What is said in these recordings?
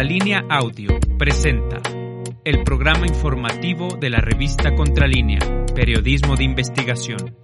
Contralínea Audio presenta el programa informativo de la revista Contralínea, Periodismo de Investigación.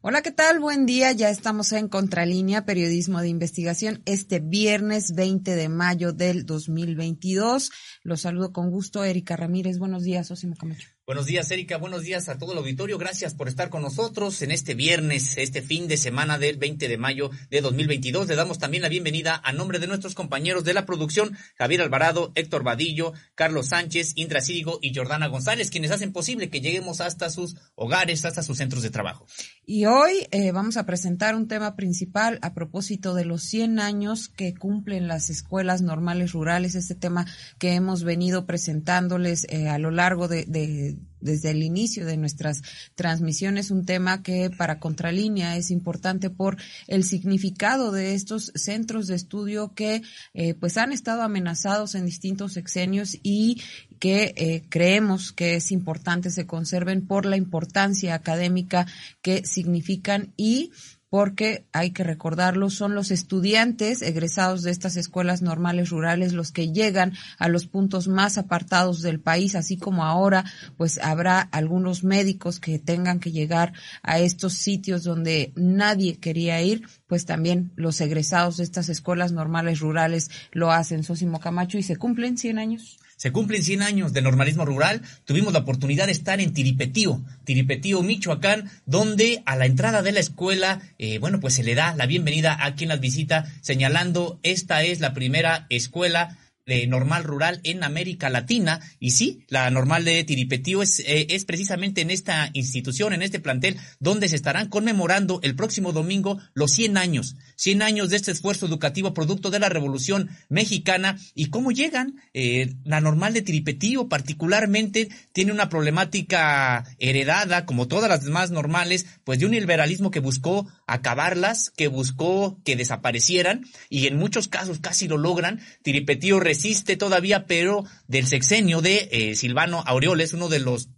Hola, ¿qué tal? Buen día. Ya estamos en Contralínea, Periodismo de Investigación, este viernes 20 de mayo del 2022. Los saludo con gusto, Erika Ramírez. Buenos días, Osimo Camacho. Buenos días, Erika. Buenos días a todo el auditorio. Gracias por estar con nosotros en este viernes, este fin de semana del 20 de mayo de 2022. Le damos también la bienvenida a nombre de nuestros compañeros de la producción, Javier Alvarado, Héctor Vadillo, Carlos Sánchez, Indra y Jordana González, quienes hacen posible que lleguemos hasta sus hogares, hasta sus centros de trabajo. Y hoy eh, vamos a presentar un tema principal a propósito de los 100 años que cumplen las escuelas normales rurales, este tema que hemos venido presentándoles eh, a lo largo de, de desde el inicio de nuestras transmisiones, un tema que para Contralínea es importante por el significado de estos centros de estudio que eh, pues han estado amenazados en distintos sexenios y que eh, creemos que es importante se conserven por la importancia académica que significan y porque hay que recordarlo, son los estudiantes egresados de estas escuelas normales rurales los que llegan a los puntos más apartados del país, así como ahora pues habrá algunos médicos que tengan que llegar a estos sitios donde nadie quería ir, pues también los egresados de estas escuelas normales rurales lo hacen, Sosimo Camacho, y se cumplen 100 años. Se cumplen 100 años de normalismo rural. Tuvimos la oportunidad de estar en Tiripetío, Tiripetío, Michoacán, donde a la entrada de la escuela, eh, bueno, pues se le da la bienvenida a quien las visita, señalando esta es la primera escuela de normal rural en América Latina. Y sí, la normal de Tiripetío es, eh, es precisamente en esta institución, en este plantel, donde se estarán conmemorando el próximo domingo los 100 años, 100 años de este esfuerzo educativo producto de la Revolución Mexicana. ¿Y cómo llegan? Eh, la normal de Tiripetío particularmente tiene una problemática heredada, como todas las demás normales, pues de un liberalismo que buscó acabarlas, que buscó que desaparecieran y en muchos casos casi lo logran. Tiripetío existe todavía, pero del sexenio de eh, Silvano Aureoles, uno de los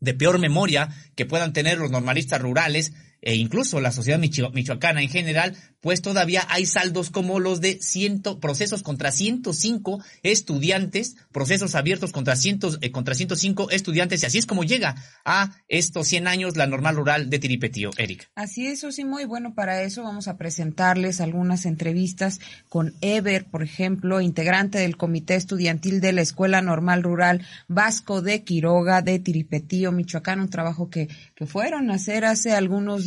de peor memoria que puedan tener los normalistas rurales, e incluso la sociedad michoacana en general, pues todavía hay saldos como los de ciento, procesos contra 105 estudiantes, procesos abiertos contra, cientos, eh, contra 105 estudiantes, y así es como llega a estos 100 años la normal rural de Tiripetío, Eric. Así es, Osimo, y bueno, para eso vamos a presentarles algunas entrevistas con Ever, por ejemplo, integrante del Comité Estudiantil de la Escuela Normal Rural Vasco de Quiroga de Tiripetío, Michoacán, un trabajo que, que fueron a hacer hace algunos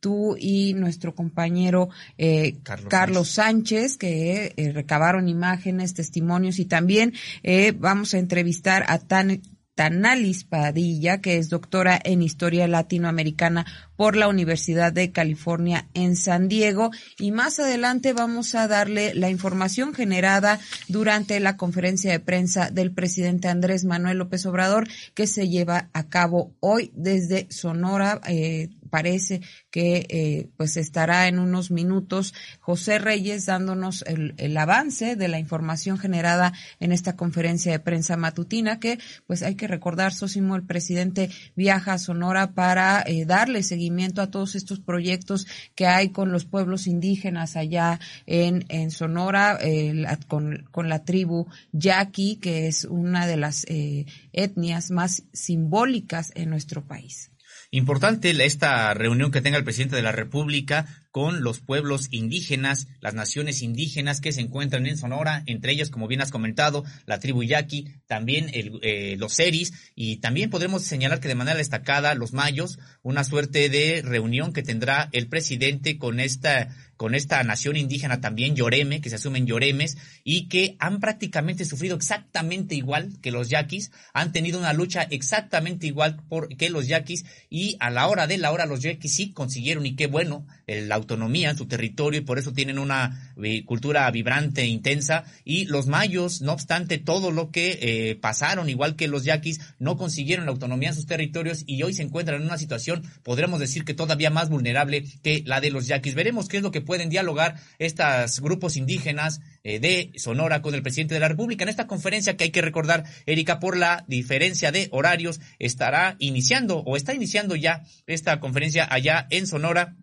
tú y nuestro compañero eh, Carlos, Sánchez, que eh, recabaron imágenes, testimonios y también eh, vamos a entrevistar a Tan Tanalis Padilla, que es doctora en Historia Latinoamericana por la Universidad de California en San Diego. Y más adelante vamos a darle la información generada durante la conferencia de prensa del presidente Andrés Manuel López Obrador, que se lleva a cabo hoy desde Sonora. Eh, parece que eh, pues estará en unos minutos José Reyes dándonos el, avance de la información generada en esta conferencia de prensa matutina que pues hay que recordar Sosimo el presidente viaja a Sonora para eh, darle seguimiento a todos estos proyectos que hay con los pueblos indígenas allá en, en Sonora eh, con, con la tribu Yaqui que es una de las eh, etnias más simbólicas en nuestro país. Importante esta reunión que tenga el presidente de la República con los pueblos indígenas, las naciones indígenas que se encuentran en Sonora, entre ellas, como bien has comentado, la tribu Yaqui, también el, eh, los Seris, y también podremos señalar que de manera destacada los Mayos, una suerte de reunión que tendrá el presidente con esta con esta nación indígena también, Yoreme, que se asumen Yoremes, y que han prácticamente sufrido exactamente igual que los yaquis, han tenido una lucha exactamente igual que los yaquis, y a la hora de la hora los yaquis sí consiguieron, y qué bueno, la autonomía en su territorio, y por eso tienen una eh, cultura vibrante, e intensa, y los mayos, no obstante todo lo que eh, pasaron, igual que los yaquis, no consiguieron la autonomía en sus territorios, y hoy se encuentran en una situación, podríamos decir que todavía más vulnerable que la de los yaquis. Veremos qué es lo que pueden dialogar estos grupos indígenas eh, de Sonora con el presidente de la República. En esta conferencia que hay que recordar, Erika, por la diferencia de horarios, estará iniciando o está iniciando ya esta conferencia allá en Sonora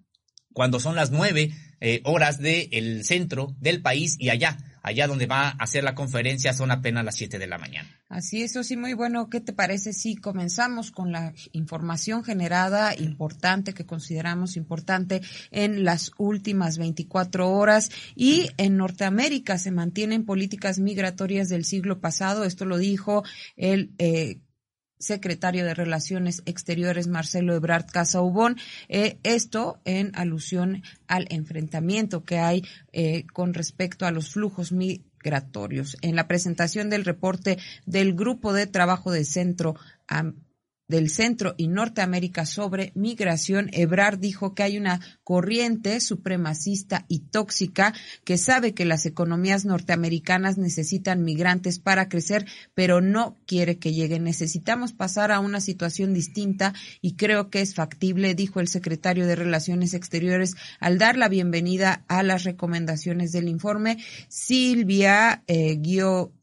cuando son las nueve eh, horas del centro del país y allá allá donde va a hacer la conferencia son apenas las 7 de la mañana. Así es, sí, muy bueno. ¿Qué te parece si comenzamos con la información generada importante que consideramos importante en las últimas 24 horas? Y en Norteamérica se mantienen políticas migratorias del siglo pasado. Esto lo dijo el eh, secretario de Relaciones Exteriores Marcelo Ebrard Casaubón, eh, esto en alusión al enfrentamiento que hay eh, con respecto a los flujos migratorios. En la presentación del reporte del Grupo de Trabajo de Centro del Centro y Norteamérica sobre migración, Ebrard dijo que hay una corriente supremacista y tóxica que sabe que las economías norteamericanas necesitan migrantes para crecer, pero no quiere que lleguen. Necesitamos pasar a una situación distinta y creo que es factible, dijo el secretario de Relaciones Exteriores al dar la bienvenida a las recomendaciones del informe. Silvia eh, Gio,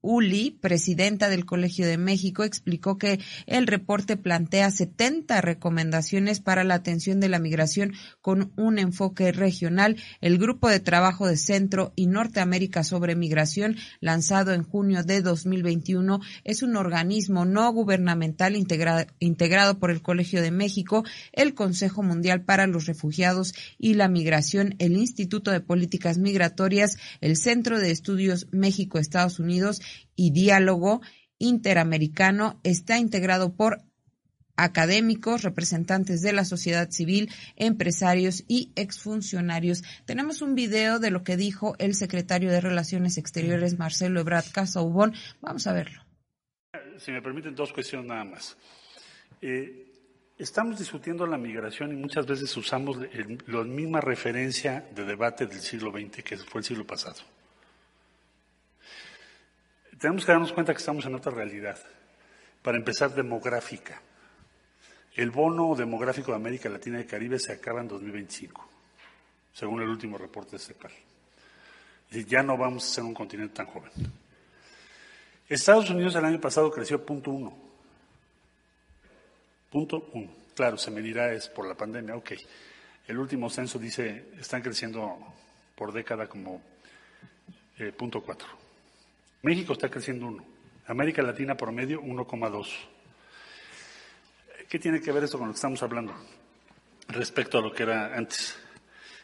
Uli, presidenta del Colegio de México, explicó que el reporte plantea 70 recomendaciones para la atención de la migración con un enfoque regional. El grupo de trabajo de Centro y Norteamérica sobre migración, lanzado en junio de 2021, es un organismo no gubernamental integrado por el Colegio de México, el Consejo Mundial para los Refugiados y la Migración, el Instituto de Políticas Migratorias, el Centro de Estudios México-Estados Unidos y diálogo interamericano está integrado por académicos, representantes de la sociedad civil, empresarios y exfuncionarios. Tenemos un video de lo que dijo el secretario de Relaciones Exteriores, Marcelo Ebrard Casaubón. Vamos a verlo. Si me permiten dos cuestiones nada más. Eh, estamos discutiendo la migración y muchas veces usamos la misma referencia de debate del siglo XX, que fue el siglo pasado tenemos que darnos cuenta que estamos en otra realidad. Para empezar, demográfica. El bono demográfico de América Latina y Caribe se acaba en 2025, según el último reporte de CEPAL. Ya no vamos a ser un continente tan joven. Estados Unidos el año pasado creció punto uno. Punto uno. Claro, se medirá es por la pandemia, ok. El último censo dice, están creciendo por década como eh, punto cuatro. México está creciendo uno. América Latina promedio 1,2. ¿Qué tiene que ver esto con lo que estamos hablando respecto a lo que era antes?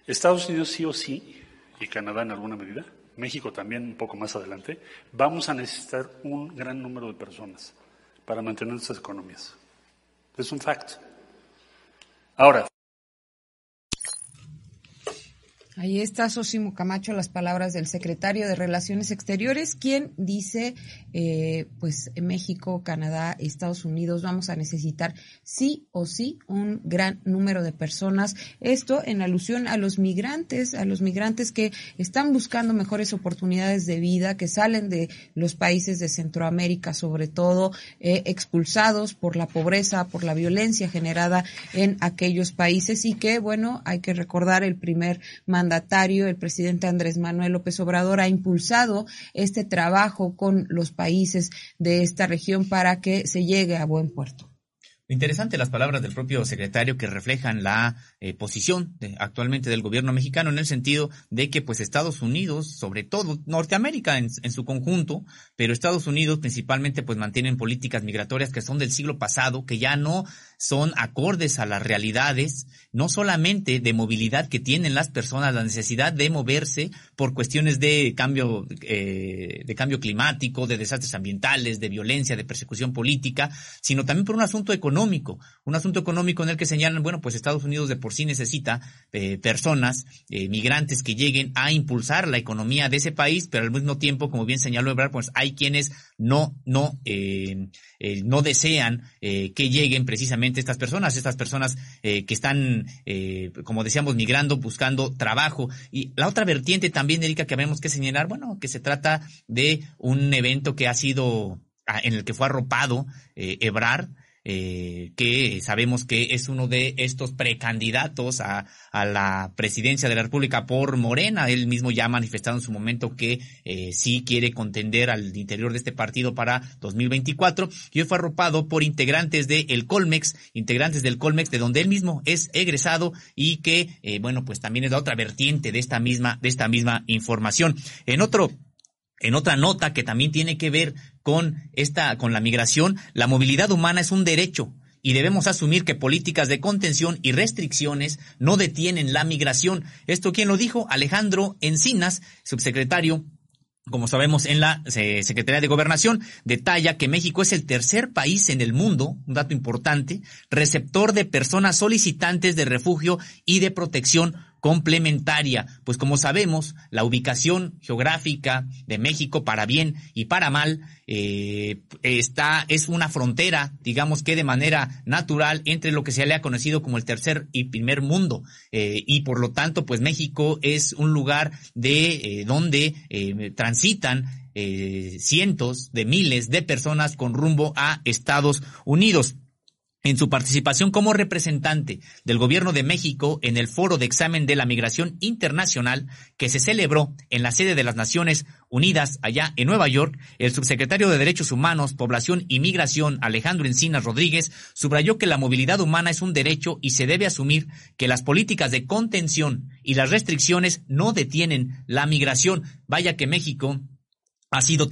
Estados Unidos sí o sí, y Canadá en alguna medida, México también un poco más adelante, vamos a necesitar un gran número de personas para mantener nuestras economías. Es un fact. Ahora, Ahí está Sosimo Camacho, las palabras del secretario de Relaciones Exteriores, quien dice, eh, pues México, Canadá, Estados Unidos, vamos a necesitar sí o sí un gran número de personas. Esto en alusión a los migrantes, a los migrantes que están buscando mejores oportunidades de vida, que salen de los países de Centroamérica, sobre todo, eh, expulsados por la pobreza, por la violencia generada en aquellos países y que, bueno, hay que recordar el primer mandatario, el presidente Andrés Manuel López Obrador, ha impulsado este trabajo con los países de esta región para que se llegue a buen puerto. Interesante las palabras del propio secretario que reflejan la eh, posición actualmente del gobierno mexicano en el sentido de que pues Estados Unidos, sobre todo Norteamérica en, en, su conjunto, pero Estados Unidos principalmente pues mantienen políticas migratorias que son del siglo pasado, que ya no son acordes a las realidades, no solamente de movilidad que tienen las personas, la necesidad de moverse por cuestiones de cambio, eh, de cambio climático, de desastres ambientales, de violencia, de persecución política, sino también por un asunto económico, un asunto económico en el que señalan, bueno, pues Estados Unidos de por sí necesita eh, personas, eh, migrantes que lleguen a impulsar la economía de ese país, pero al mismo tiempo, como bien señaló Ebrard, pues hay quienes no, no, no desean que lleguen precisamente estas personas, estas personas eh, que están, eh, como decíamos, migrando, buscando trabajo. Y la otra vertiente también, Erika, que habemos que señalar, bueno, que se trata de un evento que ha sido, en el que fue arropado eh, Ebrar, eh, que sabemos que es uno de estos precandidatos a, a, la presidencia de la República por Morena. Él mismo ya ha manifestado en su momento que eh, sí quiere contender al interior de este partido para 2024 y hoy fue arropado por integrantes de el Colmex, integrantes del Colmex, de donde él mismo es egresado y que, eh, bueno, pues también es la otra vertiente de esta misma, de esta misma información. En otro en otra nota que también tiene que ver con esta, con la migración, la movilidad humana es un derecho y debemos asumir que políticas de contención y restricciones no detienen la migración. ¿Esto quién lo dijo? Alejandro Encinas, subsecretario como sabemos en la eh, Secretaría de Gobernación, detalla que México es el tercer país en el mundo, un dato importante, receptor de personas solicitantes de refugio y de protección complementaria, pues como sabemos, la ubicación geográfica de México para bien y para mal eh, está es una frontera, digamos que de manera natural entre lo que se le ha conocido como el tercer y primer mundo. Eh, y por lo tanto, pues México es un lugar de eh, donde transitan cientos de miles de personas con rumbo a Estados Unidos en su participación como representante del Gobierno de México en el Foro de Examen de la Migración Internacional que se celebró en la sede de las Naciones Unidas allá en Nueva York, el subsecretario de Derechos Humanos, Población y Migración, Alejandro Encinas Rodríguez, subrayó que la movilidad humana es un derecho y se debe asumir que las políticas de contención y las restricciones no detienen la migración. Vaya que México ha sido,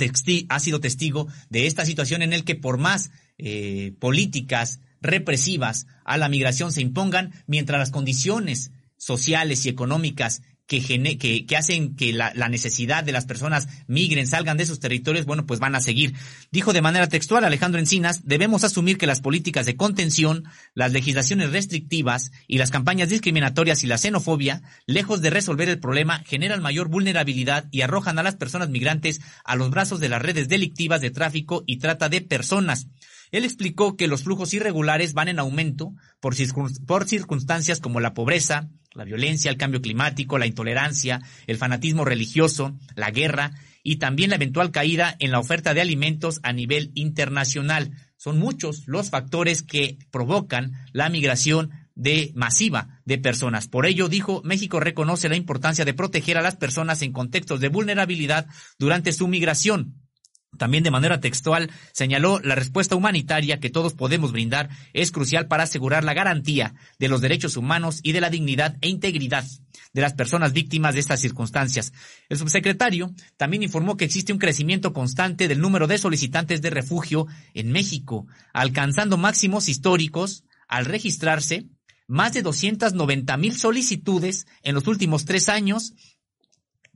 ha sido testigo de esta situación en el que por más eh, políticas represivas a la migración se impongan mientras las condiciones sociales y económicas que, que, que, hacen que la, la, necesidad de las personas migren, salgan de sus territorios, bueno, pues van a seguir. Dijo de manera textual Alejandro Encinas, debemos asumir que las políticas de contención, las legislaciones restrictivas y las campañas discriminatorias y la xenofobia, lejos de resolver el problema, generan mayor vulnerabilidad y arrojan a las personas migrantes a los brazos de las redes delictivas de tráfico y trata de personas. Él explicó que los flujos irregulares van en aumento por, circunstancias como la pobreza, la violencia, el cambio climático, la intolerancia, el fanatismo religioso, la guerra y también la eventual caída en la oferta de alimentos a nivel internacional. Son muchos los factores que provocan la migración de masiva de personas. Por ello, dijo, México reconoce la importancia de proteger a las personas en contextos de vulnerabilidad durante su migración. También de manera textual señaló la respuesta humanitaria que todos podemos brindar es crucial para asegurar la garantía de los derechos humanos y de la dignidad e integridad de las personas víctimas de estas circunstancias. El subsecretario también informó que existe un crecimiento constante del número de solicitantes de refugio en México, alcanzando máximos históricos al registrarse más de 290 mil solicitudes en los últimos tres años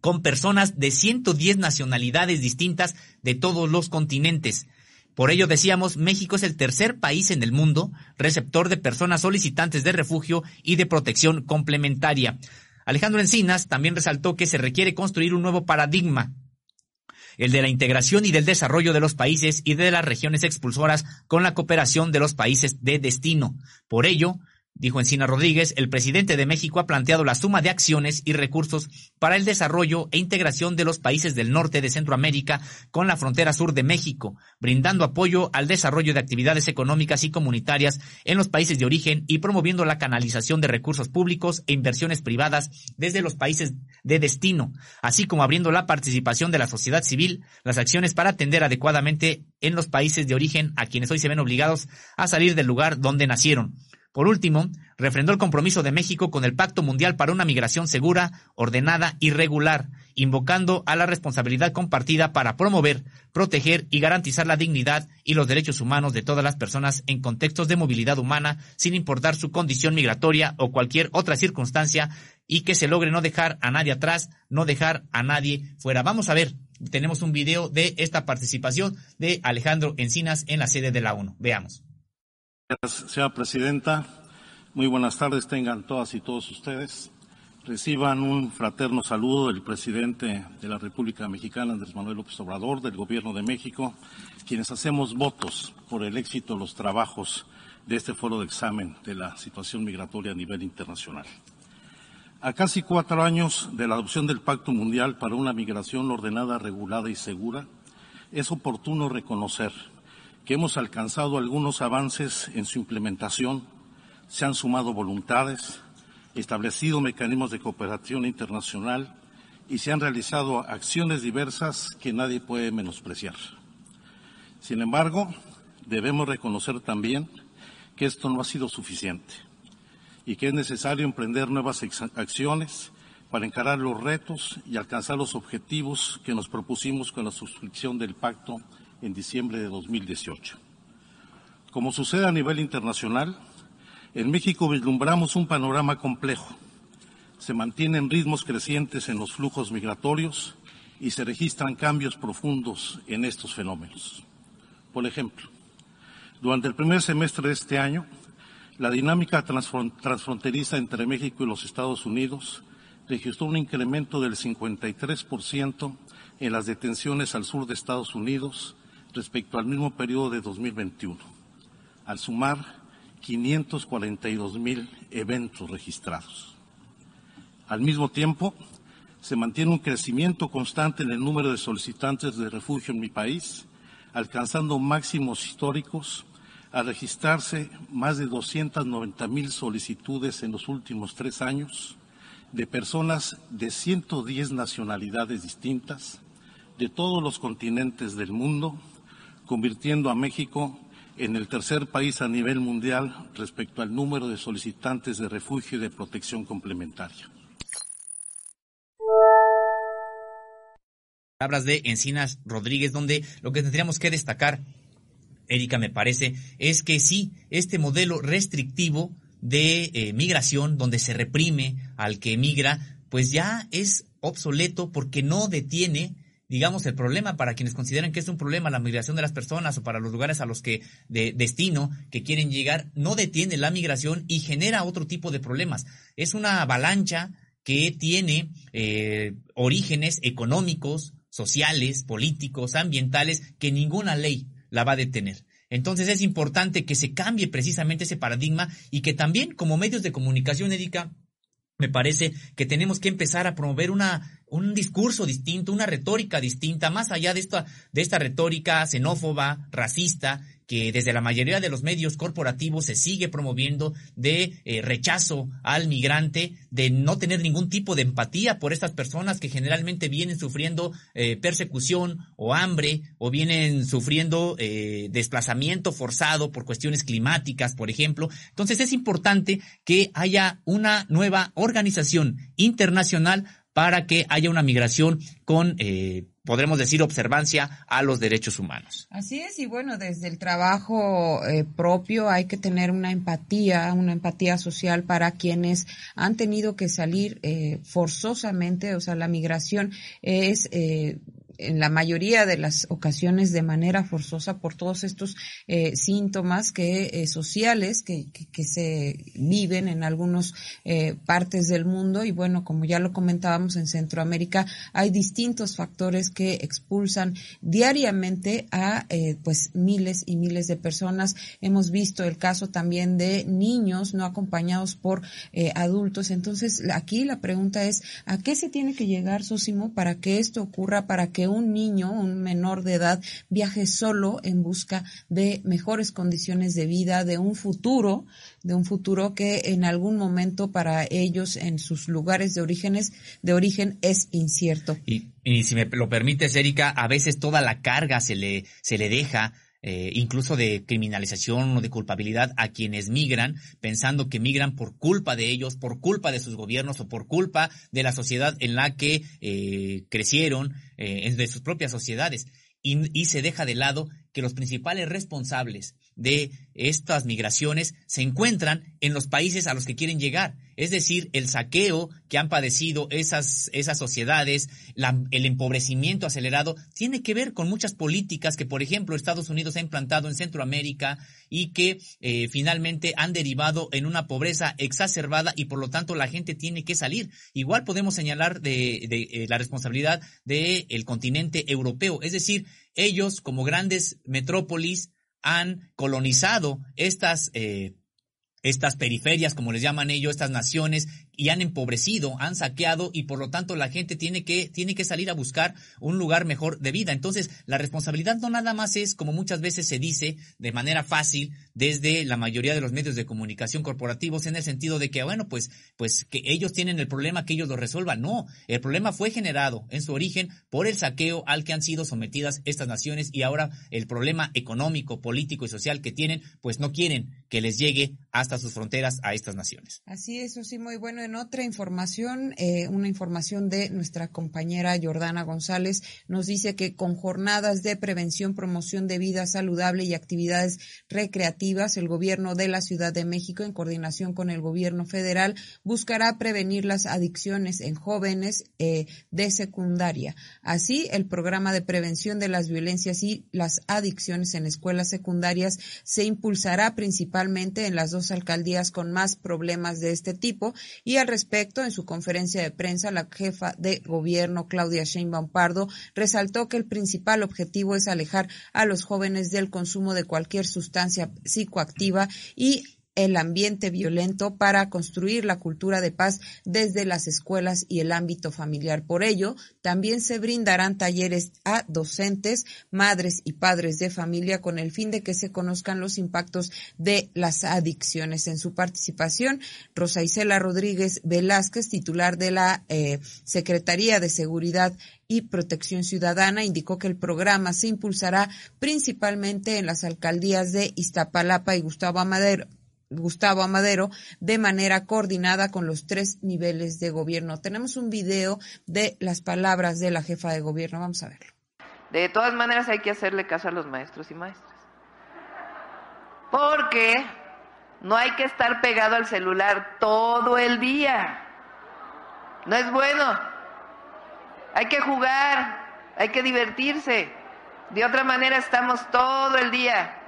con personas de 110 nacionalidades distintas de todos los continentes. Por ello decíamos, México es el tercer país en el mundo receptor de personas solicitantes de refugio y de protección complementaria. Alejandro Encinas también resaltó que se requiere construir un nuevo paradigma, el de la integración y del desarrollo de los países y de las regiones expulsoras con la cooperación de los países de destino. Por ello, Dijo Encina Rodríguez, el presidente de México ha planteado la suma de acciones y recursos para el desarrollo e integración de los países del norte de Centroamérica con la frontera sur de México, brindando apoyo al desarrollo de actividades económicas y comunitarias en los países de origen y promoviendo la canalización de recursos públicos e inversiones privadas desde los países de destino, así como abriendo la participación de la sociedad civil, las acciones para atender adecuadamente en los países de origen a quienes hoy se ven obligados a salir del lugar donde nacieron. Por último, refrendó el compromiso de México con el Pacto Mundial para una Migración Segura, Ordenada y Regular, invocando a la responsabilidad compartida para promover, proteger y garantizar la dignidad y los derechos humanos de todas las personas en contextos de movilidad humana, sin importar su condición migratoria o cualquier otra circunstancia, y que se logre no dejar a nadie atrás, no dejar a nadie fuera. Vamos a ver, tenemos un video de esta participación de Alejandro Encinas en la sede de la ONU. Veamos. Señora Presidenta, muy buenas tardes tengan todas y todos ustedes. Reciban un fraterno saludo del presidente de la República Mexicana, Andrés Manuel López Obrador, del Gobierno de México, quienes hacemos votos por el éxito de los trabajos de este foro de examen de la situación migratoria a nivel internacional. A casi cuatro años de la adopción del Pacto Mundial para una migración ordenada, regulada y segura, es oportuno reconocer que hemos alcanzado algunos avances en su implementación, se han sumado voluntades, establecido mecanismos de cooperación internacional y se han realizado acciones diversas que nadie puede menospreciar. Sin embargo, debemos reconocer también que esto no ha sido suficiente y que es necesario emprender nuevas acciones para encarar los retos y alcanzar los objetivos que nos propusimos con la suscripción del pacto en diciembre de 2018. Como sucede a nivel internacional, en México vislumbramos un panorama complejo. Se mantienen ritmos crecientes en los flujos migratorios y se registran cambios profundos en estos fenómenos. Por ejemplo, durante el primer semestre de este año, la dinámica transfronteriza entre México y los Estados Unidos registró un incremento del 53% en las detenciones al sur de Estados Unidos respecto al mismo periodo de 2021, al sumar 542 mil eventos registrados. Al mismo tiempo, se mantiene un crecimiento constante en el número de solicitantes de refugio en mi país, alcanzando máximos históricos a registrarse más de 290 mil solicitudes en los últimos tres años de personas de 110 nacionalidades distintas, de todos los continentes del mundo, convirtiendo a México en el tercer país a nivel mundial respecto al número de solicitantes de refugio y de protección complementaria. Palabras de Encinas Rodríguez, donde lo que tendríamos que destacar, Erika, me parece, es que sí, este modelo restrictivo de eh, migración, donde se reprime al que emigra, pues ya es obsoleto porque no detiene digamos, el problema para quienes consideran que es un problema la migración de las personas o para los lugares a los que de destino que quieren llegar, no detiene la migración y genera otro tipo de problemas. Es una avalancha que tiene eh, orígenes económicos, sociales, políticos, ambientales, que ninguna ley la va a detener. Entonces es importante que se cambie precisamente ese paradigma y que también como medios de comunicación, Erika, me parece que tenemos que empezar a promover una, un discurso distinto, una retórica distinta, más allá de esta, de esta retórica xenófoba, racista, que desde la mayoría de los medios corporativos se sigue promoviendo de eh, rechazo al migrante, de no tener ningún tipo de empatía por estas personas que generalmente vienen sufriendo eh, persecución o hambre o vienen sufriendo eh, desplazamiento forzado por cuestiones climáticas, por ejemplo. Entonces es importante que haya una nueva organización internacional para que haya una migración con eh, podremos decir, observancia a los derechos humanos. Así es, y bueno, desde el trabajo eh, propio hay que tener una empatía, una empatía social para quienes han tenido que salir eh, forzosamente, o sea, la migración es eh, en la mayoría de las ocasiones de manera forzosa por todos estos eh, síntomas que eh, sociales que, que, se viven en algunas eh, partes del mundo. Y bueno como ya lo comentábamos en Centroamérica hay distintos factores que expulsan diariamente a eh, pues miles y miles de personas. Hemos visto el caso también de niños no acompañados por eh, adultos. Entonces aquí la pregunta es a qué se tiene que llegar Sosimo para que esto ocurra para que un niño, un menor de edad, viaje solo en busca de mejores condiciones de vida, de un futuro, de un futuro que en algún momento para ellos en sus lugares de orígenes, de origen es incierto. Y, y si me lo permites, Erika, a veces toda la carga se le, se le deja eh, incluso de criminalización o de culpabilidad a quienes migran, pensando que migran por culpa de ellos, por culpa de sus gobiernos o por culpa de la sociedad en la que eh, crecieron, eh, de sus propias sociedades. y se deja de lado que los principales responsables de estas migraciones se encuentran en los países a los que quieren llegar. Es decir, el saqueo que han padecido esas, esas sociedades, el empobrecimiento acelerado, tiene que ver con muchas políticas que, por ejemplo, Estados Unidos ha implantado en Centroamérica y que eh, finalmente han derivado en una pobreza exacerbada y por lo tanto la gente tiene que salir. Igual podemos señalar de, eh, la responsabilidad del continente europeo. Es decir, ellos como grandes metrópolis han colonizado estas, eh, estas periferias, como les llaman ellos, estas naciones y han empobrecido, han saqueado y por lo tanto la gente tiene que, tiene que salir a buscar un lugar mejor de vida. Entonces, la responsabilidad no nada más es, como muchas veces se dice de manera fácil desde la mayoría de los medios de comunicación corporativos en el sentido de que, bueno, pues, pues que ellos tienen el problema, que ellos lo resuelvan. No, el problema fue generado en su origen por el saqueo al que han sido sometidas estas naciones y ahora el problema económico, político y social que tienen, pues no quieren que les llegue hasta sus fronteras a estas naciones. Así es, sí, muy bueno. En otra información, eh, una información de nuestra compañera Jordana González, nos dice que con jornadas de prevención, promoción de vida saludable y actividades recreativas, el gobierno de la Ciudad de México, en coordinación con el gobierno federal, buscará prevenir las adicciones en jóvenes eh, de secundaria. Así, el programa de prevención de las violencias y las adicciones en escuelas secundarias se impulsará principalmente en las dos alcaldías con más problemas de este tipo y al respecto, en su conferencia de prensa, la jefa de gobierno Claudia Sheinbaum Pardo resaltó que el principal objetivo es alejar a los jóvenes del consumo de cualquier sustancia psicoactiva y el ambiente violento para construir la cultura de paz desde las escuelas y el ámbito familiar. Por ello, también se brindarán talleres a docentes, madres y padres de familia con el fin de que se conozcan los impactos de las adicciones. En su participación, Rosa Isela Rodríguez Velázquez, titular de la eh, Secretaría de Seguridad y Protección Ciudadana indicó que el programa se impulsará principalmente en las alcaldías de Iztapalapa y Gustavo Amadero, Gustavo Amadero de manera coordinada con los tres niveles de gobierno. Tenemos un video de las palabras de la jefa de gobierno. Vamos a verlo. De todas maneras hay que hacerle caso a los maestros y maestras. Porque no hay que estar pegado al celular todo el día. No es bueno. Hay que jugar, hay que divertirse. De otra manera estamos todo el día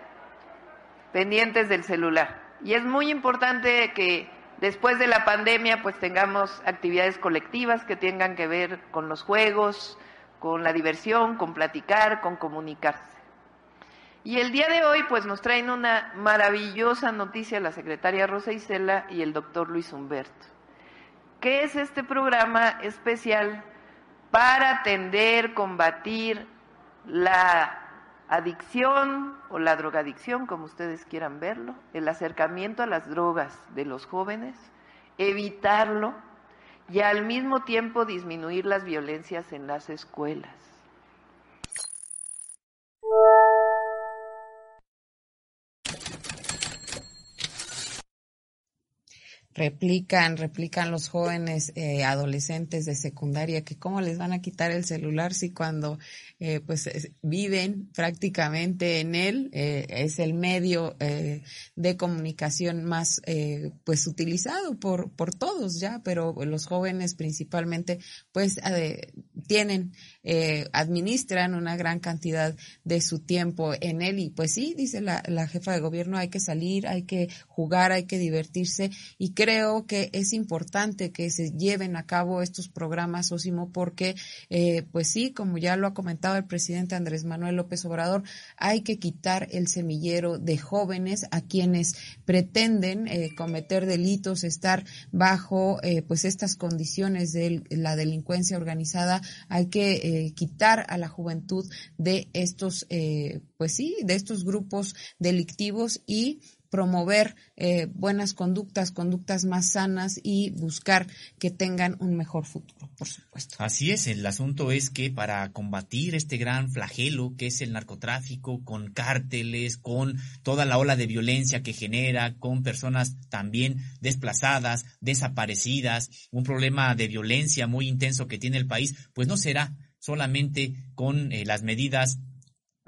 pendientes del celular. Y es muy importante que después de la pandemia pues tengamos actividades colectivas que tengan que ver con los juegos, con la diversión, con platicar, con comunicarse. Y el día de hoy pues nos traen una maravillosa noticia la secretaria Rosa Isela y el doctor Luis Humberto. ¿Qué es este programa especial para atender, combatir la adicción o la drogadicción, como ustedes quieran verlo, el acercamiento a las drogas de los jóvenes, evitarlo y al mismo tiempo disminuir las violencias en las escuelas. Replican, replican los jóvenes eh, adolescentes de secundaria que cómo les van a quitar el celular si cuando eh, pues viven prácticamente en él eh, es el medio de comunicación más pues utilizado por por todos ya pero los jóvenes principalmente pues tienen administran una gran cantidad de su tiempo en él y pues sí dice la, la jefa de gobierno hay que salir hay que jugar hay que divertirse y creo que es importante que se lleven a cabo estos programas, Osimo, porque, eh, pues sí, como ya lo ha comentado el presidente Andrés Manuel López Obrador, hay que quitar el semillero de jóvenes a quienes pretenden eh, cometer delitos, estar bajo, eh, pues, estas condiciones de la delincuencia organizada. Hay que quitar a la juventud de estos, pues sí, de estos grupos delictivos y promover eh, buenas conductas, conductas más sanas y buscar que tengan un mejor futuro, por supuesto. Así es, el asunto es que para combatir este gran flagelo que es el narcotráfico, con cárteles, con toda la ola de violencia que genera, con personas también desplazadas, desaparecidas, un problema de violencia muy intenso que tiene el país, pues no será solamente con eh, las medidas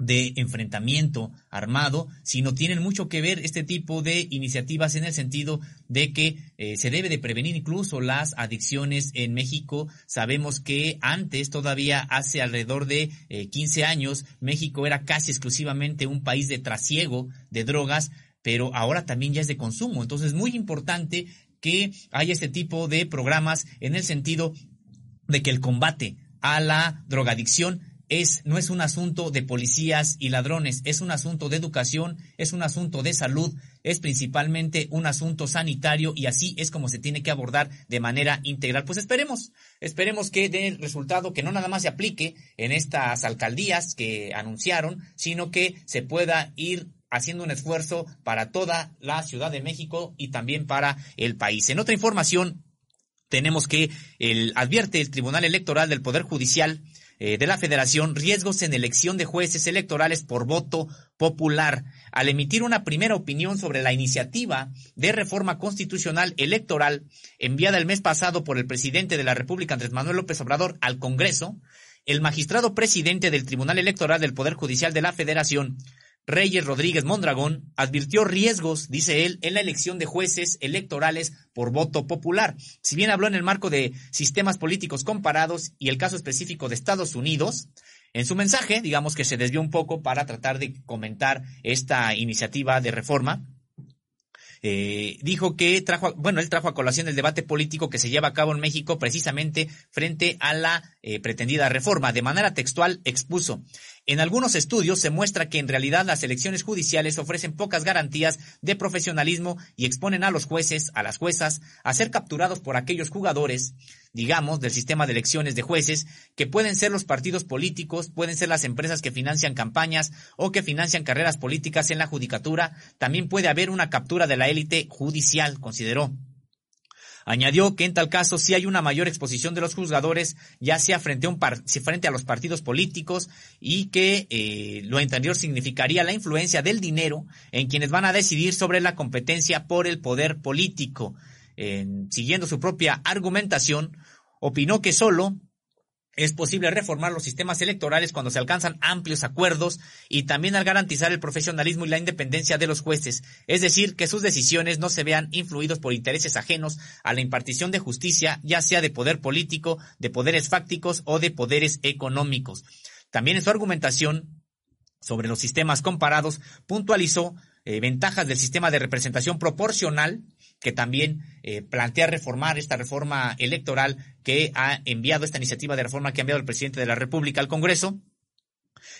de enfrentamiento armado, sino tienen mucho que ver este tipo de iniciativas en el sentido de que eh, se debe de prevenir incluso las adicciones en México. Sabemos que antes, todavía hace alrededor de 15 eh, años, México era casi exclusivamente un país de trasiego de drogas, pero ahora también ya es de consumo. Entonces, es muy importante que haya este tipo de programas en el sentido de que el combate a la drogadicción es, no es un asunto de policías y ladrones, es un asunto de educación, es un asunto de salud, es principalmente un asunto sanitario y así es como se tiene que abordar de manera integral. Pues esperemos, esperemos que dé el resultado, que no nada más se aplique en estas alcaldías que anunciaron, sino que se pueda ir haciendo un esfuerzo para toda la Ciudad de México y también para el país. En otra información, tenemos que el, advierte el Tribunal Electoral del Poder Judicial eh, de la Federación riesgos en elección de jueces electorales por voto popular. Al emitir una primera opinión sobre la iniciativa de reforma constitucional electoral enviada el mes pasado por el presidente de la República, Andrés Manuel López Obrador, al Congreso, el magistrado presidente del Tribunal Electoral del Poder Judicial de la Federación Reyes Rodríguez Mondragón advirtió riesgos, dice él, en la elección de jueces electorales por voto popular. Si bien habló en el marco de sistemas políticos comparados y el caso específico de Estados Unidos, en su mensaje, digamos que se desvió un poco para tratar de comentar esta iniciativa de reforma. Eh, dijo que trajo, bueno, él trajo a colación el debate político que se lleva a cabo en México precisamente frente a la eh, pretendida reforma. De manera textual expuso, en algunos estudios se muestra que en realidad las elecciones judiciales ofrecen pocas garantías de profesionalismo y exponen a los jueces, a las juezas, a ser capturados por aquellos jugadores, digamos, del sistema de elecciones de jueces, que pueden ser los partidos políticos, pueden ser las empresas que financian campañas o que financian carreras políticas en la judicatura. También puede haber una captura de la élite judicial, consideró. Añadió que en tal caso sí hay una mayor exposición de los juzgadores, ya sea frente a, los partidos políticos y que eh, lo anterior significaría la influencia del dinero en quienes van a decidir sobre la competencia por el poder político. siguiendo su propia argumentación, opinó que solo es posible reformar los sistemas electorales cuando se alcanzan amplios acuerdos y también al garantizar el profesionalismo y la independencia de los jueces, es decir, que sus decisiones no se vean influidos por intereses ajenos a la impartición de justicia, ya sea de poder político, de poderes fácticos o de poderes económicos. También en su argumentación sobre los sistemas comparados puntualizó eh, ventajas del sistema de representación proporcional que también eh, plantea reformar esta reforma electoral que ha enviado esta iniciativa de reforma que ha enviado el presidente de la República al Congreso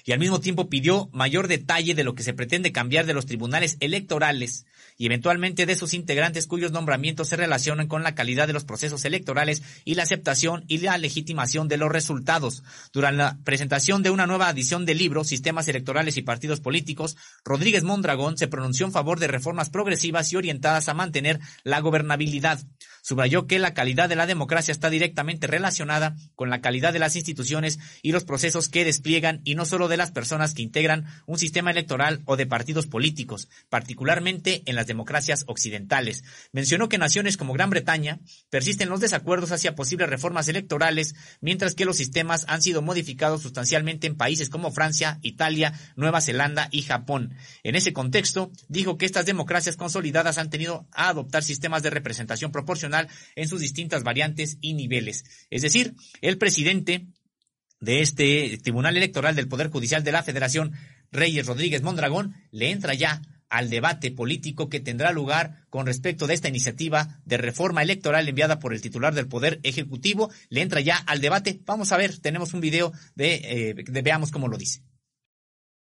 y al mismo tiempo pidió mayor detalle de lo que se pretende cambiar de los tribunales electorales y eventualmente de sus integrantes cuyos nombramientos se relacionan con la calidad de los procesos electorales y la aceptación y la legitimación de los resultados. Durante la presentación de una nueva edición del libro Sistemas electorales y partidos políticos, Rodríguez Mondragón se pronunció en favor de reformas progresivas y orientadas a mantener la gobernabilidad. Subrayó que la calidad de la democracia está directamente relacionada con la calidad de las instituciones y los procesos que despliegan y no solo de las personas que integran un sistema electoral o de partidos políticos, particularmente en las democracias occidentales. Mencionó que naciones como Gran Bretaña persisten los desacuerdos hacia posibles reformas electorales, mientras que los sistemas han sido modificados sustancialmente en países como Francia, Italia, Nueva Zelanda y Japón. En ese contexto, dijo que estas democracias consolidadas han tenido a adoptar sistemas de representación proporcional en sus distintas variantes y niveles. Es decir, el presidente de este Tribunal Electoral del Poder Judicial de la Federación, Reyes Rodríguez Mondragón, le entra ya al debate político que tendrá lugar con respecto de esta iniciativa de reforma electoral enviada por el titular del Poder Ejecutivo. Le entra ya al debate. Vamos a ver, tenemos un video de, eh, veamos cómo lo dice.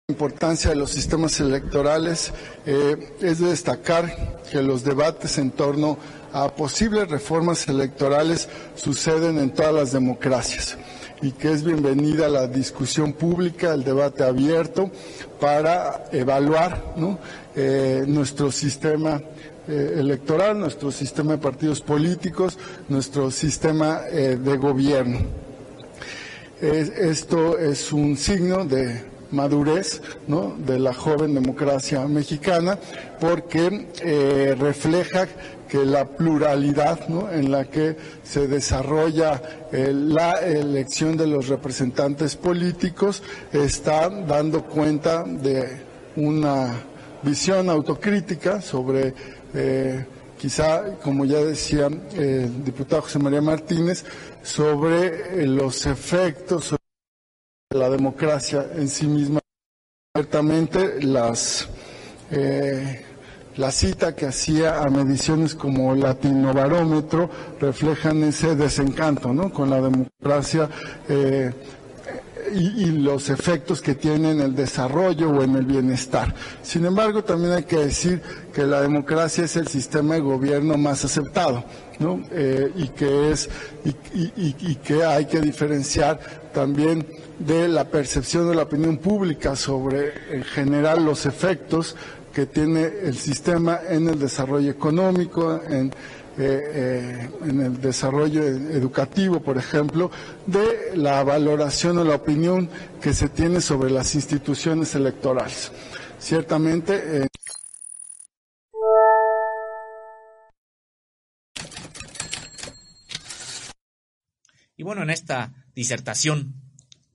La importancia de los sistemas electorales eh, es de destacar que los debates en torno a posibles reformas electorales suceden en todas las democracias y que es bienvenida la discusión pública, el debate abierto para evaluar eh, nuestro sistema eh, electoral, nuestro sistema de partidos políticos, nuestro sistema eh, de gobierno. esto es un signo de madurez de la joven democracia mexicana porque refleja que la pluralidad en la que se desarrolla eh, la elección de los representantes políticos está dando cuenta de una visión autocrítica sobre eh, quizá, como ya decía el diputado José María Martínez, sobre eh, los efectos de la democracia en sí misma. Ciertamente las la cita que hacía a mediciones como Latinobarómetro reflejan ese desencanto con la democracia eh, y, los efectos que tiene en el desarrollo o en el bienestar. Sin embargo, también hay que decir que la democracia es el sistema de gobierno más aceptado. Eh, y, que hay que diferenciar también de la percepción de la opinión pública sobre en general los efectos que tiene el sistema en el desarrollo económico, en eh, eh, en el desarrollo educativo, por ejemplo, de la valoración o la opinión que se tiene sobre las instituciones electorales. Ciertamente. Eh, y bueno, en esta disertación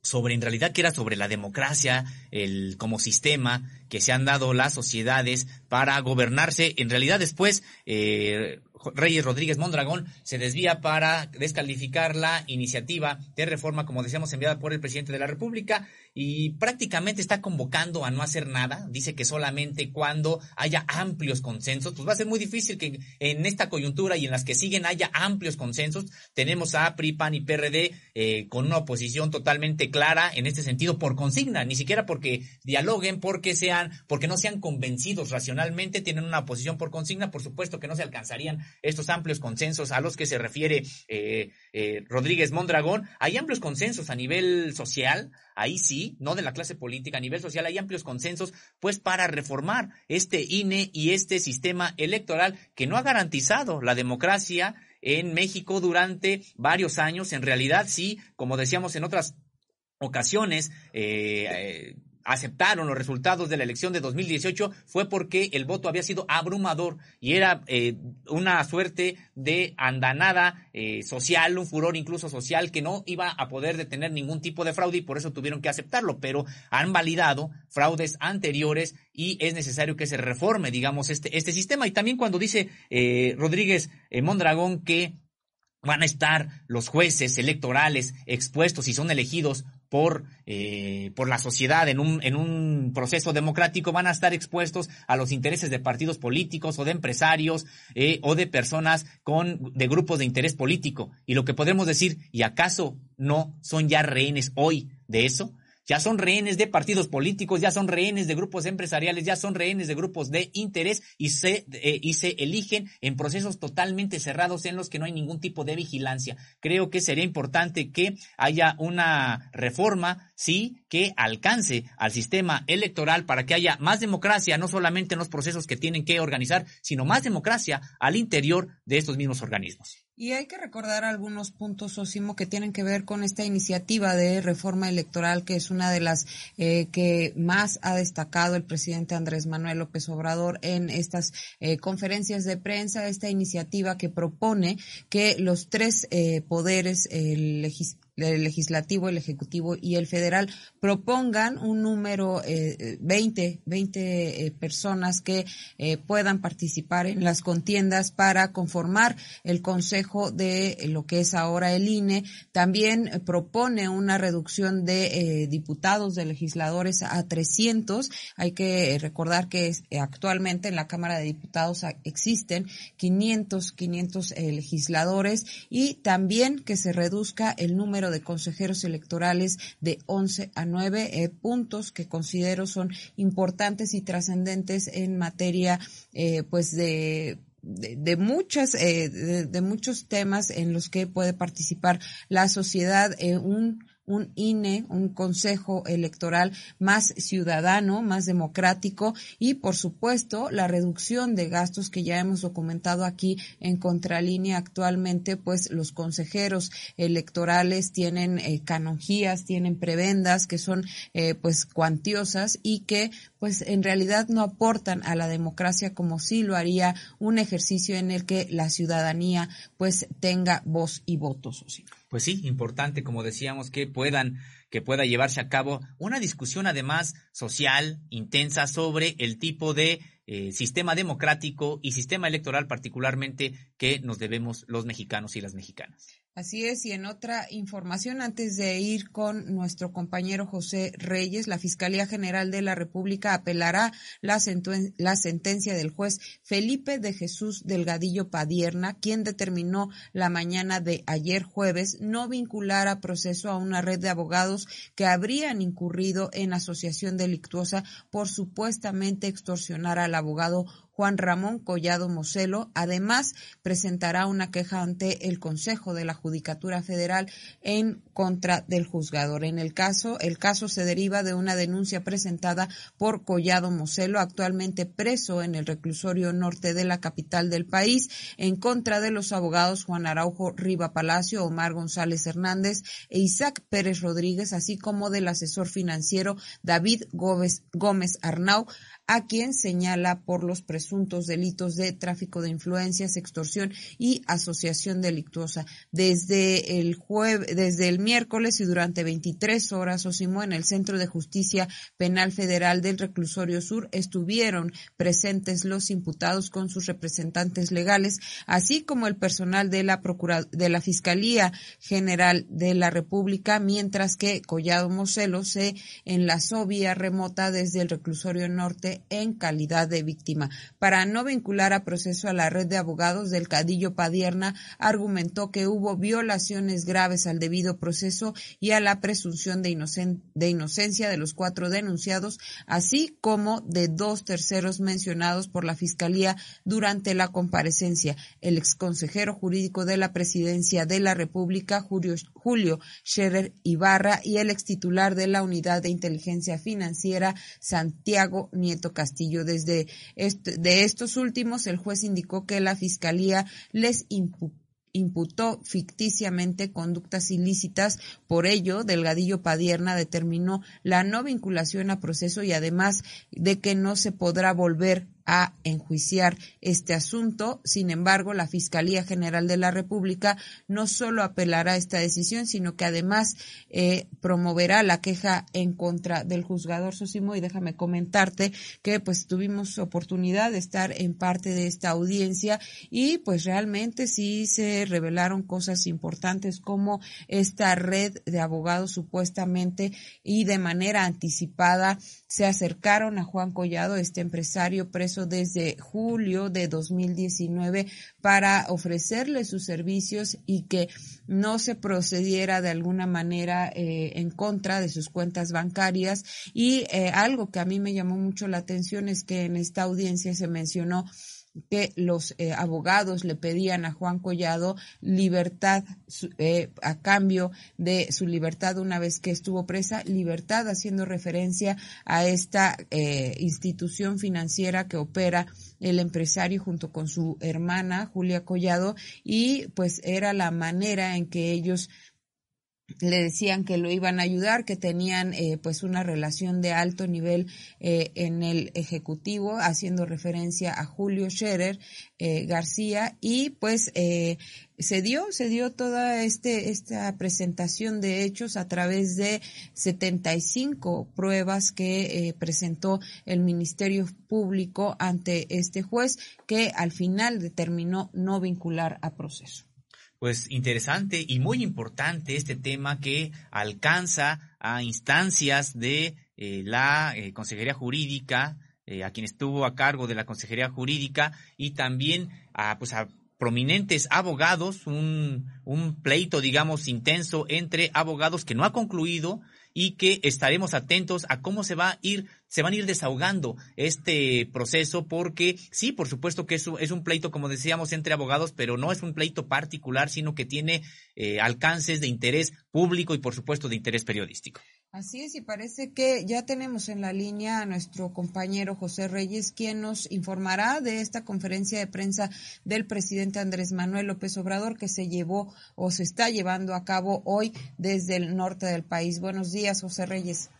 sobre en realidad que era sobre la democracia, el como sistema que se han dado las sociedades para gobernarse. En realidad después eh, Reyes Rodríguez Mondragón se desvía para descalificar la iniciativa de reforma, como decíamos, enviada por el presidente de la República y prácticamente está convocando a no hacer nada. Dice que solamente cuando haya amplios consensos, pues va a ser muy difícil que en esta coyuntura y en las que siguen haya amplios consensos. Tenemos a PRI, PAN y PRD eh, con una oposición totalmente clara en este sentido por consigna, ni siquiera porque dialoguen, porque sean, porque no sean convencidos racionalmente, tienen una oposición por consigna, por supuesto que no se alcanzarían estos amplios consensos a los que se refiere eh, eh, Rodríguez Mondragón. Hay amplios consensos a nivel social, ahí sí, no de la clase política, a nivel social hay amplios consensos, pues para reformar este INE y este sistema electoral que no ha garantizado la democracia en México durante varios años. En realidad, sí, como decíamos en otras ocasiones, eh, aceptaron los resultados de la elección de 2018 fue porque el voto había sido abrumador y era eh, una suerte de andanada eh, social, un furor incluso social que no iba a poder detener ningún tipo de fraude y por eso tuvieron que aceptarlo, pero han validado fraudes anteriores y es necesario que se reforme, digamos, este, este sistema. Y también cuando dice eh, Rodríguez Mondragón que van a estar los jueces electorales expuestos y son elegidos por, eh, por la sociedad en un, en un proceso democrático van a estar expuestos a los intereses de partidos políticos o de empresarios eh, o de personas con, de grupos de interés político. Y lo que podemos decir, ¿y acaso no son ya rehenes hoy de eso? Ya son rehenes de partidos políticos, ya son rehenes de grupos empresariales, ya son rehenes de grupos de interés y se, eh, y se eligen en procesos totalmente cerrados en los que no hay ningún tipo de vigilancia. Creo que sería importante que haya una reforma, sí, que alcance al sistema electoral para que haya más democracia, no solamente en los procesos que tienen que organizar, sino más democracia al interior de estos mismos organismos. Y hay que recordar algunos puntos, Osimo, que tienen que ver con esta iniciativa de reforma electoral, que es una de las eh, que más ha destacado el presidente Andrés Manuel López Obrador en estas eh, conferencias de prensa, esta iniciativa que propone que los tres eh, poderes legislativos el legislativo, el ejecutivo y el federal propongan un número eh, 20, 20 eh, personas que eh, puedan participar en las contiendas para conformar el consejo de lo que es ahora el INE. También eh, propone una reducción de diputados, de legisladores a 300. Hay que recordar que actualmente en la Cámara de Diputados existen 500, 500 legisladores y también que se reduzca el número de consejeros electorales de 11 a 9 eh, puntos que considero son importantes y trascendentes en materia eh, pues de de, muchas eh, de, muchos temas en los que puede participar la sociedad un un INE, un consejo electoral más ciudadano, más democrático y, por supuesto, la reducción de gastos que ya hemos documentado aquí en Contralínea actualmente, pues los consejeros electorales tienen eh, canonjías, tienen prebendas que son eh, pues cuantiosas y que pues en realidad no aportan a la democracia como sí lo haría un ejercicio en el que la ciudadanía pues tenga voz y votos pues sí, importante, como decíamos, que puedan, que pueda llevarse a cabo una discusión además social, intensa, sobre el tipo de eh, sistema democrático y sistema electoral particularmente que nos debemos los mexicanos y las mexicanas. Así es, y en otra información, antes de ir con nuestro compañero José Reyes, la Fiscalía General de la República apelará la, la, sentencia del juez Felipe de Jesús Delgadillo Padierna, quien determinó la mañana de ayer jueves no vincular a proceso a una red de abogados que habrían incurrido en asociación delictuosa por supuestamente extorsionar al abogado Juan Ramón Collado Moselo. Además, presentará una queja ante el Consejo de la Judicatura Federal en contra del juzgador. En el caso, el caso se deriva de una denuncia presentada por Collado Moselo, actualmente preso en el reclusorio norte de la capital del país, en contra de los abogados Juan Araujo Riva Palacio, Omar González Hernández e Isaac Pérez Rodríguez, así como del asesor financiero David Gómez, Arnau, a quien señala por los presuntos delitos de tráfico de influencias, extorsión y asociación delictuosa. Desde el jueves, desde el miércoles y durante 23 horas, Osimo, en el Centro de Justicia Penal Federal del Reclusorio Sur estuvieron presentes los imputados con sus representantes legales, así como el personal de la de la Fiscalía General de la República, mientras que Collado Moselo se enlazó vía remota desde el Reclusorio Norte en calidad de víctima. Para no vincular a proceso a la red de abogados del Cadillo Padierna, argumentó que hubo violaciones graves al debido proceso y a la presunción de, inocencia de los cuatro denunciados, así como de dos terceros mencionados por la Fiscalía durante la comparecencia. El exconsejero jurídico de la Presidencia de la República, Julio, Julio Scherer Ibarra, y el extitular de la Unidad de Inteligencia Financiera, Santiago Nieto Castillo. Desde de estos últimos, el juez indicó que la Fiscalía les imputó ficticiamente conductas ilícitas. Por ello, Delgadillo Padierna determinó la no vinculación a proceso y además de que no se podrá volver a enjuiciar este asunto. Sin embargo, la Fiscalía General de la República no solo apelará a esta decisión, sino que además eh, promoverá la queja en contra del juzgador Sosimo. Y déjame comentarte que pues tuvimos oportunidad de estar en parte de esta audiencia y pues realmente sí se revelaron cosas importantes como esta red de abogados supuestamente y de manera anticipada se acercaron a Juan Collado, este empresario preso desde julio de 2019, para ofrecerle sus servicios y que no se procediera de alguna manera eh, en contra de sus cuentas bancarias. Y eh, algo que a mí me llamó mucho la atención es que en esta audiencia se mencionó que los eh, abogados le pedían a Juan Collado libertad eh, a cambio de su libertad una vez que estuvo presa, libertad haciendo referencia a esta eh, institución financiera que opera el empresario junto con su hermana Julia Collado y pues era la manera en que ellos le decían que lo iban a ayudar, que tenían eh, pues una relación de alto nivel eh, en el ejecutivo, haciendo referencia a Julio Scherer eh, García y pues se dio, se dio toda este, esta presentación de hechos a través de 75 pruebas que presentó el Ministerio Público ante este juez que al final determinó no vincular a proceso pues interesante y muy importante este tema que alcanza a instancias de eh, la eh, Consejería Jurídica, eh, a quien estuvo a cargo de la Consejería Jurídica y también a, pues, a prominentes abogados, un, un pleito, digamos, intenso entre abogados que no ha concluido y que estaremos atentos a cómo se va a ir, se van a ir desahogando este proceso, porque sí, por supuesto que eso es un pleito, como decíamos, entre abogados, pero no es un pleito particular, sino que tiene eh, alcances de interés público y, por supuesto, de interés periodístico. Así es, y parece que ya tenemos en la línea a nuestro compañero José Reyes, quien nos informará de esta conferencia de prensa del presidente Andrés Manuel López Obrador que se llevó o se está llevando a cabo hoy desde el norte del país. Buenos días, José Reyes.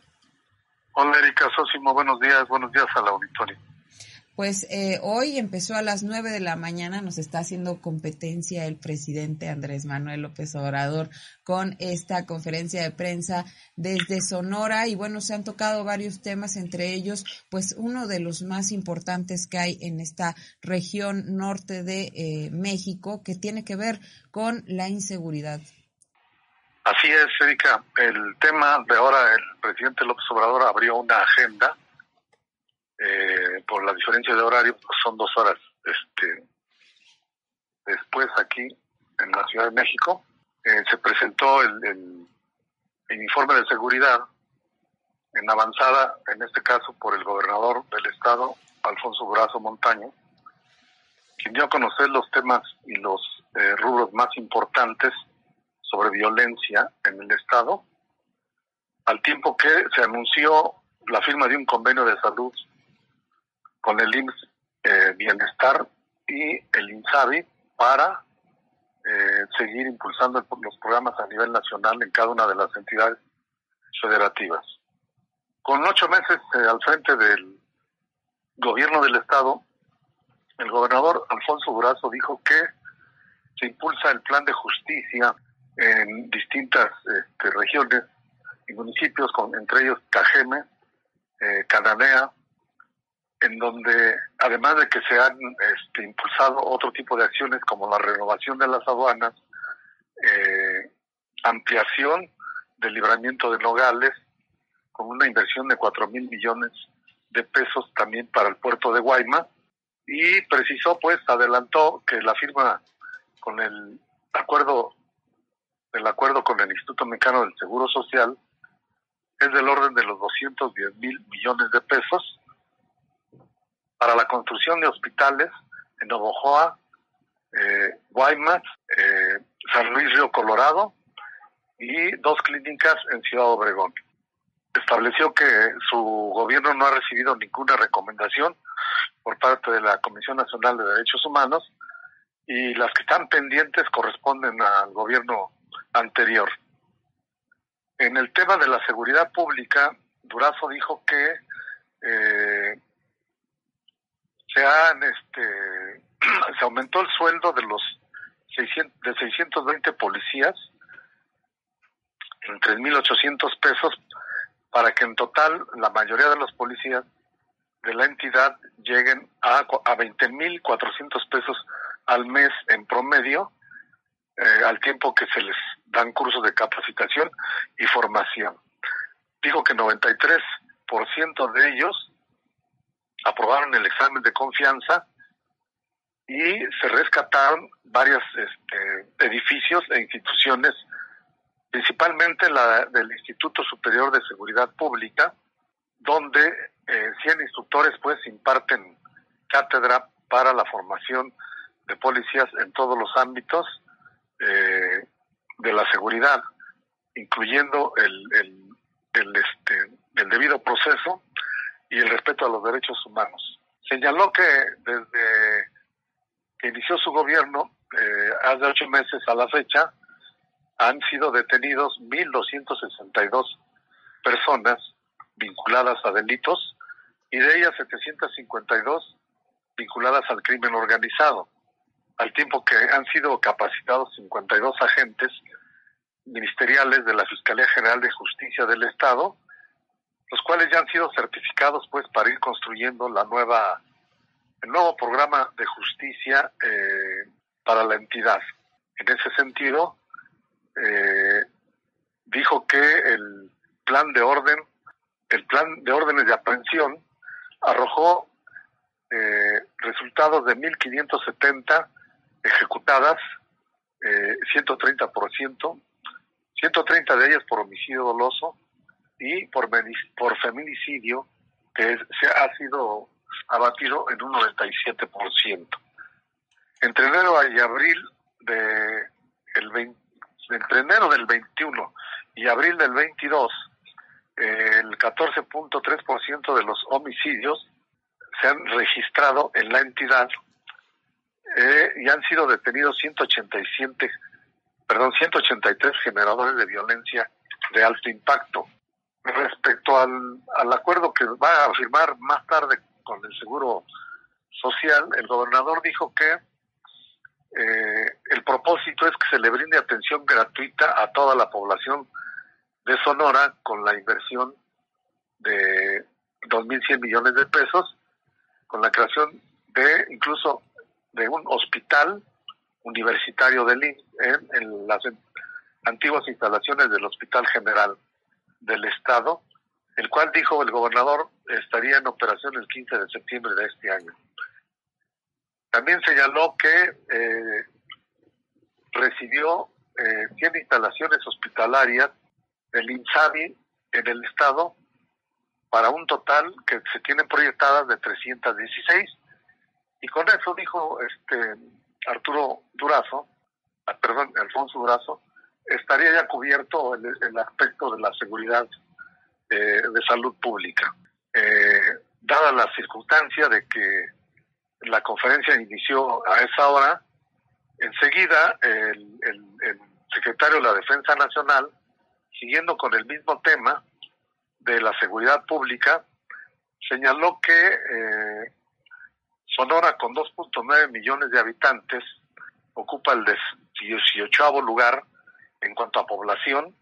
Hola, Erika Sosimo, buenos días, buenos días al auditorio. Pues eh, hoy empezó a las nueve de la mañana, nos está haciendo competencia el presidente Andrés Manuel López Obrador con esta conferencia de prensa desde Sonora y bueno, se han tocado varios temas, entre ellos pues uno de los más importantes que hay en esta región norte de eh, México que tiene que ver con la inseguridad. Así es, Erika. El tema de ahora, el presidente López Obrador abrió una agenda eh, por la diferencia de horario, pues son dos horas este, después aquí en la Ciudad de México. Eh, se presentó el, informe de seguridad en avanzada, en este caso por el gobernador del estado, Alfonso Brazo Montaño, quien dio a conocer los temas y los eh, rubros más importantes sobre violencia en el estado, al tiempo que se anunció la firma de un convenio de salud con el IMSS eh, Bienestar y el INSABI para eh, seguir impulsando los programas a nivel nacional en cada una de las entidades federativas. Con ocho meses eh, al frente del gobierno del Estado, el gobernador Alfonso Durazo dijo que se impulsa el plan de justicia en distintas este, regiones y municipios, con, entre ellos Cajeme, eh, Cananea, en donde además de que se han este, impulsado otro tipo de acciones como la renovación de las aduanas, eh, ampliación del libramiento de Nogales, con una inversión de cuatro mil millones de pesos también para el puerto de Guaymas, y precisó, pues, adelantó que la firma con el acuerdo, el acuerdo con el Instituto Mexicano del Seguro Social es del orden de los 210 mil millones de pesos, para la construcción de hospitales en Novojoa, eh, Guaymas, eh, San Luis Río Colorado y dos clínicas en Ciudad Obregón. Estableció que su gobierno no ha recibido ninguna recomendación por parte de la Comisión Nacional de Derechos Humanos y las que están pendientes corresponden al gobierno anterior. En el tema de la seguridad pública, Durazo dijo que eh, se han este se aumentó el sueldo de los 600, de 620 policías en 3.800 pesos para que en total la mayoría de los policías de la entidad lleguen a, a 20.400 pesos al mes en promedio, eh, al tiempo que se les dan cursos de capacitación y formación. Dijo que 93% de ellos aprobaron el examen de confianza y se rescataron varios este, edificios e instituciones, principalmente la del Instituto Superior de Seguridad Pública, donde eh, 100 instructores pues imparten cátedra para la formación de policías en todos los ámbitos eh, de la seguridad, incluyendo el, el, el, este, el debido proceso y el respeto a los derechos humanos. Señaló que desde que inició su gobierno, eh, hace ocho meses a la fecha, han sido detenidos 1.262 personas vinculadas a delitos y de ellas 752 vinculadas al crimen organizado, al tiempo que han sido capacitados 52 agentes ministeriales de la Fiscalía General de Justicia del Estado los cuales ya han sido certificados pues para ir construyendo la nueva el nuevo programa de justicia eh, para la entidad. En ese sentido, eh, dijo que el plan de orden, el plan de órdenes de aprehensión arrojó eh, resultados de 1.570 ejecutadas, eh, 130%, 130 de ellas por homicidio doloso, y por, por feminicidio, que se ha sido abatido en un 97%. Entre enero y abril de el entre enero del 21 y abril del 22, el 14.3% de los homicidios se han registrado en la entidad eh, y han sido detenidos 187, perdón, 183 generadores de violencia de alto impacto respecto al, al acuerdo que va a firmar más tarde con el Seguro social, el gobernador dijo que eh, el propósito es que se le brinde atención gratuita a toda la población de Sonora con la inversión de 2.100 millones de pesos, con la creación de incluso de un hospital universitario del en, en las antiguas instalaciones del Hospital General del Estado, el cual dijo el gobernador estaría en operación el 15 de septiembre de este año. También señaló que eh, recibió eh, 100 instalaciones hospitalarias del INSABI en el estado para un total que se tienen proyectadas de 316 y con eso dijo este Arturo Durazo, ah, perdón, Alfonso Durazo, estaría ya cubierto el, el aspecto de la seguridad eh, de salud pública. Eh, dada la circunstancia de que la conferencia inició a esa hora, enseguida el, el, secretario de la Defensa Nacional, siguiendo con el mismo tema de la seguridad pública, señaló que eh, Sonora, con 2.9 millones de habitantes, ocupa el 18 lugar en cuanto a población.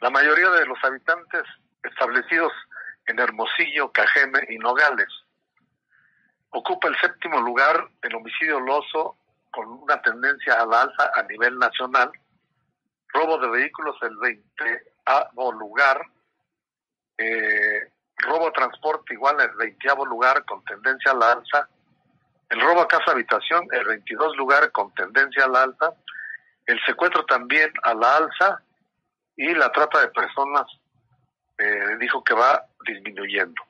La mayoría de los habitantes establecidos en Hermosillo, Cajeme y Nogales. Ocupa el séptimo lugar el homicidio loso con una tendencia a la alza a nivel nacional. Robo de vehículos el 20 lugar. Eh, robo transporte igual el 20 lugar con tendencia a la alza. El robo a casa habitación el 22 lugar con tendencia a la alza. El secuestro también a la alza y la trata de personas eh, dijo que va disminuyendo.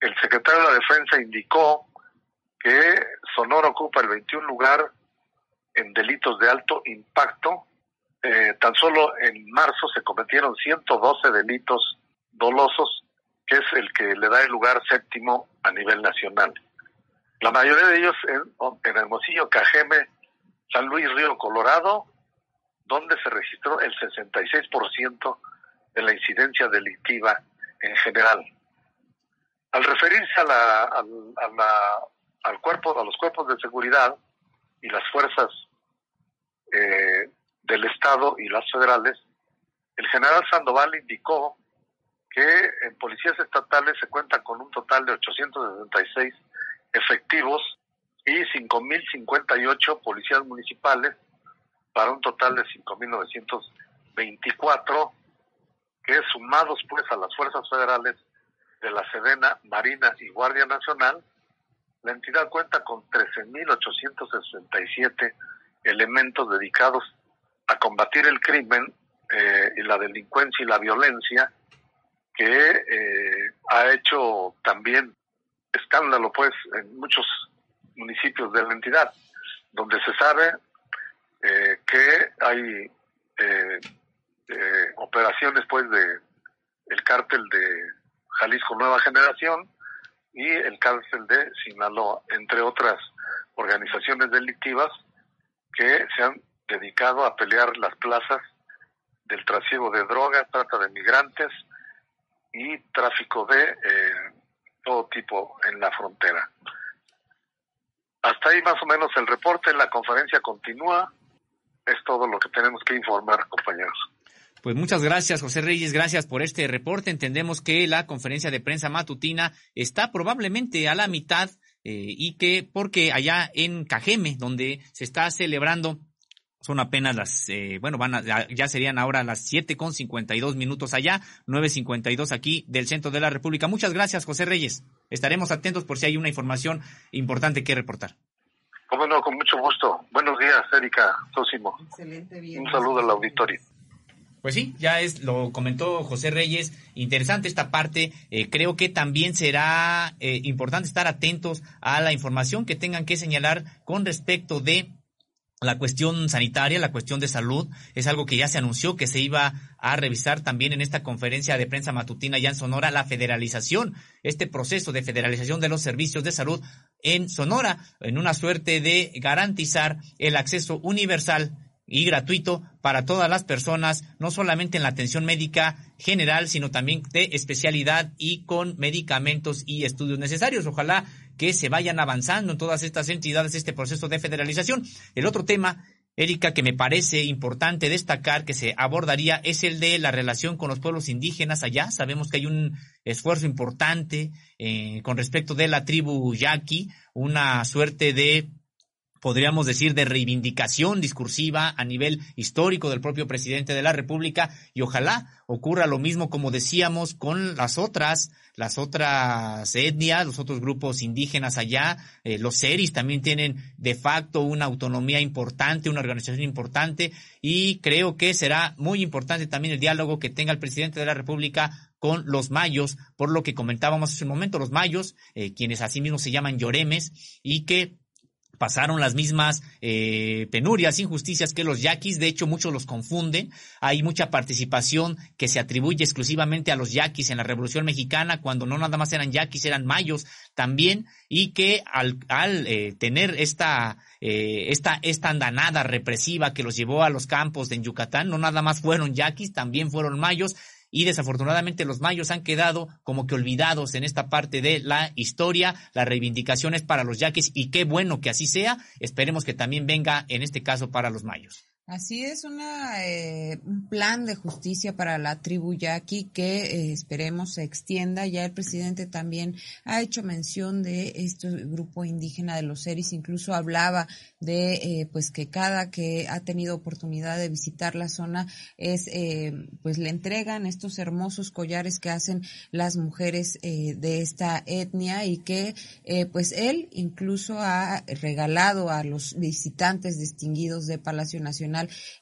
El secretario de la Defensa indicó que Sonora ocupa el 21 lugar en delitos de alto impacto. Eh, tan solo en marzo se cometieron 112 delitos dolosos, que es el que le da el lugar séptimo a nivel nacional. La mayoría de ellos en, en Hermosillo, Cajeme, San Luis Río Colorado, donde se registró el 66% de la incidencia delictiva en general. Al referirse a la, al cuerpo, a los cuerpos de seguridad y las fuerzas eh, del Estado y las federales, el general Sandoval indicó que en policías estatales se cuenta con un total de 866 efectivos y 5.058 policías municipales para un total de 5.924 que sumados pues a las fuerzas federales de la Sedena, Marina y Guardia Nacional, la entidad cuenta con 13.867 elementos dedicados a combatir el crimen eh, y la delincuencia y la violencia que eh, ha hecho también escándalo pues en muchos municipios de la entidad donde se sabe eh, que hay eh, eh, operaciones pues de el cártel de Jalisco Nueva Generación y el cártel de Sinaloa, entre otras organizaciones delictivas que se han dedicado a pelear las plazas del trasiego de drogas, trata de migrantes y tráfico de eh, todo tipo en la frontera. Hasta ahí más o menos el reporte, la conferencia continúa, es todo lo que tenemos que informar, compañeros. Pues muchas gracias, José Reyes, gracias por este reporte. Entendemos que la conferencia de prensa matutina está probablemente a la mitad eh, y que porque allá en Cajeme, donde se está celebrando son apenas las, eh, bueno, van a, ya serían ahora las siete con cincuenta y dos minutos allá, nueve cincuenta y dos aquí del centro de la República. Muchas gracias, José Reyes. Estaremos atentos por si hay una información importante que reportar. Cómo no, con mucho gusto. Buenos días, Erika Sósimo. Excelente, bien. Un saludo al auditorio. Pues sí, ya es, lo comentó José Reyes, interesante esta parte, eh, creo que también será eh, importante estar atentos a la información que tengan que señalar con respecto de la cuestión sanitaria, la cuestión de salud, es algo que ya se anunció que se iba a revisar también en esta conferencia de prensa matutina ya en Sonora, la federalización, este proceso de federalización de los servicios de salud en Sonora, en una suerte de garantizar el acceso universal y gratuito para todas las personas, no solamente en la atención médica general, sino también de especialidad y con medicamentos y estudios necesarios. Ojalá que se vayan avanzando en todas estas entidades este proceso de federalización. El otro tema Erika, que me parece importante destacar que se abordaría es el de la relación con los pueblos indígenas allá. Sabemos que hay un esfuerzo importante eh, con respecto de la tribu yaqui, una suerte de podríamos decir, de reivindicación discursiva a nivel histórico del propio presidente de la República y ojalá ocurra lo mismo como decíamos con las otras, las otras etnias, los otros grupos indígenas allá, eh, los seris también tienen de facto una autonomía importante, una organización importante y creo que será muy importante también el diálogo que tenga el presidente de la República con los mayos, por lo que comentábamos hace un momento, los mayos, eh, quienes asimismo se llaman lloremes y que pasaron las mismas eh, penurias, injusticias que los yaquis. De hecho, muchos los confunden. Hay mucha participación que se atribuye exclusivamente a los yaquis en la Revolución Mexicana, cuando no nada más eran yaquis, eran mayos también, y que al, eh, tener esta, eh, esta, esta andanada represiva que los llevó a los campos de Yucatán, no nada más fueron yaquis, también fueron mayos, y desafortunadamente los mayos han quedado como que olvidados en esta parte de la historia, la reivindicación es para los yaquis y qué bueno que así sea, esperemos que también venga en este caso para los mayos. Así es, una, eh, un plan de justicia para la tribu yaqui que eh, esperemos se extienda. Ya el presidente también ha hecho mención de este grupo indígena de los Seris, incluso hablaba de eh, pues que cada que ha tenido oportunidad de visitar la zona es pues le entregan estos hermosos collares que hacen las mujeres de esta etnia y que pues él incluso ha regalado a los visitantes distinguidos de Palacio Nacional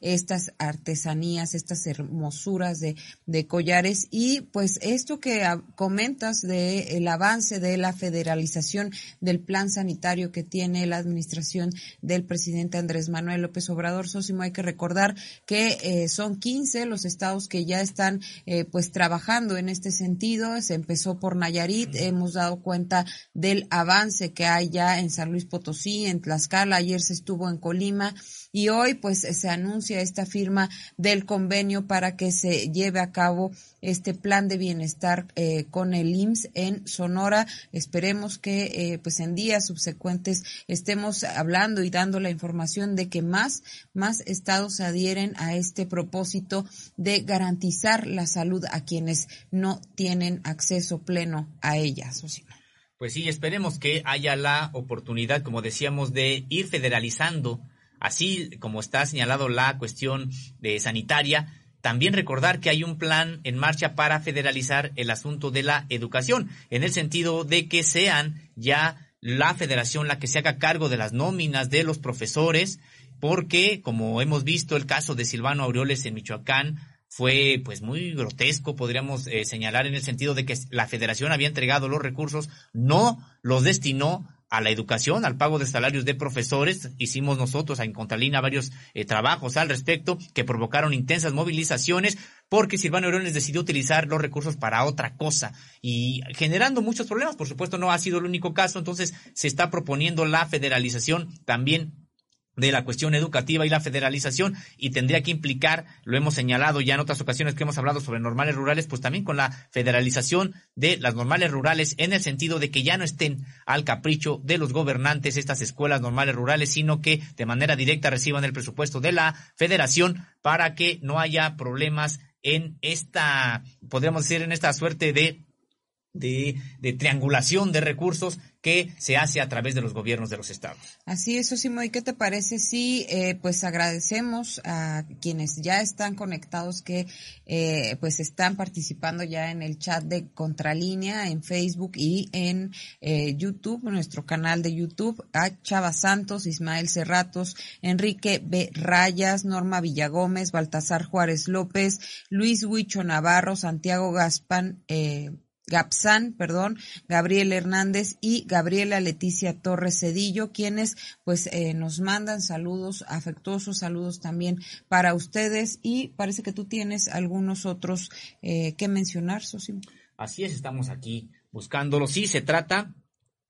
estas artesanías, estas hermosuras de, de collares. Y pues esto que comentas de el avance de la federalización del plan sanitario que tiene la administración del presidente Andrés Manuel López Obrador Sósimo, hay que recordar que eh, son 15 los estados que ya están eh, pues trabajando en este sentido. Se empezó por Nayarit, hemos dado cuenta del avance que hay ya en San Luis Potosí, en Tlaxcala, ayer se estuvo en Colima y hoy pues se anuncia esta firma del convenio para que se lleve a cabo este plan de bienestar eh, con el IMSS en Sonora. Esperemos que eh, pues en días subsecuentes estemos hablando y dando la información de que más, más estados adhieren a este propósito de garantizar la salud a quienes no tienen acceso pleno a ella. Pues sí, esperemos que haya la oportunidad, como decíamos, de ir federalizando Así como está señalado la cuestión de sanitaria, también recordar que hay un plan en marcha para federalizar el asunto de la educación, en el sentido de que sean ya la federación la que se haga cargo de las nóminas de los profesores, porque como hemos visto el caso de Silvano Aureoles en Michoacán, fue pues muy grotesco, podríamos eh, señalar en el sentido de que la federación había entregado los recursos, no los destinó a la educación, al pago de salarios de profesores. Hicimos nosotros en Contralina varios eh, trabajos al respecto que provocaron intensas movilizaciones porque Silvano Aureoles decidió utilizar los recursos para otra cosa y generando muchos problemas. Por supuesto, no ha sido el único caso, entonces se está proponiendo la federalización también de la cuestión educativa y la federalización y tendría que implicar, lo hemos señalado ya en otras ocasiones que hemos hablado sobre normales rurales, pues también con la federalización de las normales rurales en el sentido de que ya no estén al capricho de los gobernantes estas escuelas normales rurales, sino que de manera directa reciban el presupuesto de la federación para que no haya problemas en esta, podríamos decir, en esta suerte de de, triangulación de recursos que se hace a través de los gobiernos de los estados. Así es, Osimo. ¿Y qué te parece si eh, pues agradecemos a quienes ya están conectados que eh, pues están participando ya en el chat de Contralínea en Facebook y en eh, YouTube, nuestro canal de YouTube, a Chava Santos, Ismael Cerratos, Enrique B. Rayas, Norma Villagómez, Baltasar Juárez López, Luis Huicho Navarro, Santiago Gaspan, eh, Gapsan, perdón, Gabriel Hernández y Gabriela Leticia Torres Cedillo, quienes pues eh, nos mandan saludos, afectuosos saludos también para ustedes y parece que tú tienes algunos otros eh, que mencionar, Sosim. Así es, estamos aquí buscándolo. Sí, se trata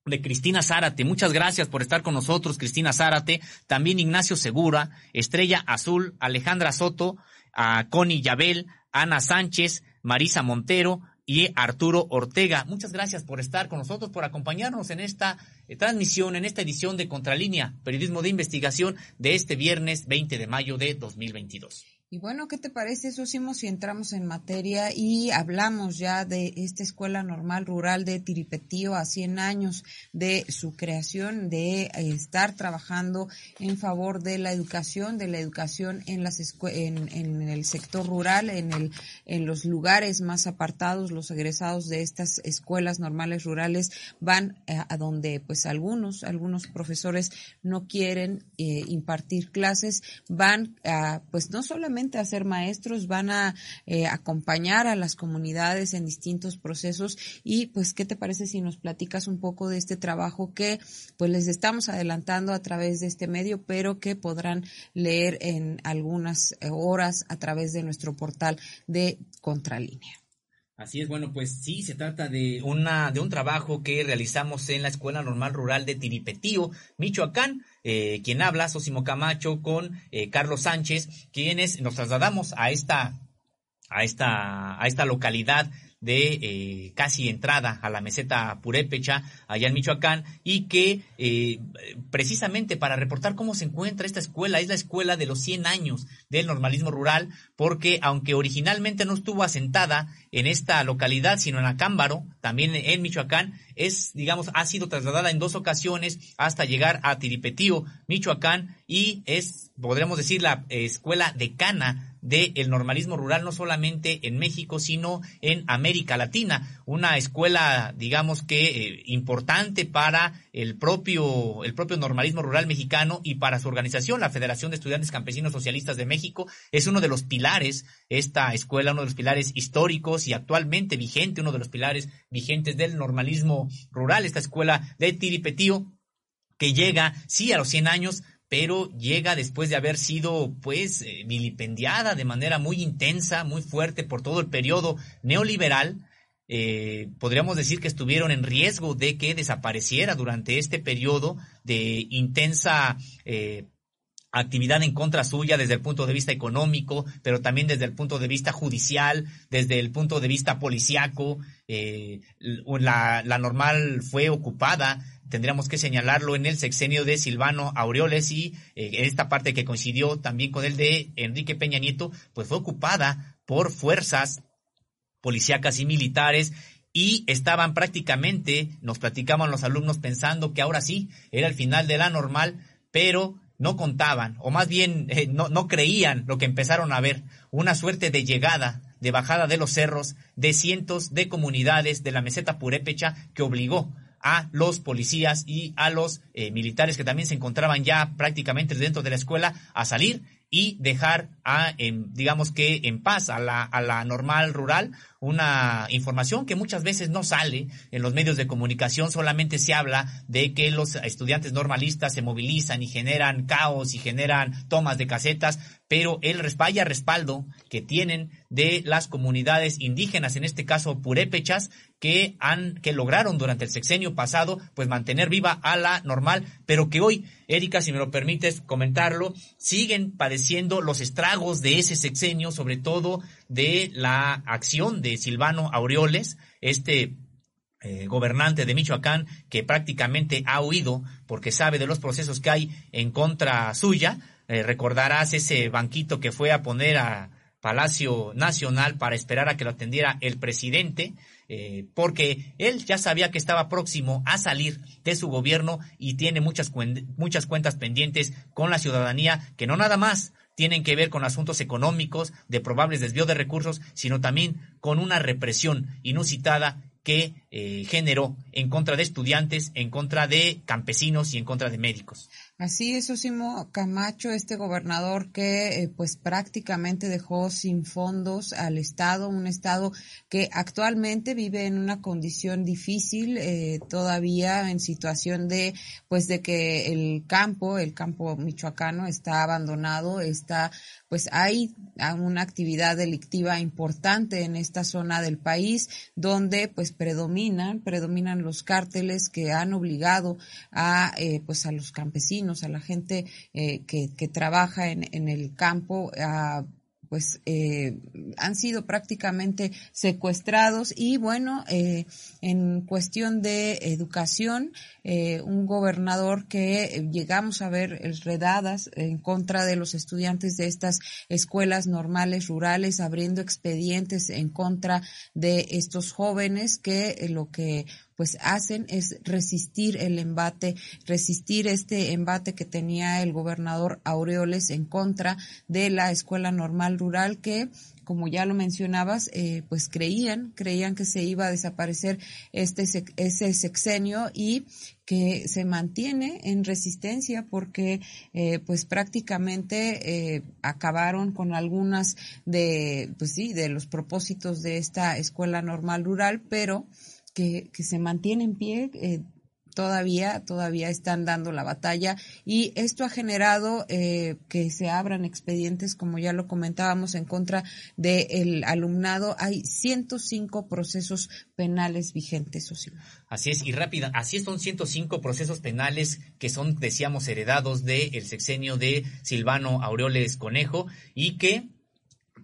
de Cristina Zárate. Muchas gracias por estar con nosotros, Cristina Zárate. También Ignacio Segura, Estrella Azul, Alejandra Soto, a Connie Yabel, Ana Sánchez, Marisa Montero y Arturo Ortega. Muchas gracias por estar con nosotros, por acompañarnos en esta eh, transmisión, en esta edición de Contralínea, Periodismo de Investigación de este viernes 20 de mayo de 2022. Y bueno, ¿qué te parece, Sosimo, si entramos en materia y hablamos ya de esta Escuela Normal Rural de Tiripetío a 100 años de su creación, de eh, estar trabajando en favor de la educación, de la educación en, las en, en el sector rural, en, el, en los lugares más apartados, los egresados de estas escuelas normales rurales van eh, a, donde pues algunos, algunos profesores no quieren eh, impartir clases, van a, pues no solamente a ser maestros, van a eh, acompañar a las comunidades en distintos procesos y pues qué te parece si nos platicas un poco de este trabajo que pues les estamos adelantando a través de este medio, pero que podrán leer en algunas eh, horas a través de nuestro portal de Contralínea. Así es, bueno, pues sí, se trata de una de un trabajo que realizamos en la Escuela Normal Rural de Tiripetío, Michoacán. Eh, quien habla, Sosimo Camacho, con eh, Carlos Sánchez, quienes nos trasladamos a esta a esta a esta localidad de eh, casi entrada a la meseta Purépecha, allá en Michoacán, y que eh, precisamente para reportar cómo se encuentra esta escuela, es la escuela de los 100 años del normalismo rural, porque aunque originalmente no estuvo asentada en esta localidad, sino en Acámbaro, también en Michoacán, es, digamos, ha sido trasladada en dos ocasiones hasta llegar a Tiripetío, Michoacán, y es, podríamos decir, la escuela decana del normalismo rural, no solamente en México, sino en América Latina. Una escuela, digamos que eh, importante para el propio, el propio normalismo rural mexicano y para su organización, la Federación de Estudiantes Campesinos Socialistas de México. Es uno de los pilares, esta escuela, uno de los pilares históricos y actualmente vigente, uno de los pilares vigentes del normalismo rural, esta escuela de Tiripetío que llega, sí, a los 100 años, pero llega después de haber sido, pues, eh, vilipendiada de manera muy intensa, muy fuerte por todo el periodo neoliberal. Eh, podríamos decir que estuvieron en riesgo de que desapareciera durante este periodo de intensa eh, actividad en contra suya desde el punto de vista económico, pero también desde el punto de vista judicial, desde el punto de vista policiaco. La, normal fue ocupada, tendríamos que señalarlo en el sexenio de Silvano Aureoles y eh, en esta parte que coincidió también con el de Enrique Peña Nieto, pues fue ocupada por fuerzas policíacas y militares y estaban prácticamente, nos platicaban los alumnos pensando que ahora sí era el final de la normal, pero no contaban, o más bien eh, no, no creían lo que empezaron a ver, una suerte de llegada, de bajada de los cerros, de cientos de comunidades de la meseta purépecha que obligó a los policías y a los eh, militares que también se encontraban ya prácticamente dentro de la escuela a salir y dejar digamos que en paz a la, a la normal rural. Una información que muchas veces no sale en los medios de comunicación, solamente se habla de que los estudiantes normalistas se movilizan y generan caos y generan tomas de casetas, pero el vaya respaldo que tienen de las comunidades indígenas, en este caso purépechas, que han, que lograron durante el sexenio pasado, pues mantener viva a la normal, pero que hoy, Erika, si me lo permites comentarlo, siguen padeciendo los estragos de ese sexenio, sobre todo de la acción de Silvano Aureoles, este eh, gobernante de Michoacán que prácticamente ha huido porque sabe de los procesos que hay en contra suya. Eh, recordarás ese banquito que fue a poner a Palacio Nacional para esperar a que lo atendiera el presidente, eh, porque él ya sabía que estaba próximo a salir de su gobierno y tiene muchas, muchas cuentas pendientes con la ciudadanía que no nada más tienen que ver con asuntos económicos, de probables desvío de recursos, sino también con una represión inusitada que eh, generó en contra de estudiantes, en contra de campesinos y en contra de médicos. Así es, Osimo Camacho, este gobernador que eh, pues prácticamente dejó sin fondos al Estado, un Estado que actualmente vive en una condición difícil, eh, todavía en situación de pues de que el campo, el campo michoacano está abandonado, está pues hay una actividad delictiva importante en esta zona del país donde pues predominan, predominan los cárteles que han obligado a eh, pues a los campesinos a la gente eh, que, que, trabaja en, en el campo, a pues eh, han sido prácticamente secuestrados y bueno, eh, en cuestión de educación, eh, un gobernador que llegamos a ver redadas en contra de los estudiantes de estas escuelas normales rurales, abriendo expedientes en contra de estos jóvenes que lo que pues hacen es resistir el embate, resistir este embate que tenía el gobernador Aureoles en contra de la escuela normal rural que como ya lo mencionabas, eh, pues creían, creían que se iba a desaparecer este ese sexenio y que se mantiene en resistencia porque eh, pues prácticamente eh, acabaron con algunas de pues sí de los propósitos de esta escuela normal rural, pero que, se mantiene en pie. Eh, todavía, todavía están dando la batalla y esto ha generado eh, que se abran expedientes, como ya lo comentábamos, en contra del alumnado. Hay 105 procesos penales vigentes, Así es, y rápida, así son 105 procesos penales que son, decíamos, heredados del sexenio de Silvano Aureoles Conejo y que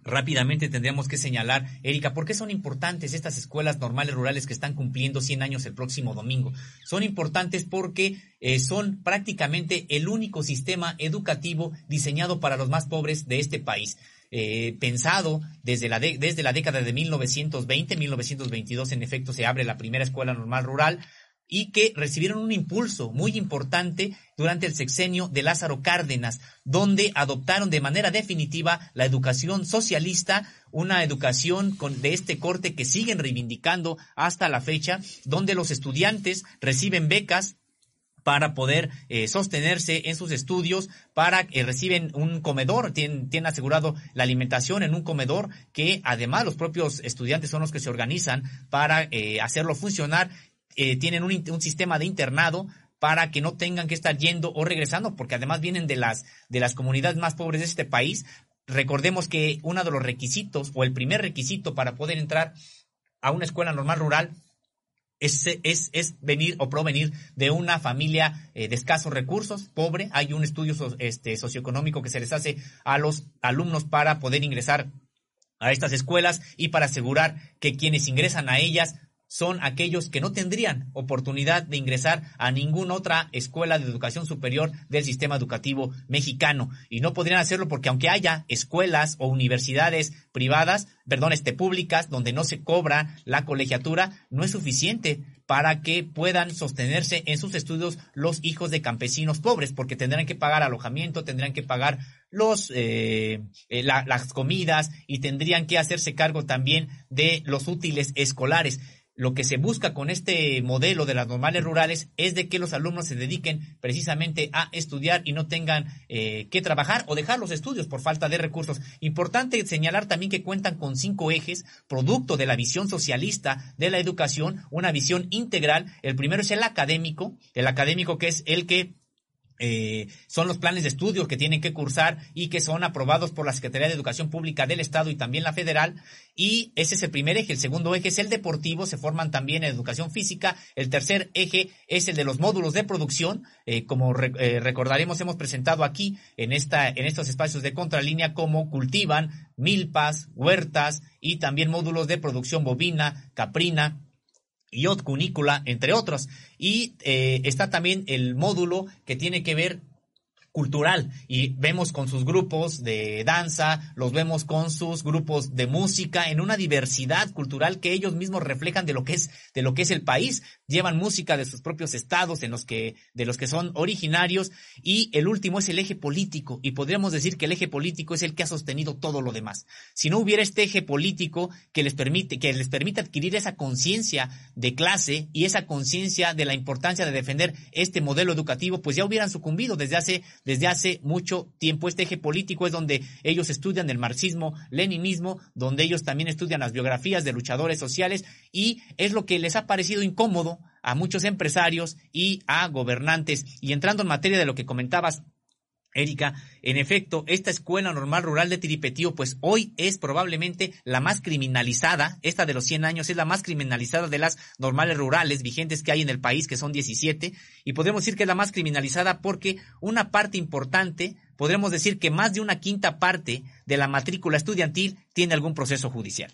rápidamente tendríamos que señalar, Erika, ¿por qué son importantes estas escuelas normales rurales que están cumpliendo 100 años el próximo domingo? Son importantes porque eh, son prácticamente el único sistema educativo diseñado para los más pobres de este país. Eh, pensado desde la, desde la década de 1920, 1922 en efecto se abre la primera escuela normal rural, y que recibieron un impulso muy importante durante el sexenio de Lázaro Cárdenas, donde adoptaron de manera definitiva la educación socialista, una educación con, de este corte que siguen reivindicando hasta la fecha, donde los estudiantes reciben becas para poder eh, sostenerse en sus estudios, para que reciben un comedor, tienen, tienen, asegurado la alimentación en un comedor que además los propios estudiantes son los que se organizan para eh, hacerlo funcionar eh, tienen un, sistema de internado para que no tengan que estar yendo o regresando, porque además vienen de las, de las comunidades más pobres de este país. Recordemos que uno de los requisitos o el primer requisito para poder entrar a una escuela normal rural es, es, es, venir o provenir de una familia eh, de escasos recursos, pobre. Hay un estudio este, socioeconómico que se les hace a los alumnos para poder ingresar a estas escuelas y para asegurar que quienes ingresan a ellas son aquellos que no tendrían oportunidad de ingresar a ninguna otra escuela de educación superior del sistema educativo mexicano. Y no podrían hacerlo porque aunque haya escuelas o universidades privadas, perdón, este, públicas, donde no se cobra la colegiatura, no es suficiente para que puedan sostenerse en sus estudios los hijos de campesinos pobres, porque tendrán que pagar alojamiento, tendrán que pagar los eh, eh las comidas y tendrían que hacerse cargo también de los útiles escolares lo que se busca con este modelo de las normales rurales es de que los alumnos se dediquen precisamente a estudiar y no tengan eh, que trabajar o dejar los estudios por falta de recursos. Importante señalar también que cuentan con cinco ejes, producto de la visión socialista de la educación, una visión integral. El primero es el académico, el académico que es el que eh, son los planes de estudio que tienen que cursar y que son aprobados por la Secretaría de Educación Pública del Estado y también la federal. Y ese es el primer eje. El segundo eje es el deportivo, se forman también en educación física. El tercer eje es el de los módulos de producción. Eh, como eh, recordaremos, hemos presentado aquí en, esta, en estos espacios de contralínea cómo cultivan milpas, huertas y también módulos de producción bovina, caprina, y cunícula, entre otros. Y eh, está también el módulo que tiene que ver cultural. Y vemos con sus grupos de danza, los vemos con sus grupos de música en una diversidad cultural que ellos mismos reflejan de lo que es de lo que es el país, llevan música de sus propios estados en los que de los que son originarios. Y el último es el eje político. Y podríamos decir que el eje político es el que ha sostenido todo lo demás. Si no hubiera este eje político que les permite que les permite adquirir esa conciencia de clase y esa conciencia de la importancia de defender este modelo educativo, pues ya hubieran sucumbido desde hace desde hace mucho tiempo. Este eje político es donde ellos estudian el marxismo, leninismo, donde ellos también estudian las biografías de luchadores sociales y es lo que les ha parecido incómodo a muchos empresarios y a gobernantes. Y entrando en materia de lo que comentabas Erika, en efecto, esta escuela normal rural de Tiripetío, pues hoy es probablemente la más criminalizada, esta de los 100 años es la más criminalizada de las normales rurales vigentes que hay en el país, que son 17, y podemos decir que es la más criminalizada porque una parte importante, podremos decir que más de una quinta parte de la matrícula estudiantil tiene algún proceso judicial.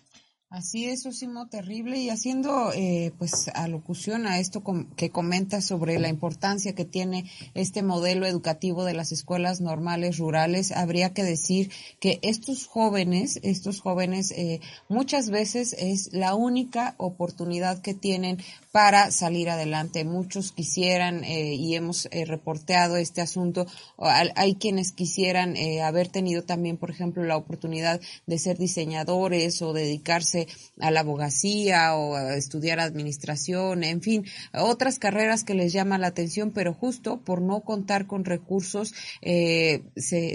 Así es, Osimo, terrible. Y haciendo eh, pues alocución a esto que comenta sobre la importancia que tiene este modelo educativo de las escuelas normales rurales, habría que decir que estos jóvenes, estos jóvenes eh, muchas veces es la única oportunidad que tienen para salir adelante. Muchos quisieran, eh, y hemos eh, reporteado este asunto, hay quienes quisieran eh, haber tenido también, por ejemplo, la oportunidad de ser diseñadores o dedicarse a la abogacía o a estudiar administración, en fin, otras carreras que les llaman la atención, pero justo por no contar con recursos se,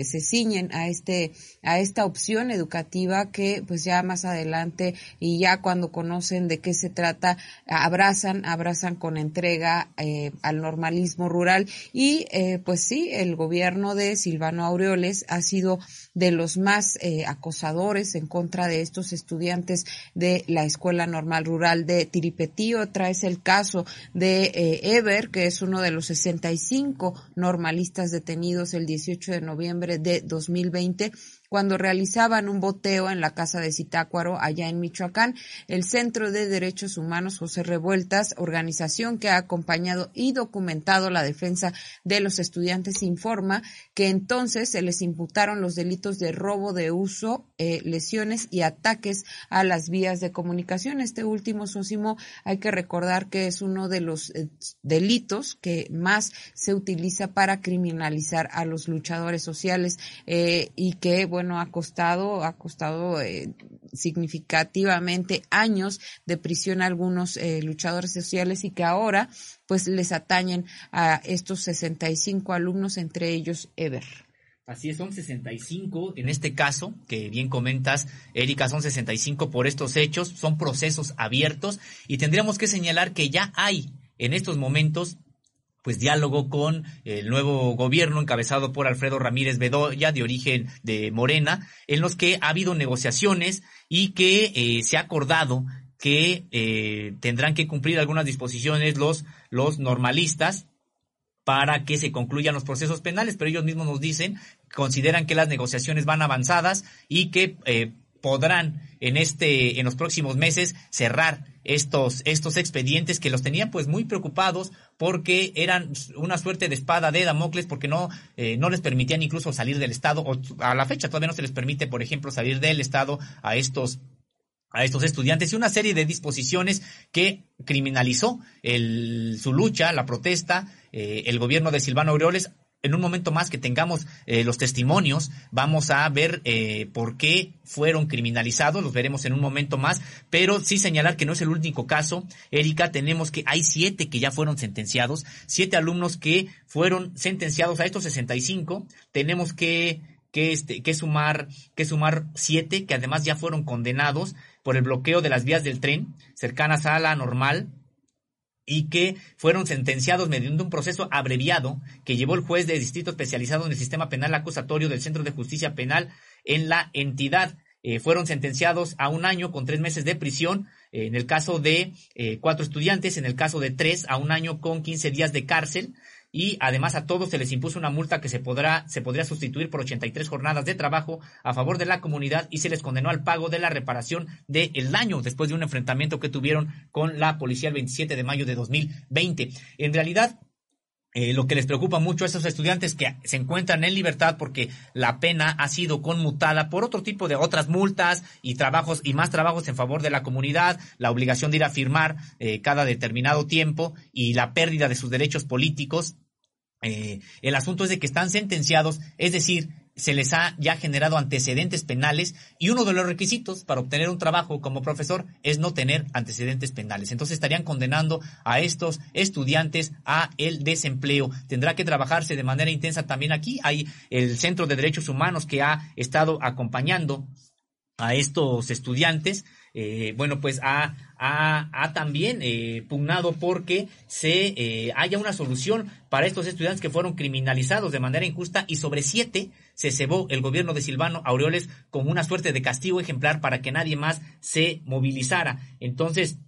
se ciñen a este a esta opción educativa que pues ya más adelante y ya cuando conocen de qué se trata abrazan abrazan, con entrega eh, al normalismo rural. Y eh, pues sí, el gobierno de Silvano Aureoles ha sido de los más eh, acosadores en contra de estos estudiantes de la Escuela Normal Rural de Tiripetío. Traes el caso de Ever, que es uno de los 65 normalistas detenidos el 18 de noviembre de 2020 cuando realizaban un boteo en la casa de Zitácuaro, allá en Michoacán. El Centro de Derechos Humanos José Revueltas, organización que ha acompañado y documentado la defensa de los estudiantes, informa que entonces se les imputaron los delitos de robo de uso, eh, lesiones y ataques a las vías de comunicación. Este último, Sosimo, hay que recordar que es uno de los eh, delitos que más se utiliza para criminalizar a los luchadores sociales eh, y que, bueno, ha costado, ha costado eh, significativamente años de prisión a algunos eh, luchadores sociales y que ahora pues les atañen a estos 65 alumnos, entre ellos Ever. Así es, son 65 en este caso, que bien comentas, Erika, son 65 por estos hechos, son procesos abiertos y tendríamos que señalar que ya hay en estos momentos pues diálogo con el nuevo gobierno encabezado por Alfredo Ramírez Bedoya de origen de Morena, en los que ha habido negociaciones y que eh, se ha acordado que eh, tendrán que cumplir algunas disposiciones los, los normalistas para que se concluyan los procesos penales, pero ellos mismos nos dicen, consideran que las negociaciones van avanzadas y que eh, podrán en este en los próximos meses cerrar estos estos expedientes que los tenían pues muy preocupados porque eran una suerte de espada de Damocles porque no eh, no les permitían incluso salir del estado o a la fecha todavía no se les permite por ejemplo salir del estado a estos a estos estudiantes. Y una serie de disposiciones que criminalizó el, su lucha, la protesta, eh, el gobierno de Silvano Aureoles en un momento más que tengamos eh, los testimonios, vamos a ver eh, por qué fueron criminalizados, los veremos en un momento más, pero sí señalar que no es el único caso. Erika, tenemos que hay siete que ya fueron sentenciados, siete alumnos que fueron sentenciados a estos 65. Tenemos que que este que sumar que sumar siete que además ya fueron condenados por el bloqueo de las vías del tren cercanas a la normal y que fueron sentenciados mediante un proceso abreviado que llevó el juez de distrito especializado en el sistema penal acusatorio del Centro de Justicia Penal en la entidad. Eh, fueron sentenciados a un año con tres meses de prisión, eh, en el caso de eh, cuatro estudiantes, en el caso de tres a un año con quince días de cárcel y además a todos se les impuso una multa que se podrá se podría sustituir por 83 jornadas de trabajo a favor de la comunidad y se les condenó al pago de la reparación del daño después de un enfrentamiento que tuvieron con la policía el 27 de mayo de 2020. En realidad eh, lo que les preocupa mucho a esos estudiantes que se encuentran en libertad porque la pena ha sido conmutada por otro tipo de otras multas y trabajos y más trabajos en favor de la comunidad, la obligación de ir a firmar eh, cada determinado tiempo y la pérdida de sus derechos políticos. Eh, el asunto es de que están sentenciados, es decir, se les ha ya generado antecedentes penales y uno de los requisitos para obtener un trabajo como profesor es no tener antecedentes penales. Entonces estarían condenando a estos estudiantes a el desempleo. Tendrá que trabajarse de manera intensa también aquí. Hay el Centro de Derechos Humanos que ha estado acompañando a estos estudiantes eh, bueno, pues ha, ha, también eh, pugnado porque se eh, haya una solución para estos estudiantes que fueron criminalizados de manera injusta y sobre siete se cebó el gobierno de Silvano Aureoles como una suerte de castigo ejemplar para que nadie más se movilizara. Entonces,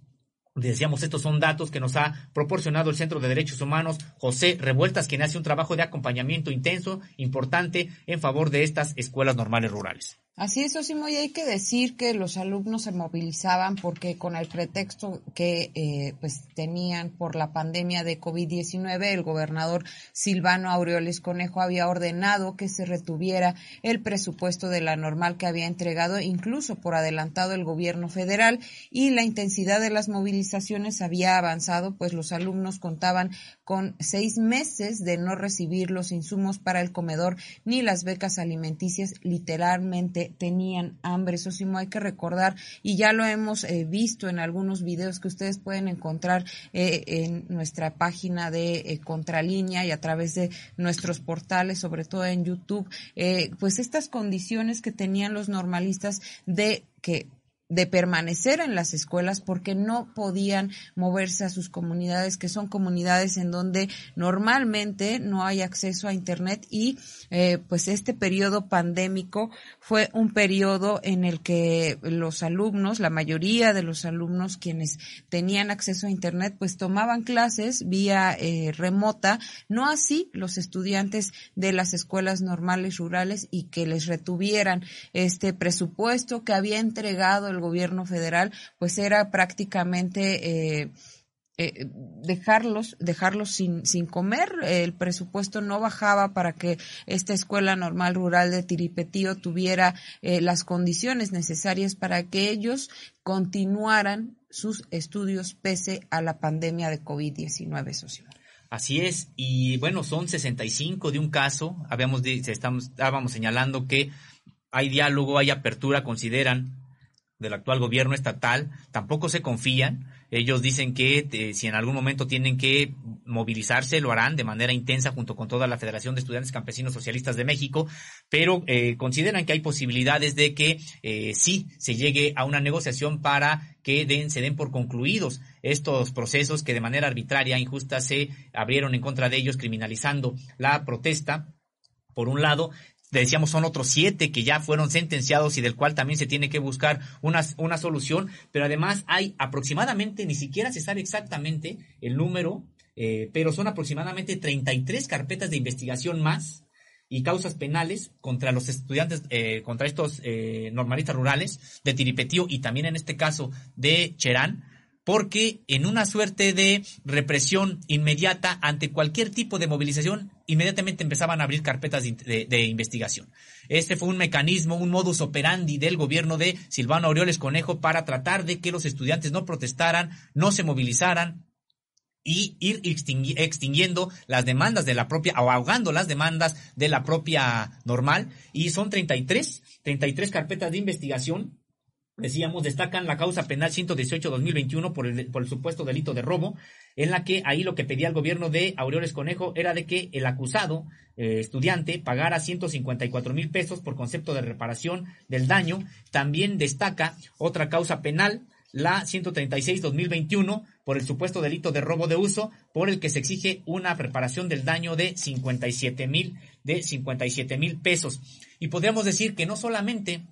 Decíamos, estos son datos que nos ha proporcionado el Centro de Derechos Humanos, José Revueltas, quien hace un trabajo de acompañamiento intenso, importante, en favor de estas escuelas normales rurales. Así es, Osimo, y hay que decir que los alumnos se movilizaban porque con el pretexto que eh, pues tenían por la pandemia de COVID-19, el gobernador Silvano Aureoles Conejo había ordenado que se retuviera el presupuesto de la normal que había entregado incluso por adelantado el gobierno federal y la intensidad de las movilizaciones había avanzado, pues los alumnos contaban con seis meses de no recibir los insumos para el comedor ni las becas alimenticias literalmente tenían hambre. Eso sí, hay que recordar, y ya lo hemos eh, visto en algunos videos que ustedes pueden encontrar eh, en nuestra página de eh, Contralínea y a través de nuestros portales, sobre todo en YouTube, pues estas condiciones que tenían los normalistas de que de permanecer en las escuelas porque no podían moverse a sus comunidades, que son comunidades en donde normalmente no hay acceso a Internet y eh, pues este periodo pandémico fue un periodo en el que los alumnos, la mayoría de los alumnos quienes tenían acceso a Internet, pues tomaban clases vía eh, remota, no así los estudiantes de las escuelas normales rurales y que les retuvieran este presupuesto que había entregado gobierno federal, pues era prácticamente eh, eh, dejarlos, dejarlos sin, sin comer. El presupuesto no bajaba para que esta escuela normal rural de Tiripetío tuviera eh, las condiciones necesarias para que ellos continuaran sus estudios pese a la pandemia de COVID-19 social. Así es, y bueno, son 65 de un caso, habíamos estamos, estábamos señalando que hay diálogo, hay apertura, consideran del actual gobierno estatal, tampoco se confían. Ellos dicen que eh, si en algún momento tienen que movilizarse, lo harán de manera intensa junto con toda la Federación de Estudiantes Campesinos Socialistas de México, pero eh, consideran que hay posibilidades de que eh, sí se llegue a una negociación para que den, se den por concluidos estos procesos que de manera arbitraria, injusta, se abrieron en contra de ellos, criminalizando la protesta por un lado, decíamos son otros siete que ya fueron sentenciados y del cual también se tiene que buscar una, una solución, pero además hay aproximadamente, ni siquiera se sabe exactamente el número, eh, pero son aproximadamente 33 carpetas de investigación más y causas penales contra los estudiantes, eh, contra estos eh, normalistas rurales de Tiripetío y también en este caso de Cherán, porque en una suerte de represión inmediata ante cualquier tipo de movilización, inmediatamente empezaban a abrir carpetas de, investigación. Este fue un mecanismo, un modus operandi del gobierno de Silvano Aureoles Conejo para tratar de que los estudiantes no protestaran, no se movilizaran, y ir extinguiendo las demandas de la propia, o ahogando las demandas de la propia normal. Y son 33, 33 carpetas de investigación decíamos, destacan la causa penal 118-2021 por el, por el supuesto delito de robo, en la que ahí lo que pedía el gobierno de Aureoles Conejo era de que el acusado, eh, estudiante, pagara 154 mil pesos por concepto de reparación del daño. También destaca otra causa penal, la 136-2021, por el supuesto delito de robo de uso, por el que se exige una reparación del daño de 57 mil, de 57 mil pesos. Y podríamos decir que no solamente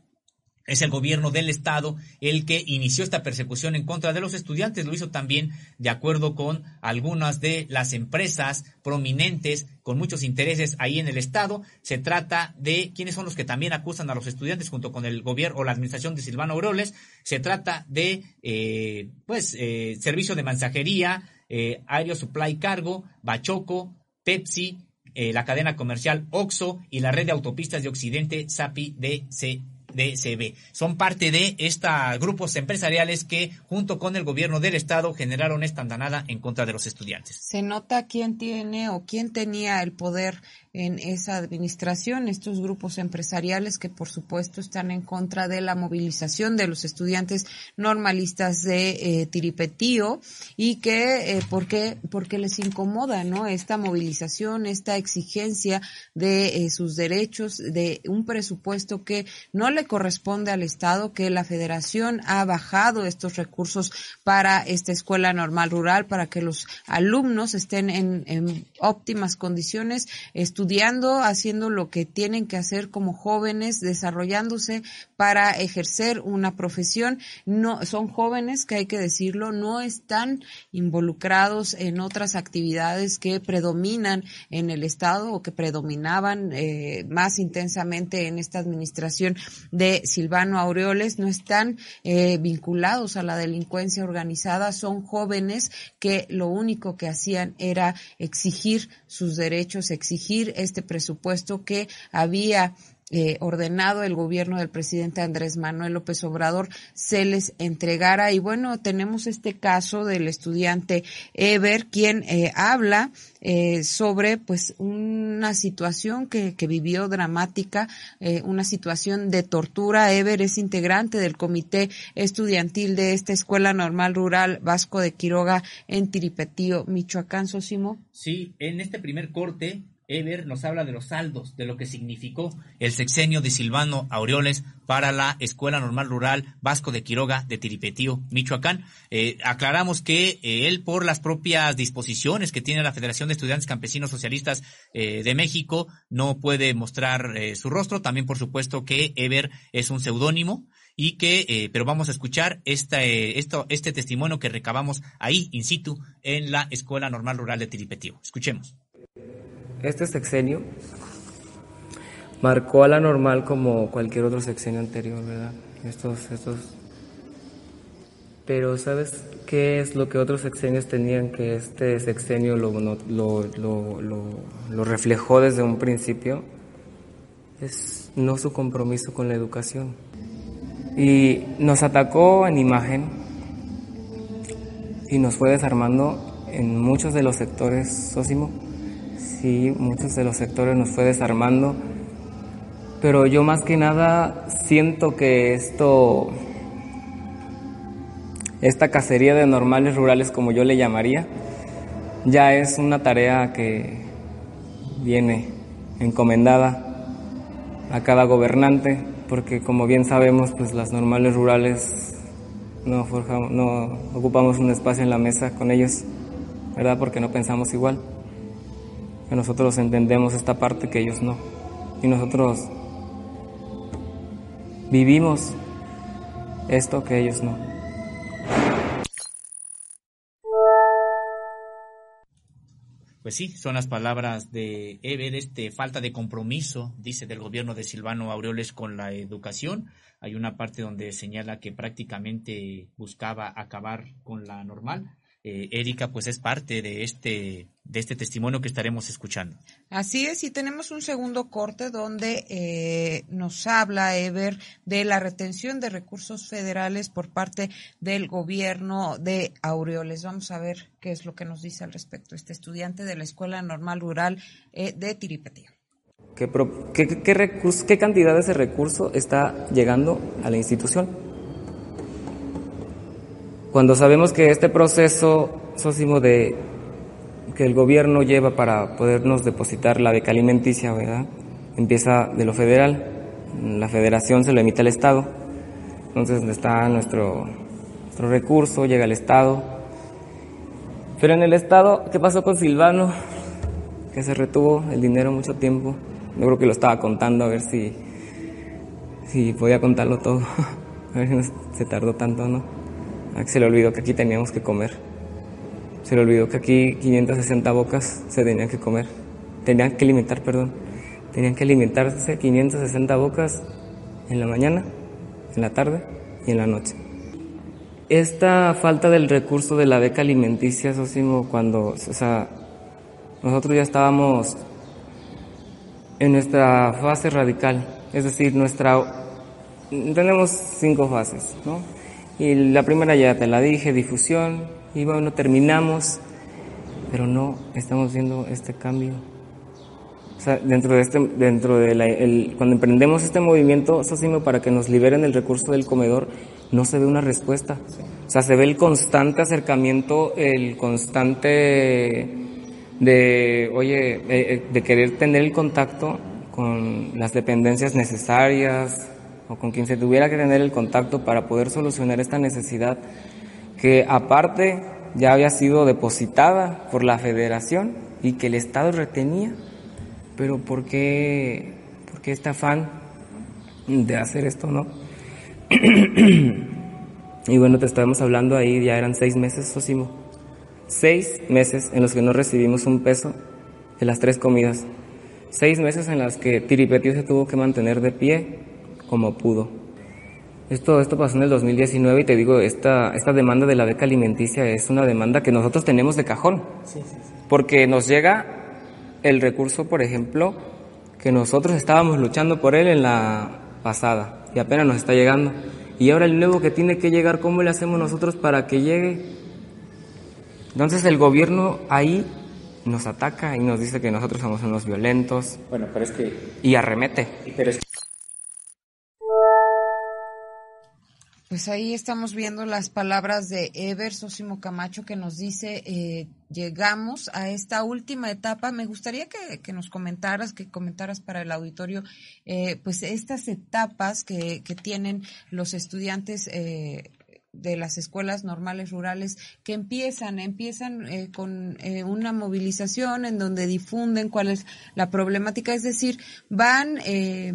es el gobierno del estado el que inició esta persecución en contra de los estudiantes. Lo hizo también de acuerdo con algunas de las empresas prominentes con muchos intereses ahí en el estado. Se trata de quiénes son los que también acusan a los estudiantes junto con el gobierno o la administración de Silvano Aureoles. Se trata de, eh, pues, eh, servicio de mensajería, eh, Aéreo Supply Cargo, Bachoco, Pepsi, eh, la cadena comercial OXO y la red de autopistas de Occidente, SAPI DC DCB. Son parte de estos grupos empresariales que, junto con el gobierno del estado, generaron esta andanada en contra de los estudiantes. Se nota quién tiene o quién tenía el poder en esa administración, estos grupos empresariales que por supuesto están en contra de la movilización de los estudiantes normalistas de eh, Tiripetío y que eh, porque porque les incomoda, ¿no? Esta movilización, esta exigencia de eh, sus derechos, de un presupuesto que no le corresponde al Estado, que la Federación ha bajado estos recursos para esta escuela normal rural, para que los alumnos estén en, óptimas condiciones, estudiando, haciendo lo que tienen que hacer como jóvenes, desarrollándose para ejercer una profesión. No, son jóvenes que hay que decirlo, no están involucrados en otras actividades que predominan en el Estado o que predominaban eh, más intensamente en esta administración de Silvano Aureoles no están eh, vinculados a la delincuencia organizada, son jóvenes que lo único que hacían era exigir sus derechos, exigir este presupuesto que había eh, ordenado el gobierno del presidente Andrés Manuel López Obrador se les entregara. Y bueno, tenemos este caso del estudiante Ever, quien eh, habla eh, sobre pues una situación que, que vivió dramática, eh, una situación de tortura. Ever es integrante del comité estudiantil de esta Escuela Normal Rural Vasco de Quiroga en Tiripetío, Michoacán, Sosimo. Sí, en este primer corte Ever nos habla de los saldos, de lo que significó el sexenio de Silvano Aureoles para la Escuela Normal Rural Vasco de Quiroga de Tiripetío, Michoacán. Eh, aclaramos que eh, él, por las propias disposiciones que tiene la Federación de Estudiantes Campesinos Socialistas eh, de México, no puede mostrar su rostro. También, por supuesto, que Ever es un seudónimo y que, pero vamos a escuchar este, este testimonio que recabamos ahí, in situ, en la Escuela Normal Rural de Tiripetío. Escuchemos este sexenio marcó a la normal como cualquier otro sexenio anterior, ¿verdad? Estos, estos. Pero ¿sabes qué es lo que otros sexenios tenían que este sexenio lo, lo, lo, reflejó desde un principio? Es no su compromiso con la educación. Y nos atacó en imagen y nos fue desarmando en muchos de los sectores, Sósimo sí, muchos de los sectores nos fue desarmando, pero yo más que nada siento que esto, esta cacería de normales rurales, como yo le llamaría, ya es una tarea que viene encomendada a cada gobernante, porque como bien sabemos, pues las normales rurales no, forjamos, no ocupamos un espacio en la mesa con ellos, ¿verdad? Porque no pensamos igual que nosotros entendemos esta parte que ellos no. Y nosotros vivimos esto que ellos no. Pues sí, son las palabras de Eve, de este falta de compromiso, dice, del gobierno de Silvano Aureoles con la educación. Hay una parte donde señala que prácticamente buscaba acabar con la normal eh, Erika, pues es parte de este, de este testimonio que estaremos escuchando. Así es, y tenemos un segundo corte donde eh, nos habla Ever de la retención de recursos federales por parte del gobierno de Aureoles. Vamos a ver qué es lo que nos dice al respecto este estudiante de la Escuela Normal Rural eh, de Tiripetío. ¿Qué, qué, qué, ¿Qué cantidad de ese recurso está llegando a la institución? Cuando sabemos que este proceso, Sosimo, de que el gobierno lleva para podernos depositar la beca alimenticia, ¿verdad? Empieza de lo federal, la federación se lo emite al Estado, entonces está nuestro, nuestro recurso, llega al Estado. Pero en el Estado, ¿qué pasó con Silvano? Que se retuvo el dinero mucho tiempo. Yo creo que lo estaba contando a ver si, si podía contarlo todo. a ver si se tardó tanto, ¿no? Se le olvidó que aquí teníamos que comer. Se le olvidó que aquí 560 bocas se tenían que comer. Tenían que alimentar, perdón. Tenían que alimentarse 560 bocas en la mañana, en la tarde y en la noche. Esta falta del recurso de la beca alimenticia, Sosimo, cuando, o sea, nosotros ya estábamos en nuestra fase radical, es decir, nuestra tenemos cinco fases, ¿no? Y la primera ya te la dije, difusión, y bueno, terminamos, pero no estamos viendo este cambio. O sea, dentro de este, dentro de la, el, cuando emprendemos este movimiento Sosimo para que nos liberen el recurso del comedor, no se ve una respuesta. O sea, se ve el constante acercamiento, el constante de, oye, eh, eh, de querer tener el contacto con las dependencias necesarias con quien se tuviera que tener el contacto para poder solucionar esta necesidad que aparte ya había sido depositada por la federación y que el Estado retenía pero ¿por qué, por qué este afán de hacer esto, no? y bueno, te estábamos hablando ahí, ya eran seis meses, Sosimo. Seis meses en los que no recibimos un peso de las tres comidas. Seis meses en las que Tiripetío se tuvo que mantener de pie como pudo. Esto, esto pasó en el 2019 y te digo, esta, esta demanda de la beca alimenticia es una demanda que nosotros tenemos de cajón. Porque nos llega el recurso, por ejemplo, que nosotros estábamos luchando por él en la pasada y apenas nos está llegando. Y ahora el nuevo que tiene que llegar, ¿cómo le hacemos nosotros para que llegue? Entonces el gobierno ahí nos ataca y nos dice que nosotros somos unos violentos. Bueno, pero es que... Y arremete. Pero es Pues ahí estamos viendo las palabras de Ever Sosimo Camacho que nos dice, eh, llegamos a esta última etapa. Me gustaría que, nos comentaras, que comentaras para el auditorio, eh, pues estas etapas que, que tienen los estudiantes eh, de las escuelas normales rurales que empiezan, empiezan eh, con eh, una movilización en donde difunden cuál es la problemática, es decir, van eh,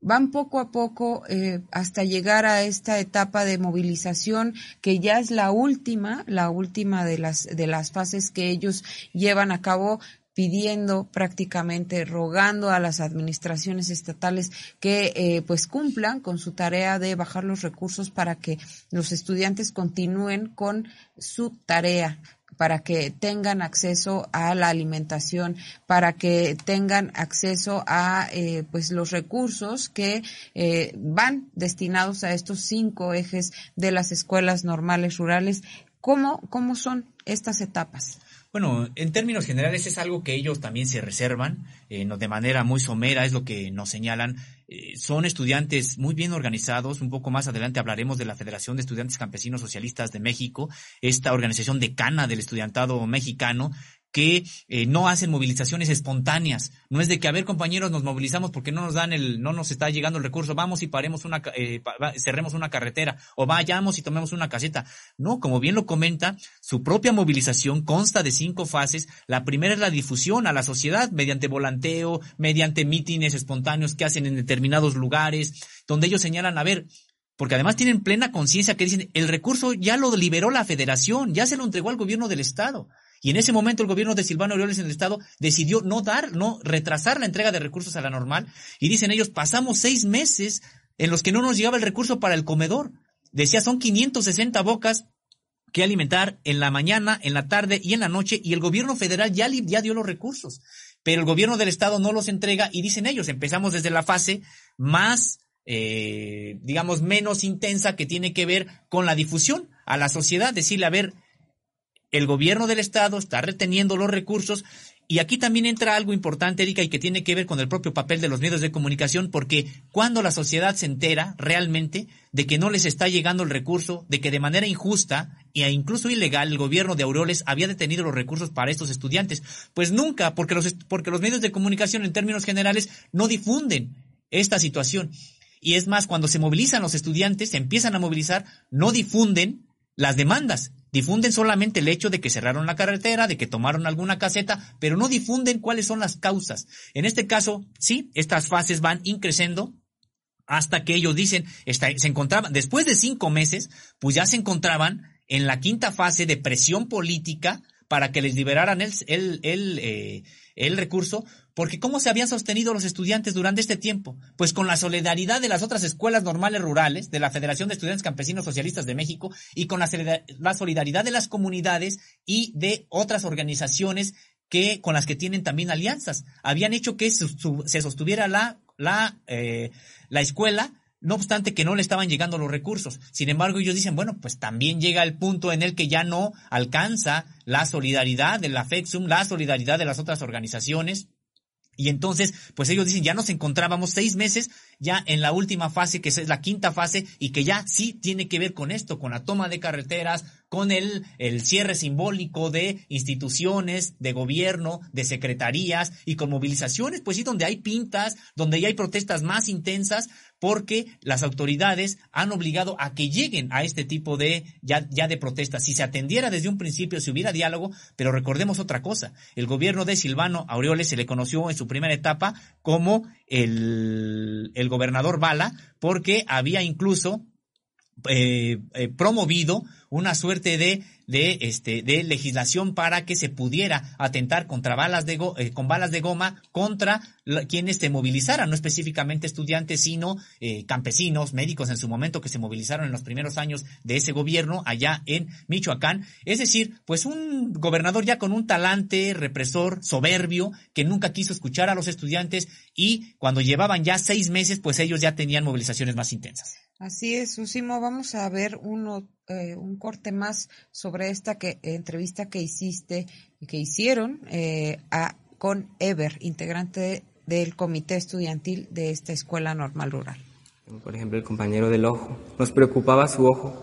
van poco a poco eh, hasta llegar a esta etapa de movilización que ya es la última, la última de las de las fases que ellos llevan a cabo pidiendo prácticamente, rogando a las administraciones estatales que eh, pues cumplan con su tarea de bajar los recursos para que los estudiantes continúen con su tarea para que tengan acceso a la alimentación, para que tengan acceso a eh, pues los recursos que eh, van destinados a estos cinco ejes de las escuelas normales rurales. ¿Cómo, cómo son estas etapas? Bueno, en términos generales es algo que ellos también se reservan, eh, de manera muy somera es lo que nos señalan. Eh, son estudiantes muy bien organizados. Un poco más adelante hablaremos de la Federación de Estudiantes Campesinos Socialistas de México, esta organización decana del estudiantado mexicano, que eh, no hacen movilizaciones espontáneas. No es de que, a ver, compañeros, nos movilizamos porque no nos dan el, no nos está llegando el recurso, vamos y paremos una, eh, cerremos una carretera, o vayamos y tomemos una caseta. No, como bien lo comenta, su propia movilización consta de cinco fases. La primera es la difusión a la sociedad mediante volanteo, mediante mítines espontáneos que hacen en determinados lugares, donde ellos señalan, a ver, porque además tienen plena conciencia que dicen, el recurso ya lo liberó la federación, ya se lo entregó al gobierno del estado. Y en ese momento el gobierno de Silvano Aureoles en el Estado decidió no dar, no retrasar la entrega de recursos a la normal. Y dicen ellos, pasamos seis meses en los que no nos llegaba el recurso para el comedor. Decía, son 560 bocas que alimentar en la mañana, en la tarde y en la noche. Y el gobierno federal ya, ya dio los recursos. Pero el gobierno del Estado no los entrega y dicen ellos, empezamos desde la fase más, eh, digamos, menos intensa que tiene que ver con la difusión a la sociedad. Decirle, a ver, el gobierno del Estado está reteniendo los recursos y aquí también entra algo importante, Erika, y que tiene que ver con el propio papel de los medios de comunicación, porque cuando la sociedad se entera realmente de que no les está llegando el recurso, de que de manera injusta e incluso ilegal el gobierno de Aureoles había detenido los recursos para estos estudiantes, pues nunca, porque los, porque los medios de comunicación en términos generales no difunden esta situación. Y es más, cuando se movilizan los estudiantes, se empiezan a movilizar, no difunden las demandas. Difunden solamente el hecho de que cerraron la carretera, de que tomaron alguna caseta, pero no difunden cuáles son las causas. En este caso, sí, estas fases van increciendo hasta que ellos dicen, se encontraban, después de cinco meses, pues ya se encontraban en la quinta fase de presión política para que les liberaran el, el, el, eh, el recurso, porque ¿cómo se habían sostenido los estudiantes durante este tiempo? Pues con la solidaridad de las otras escuelas normales rurales, de la Federación de Estudiantes Campesinos Socialistas de México, y con la solidaridad de las comunidades y de otras organizaciones que con las que tienen también alianzas. Habían hecho que se sostuviera la, la, eh, la escuela no obstante que no le estaban llegando los recursos. Sin embargo, ellos dicen, bueno, pues también llega el punto en el que ya no alcanza la solidaridad de la FEXUM, la solidaridad de las otras organizaciones. Y entonces, pues ellos dicen, ya nos encontrábamos seis meses ya en la última fase, que es la quinta fase, y que ya sí tiene que ver con esto, con la toma de carreteras, con el, el cierre simbólico de instituciones, de gobierno, de secretarías y con movilizaciones, pues sí, donde hay pintas, donde ya hay protestas más intensas, porque las autoridades han obligado a que lleguen a este tipo de ya, ya de protestas. Si se atendiera desde un principio, si hubiera diálogo, pero recordemos otra cosa, el gobierno de Silvano Aureoles se le conoció en su primera etapa como el, el gobernador Bala, porque había incluso eh, eh, promovido una suerte de, de, este, de legislación para que se pudiera atentar contra balas de eh, con balas de goma contra quienes se movilizaran, no específicamente estudiantes, sino eh, campesinos, médicos en su momento que se movilizaron en los primeros años de ese gobierno allá en Michoacán. Es decir, pues un gobernador ya con un talante represor, soberbio, que nunca quiso escuchar a los estudiantes y cuando llevaban ya seis meses, pues ellos ya tenían movilizaciones más intensas. Así es, Usimo. Vamos a ver uno, eh, un corte más sobre esta que, entrevista que hiciste, que hicieron eh, a, con Ever, integrante del comité estudiantil de esta escuela normal rural. Por ejemplo, el compañero del ojo. Nos preocupaba su ojo,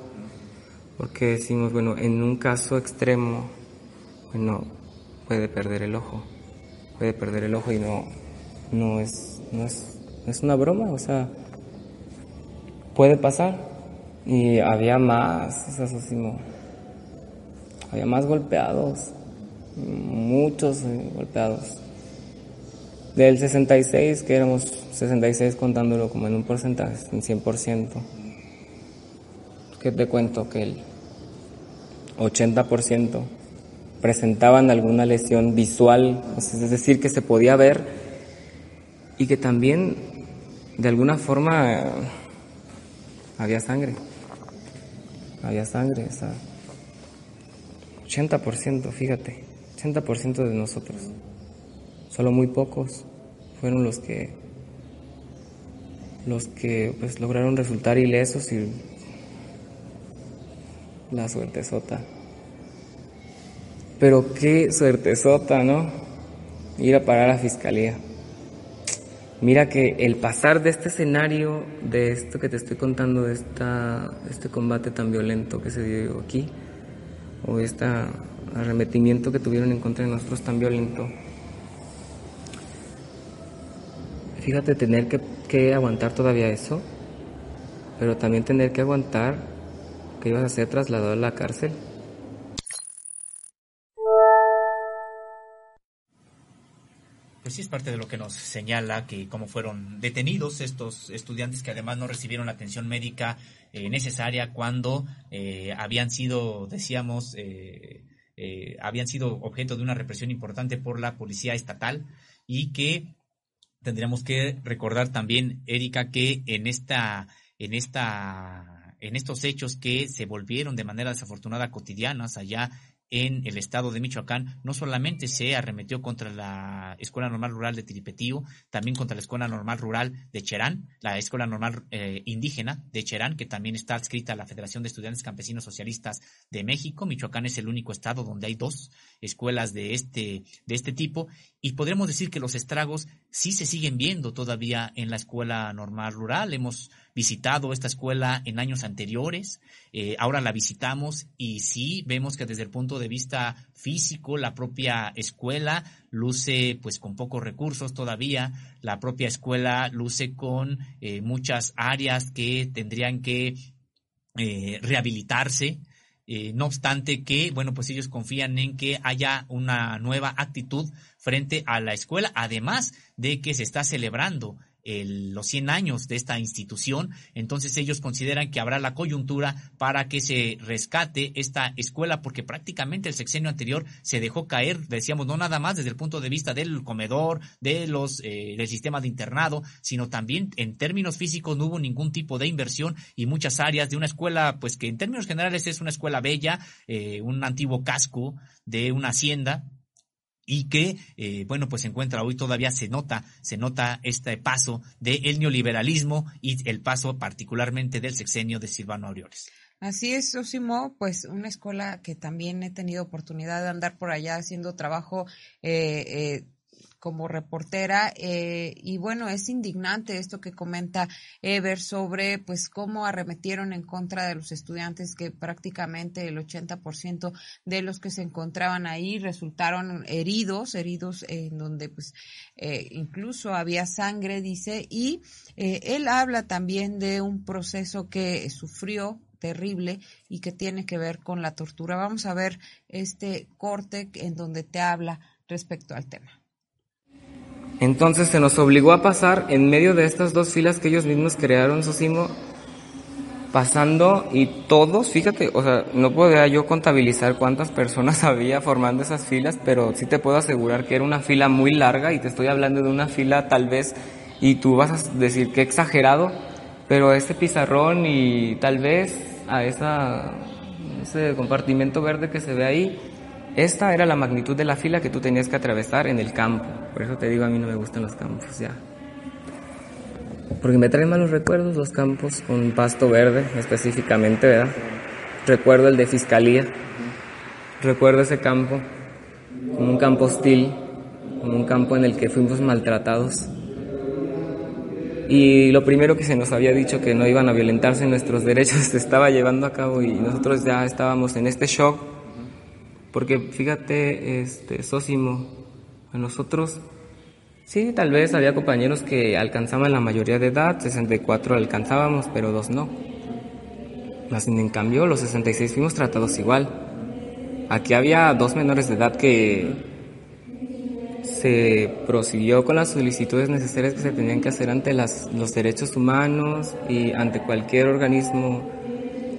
porque decimos, bueno, en un caso extremo, bueno, puede perder el ojo, puede perder el ojo y no, no es, no es, no es una broma, o sea, puede pasar. Y había más, había más golpeados, muchos golpeados. Del 66, que éramos 66 contándolo como en un porcentaje, en 100%, que te cuento que el 80% presentaban alguna lesión visual, es decir, que se podía ver y que también de alguna forma había sangre. Había sangre, 80%, fíjate, 80% de nosotros. Solo muy pocos fueron los que los que pues lograron resultar ilesos y la suerte sota. Pero qué suerte sota, ¿no? Ir a parar a la fiscalía. Mira que el pasar de este escenario, de esto que te estoy contando, de esta, este combate tan violento que se dio aquí, o este arremetimiento que tuvieron en contra de nosotros tan violento, fíjate tener que, que aguantar todavía eso, pero también tener que aguantar que ibas a ser trasladado a la cárcel. Pues sí es parte de lo que nos señala que cómo fueron detenidos estos estudiantes que además no recibieron la atención médica eh, necesaria cuando eh, habían sido, decíamos, eh, habían sido objeto de una represión importante por la policía estatal y que tendríamos que recordar también, Erika, que en esta, en esta, en estos hechos que se volvieron de manera desafortunada cotidianas allá en el estado de Michoacán no solamente se arremetió contra la Escuela Normal Rural de Tiripetío, también contra la Escuela Normal Rural de Cherán, la Escuela Normal eh, Indígena de Cherán, que también está adscrita a la Federación de Estudiantes Campesinos Socialistas de México. Michoacán es el único estado donde hay dos escuelas de este, de este tipo y podremos decir que los estragos sí se siguen viendo todavía en la Escuela Normal Rural. Hemos visitado esta escuela en años anteriores, eh, ahora la visitamos y sí vemos que desde el punto de vista físico la propia escuela luce pues con pocos recursos todavía, la propia escuela luce con eh, muchas áreas que tendrían que eh, rehabilitarse. No obstante que, bueno, pues ellos confían en que haya una nueva actitud frente a la escuela, además de que se está celebrando los 100 años de esta institución, entonces ellos consideran que habrá la coyuntura para que se rescate esta escuela, porque prácticamente el sexenio anterior se dejó caer, decíamos, no nada más desde el punto de vista del comedor, de los, eh, del sistema de internado, sino también en términos físicos no hubo ningún tipo de inversión y muchas áreas de una escuela, pues que en términos generales es una escuela bella, eh, un antiguo casco de una hacienda, y que, eh, bueno, pues se encuentra hoy todavía se nota, se nota este paso del neoliberalismo y el paso particularmente del sexenio de Silvano Aureoles. Así es, Osimo, pues una escuela que también he tenido oportunidad de andar por allá haciendo trabajo eh, eh, como reportera eh, y bueno es indignante esto que comenta Ever sobre pues cómo arremetieron en contra de los estudiantes que prácticamente el 80% de los que se encontraban ahí resultaron heridos heridos en donde pues eh, incluso había sangre dice y eh, él habla también de un proceso que sufrió terrible y que tiene que ver con la tortura. Vamos a ver este corte en donde te habla respecto al tema. Entonces se nos obligó a pasar en medio de estas dos filas que ellos mismos crearon, Sosimo, pasando y todos, fíjate, o sea, no podía yo contabilizar cuántas personas había formando esas filas, pero sí te puedo asegurar que era una fila muy larga y te estoy hablando de una fila tal vez, y tú vas a decir que exagerado, pero ese pizarrón y tal vez a ese compartimento verde que se ve ahí, esta era la magnitud de la fila que tú tenías que atravesar en el campo. Por eso te digo, a mí no me gustan los campos ya. Porque me traen malos recuerdos los campos con pasto verde específicamente, ¿verdad? Recuerdo el de fiscalía. Recuerdo ese campo como un campo hostil, como un campo en el que fuimos maltratados. Y lo primero que se nos había dicho que no iban a violentarse nuestros derechos se estaba llevando a cabo y nosotros ya estábamos en este shock porque fíjate, este, Sósimo, a nosotros, sí, tal vez había compañeros que alcanzaban la mayoría de edad, 64 alcanzábamos, pero dos no. Más en cambio, los 66 fuimos tratados igual. Aquí había dos menores de edad que se prosiguió con las solicitudes necesarias que se tenían que hacer ante las, los derechos humanos y ante cualquier organismo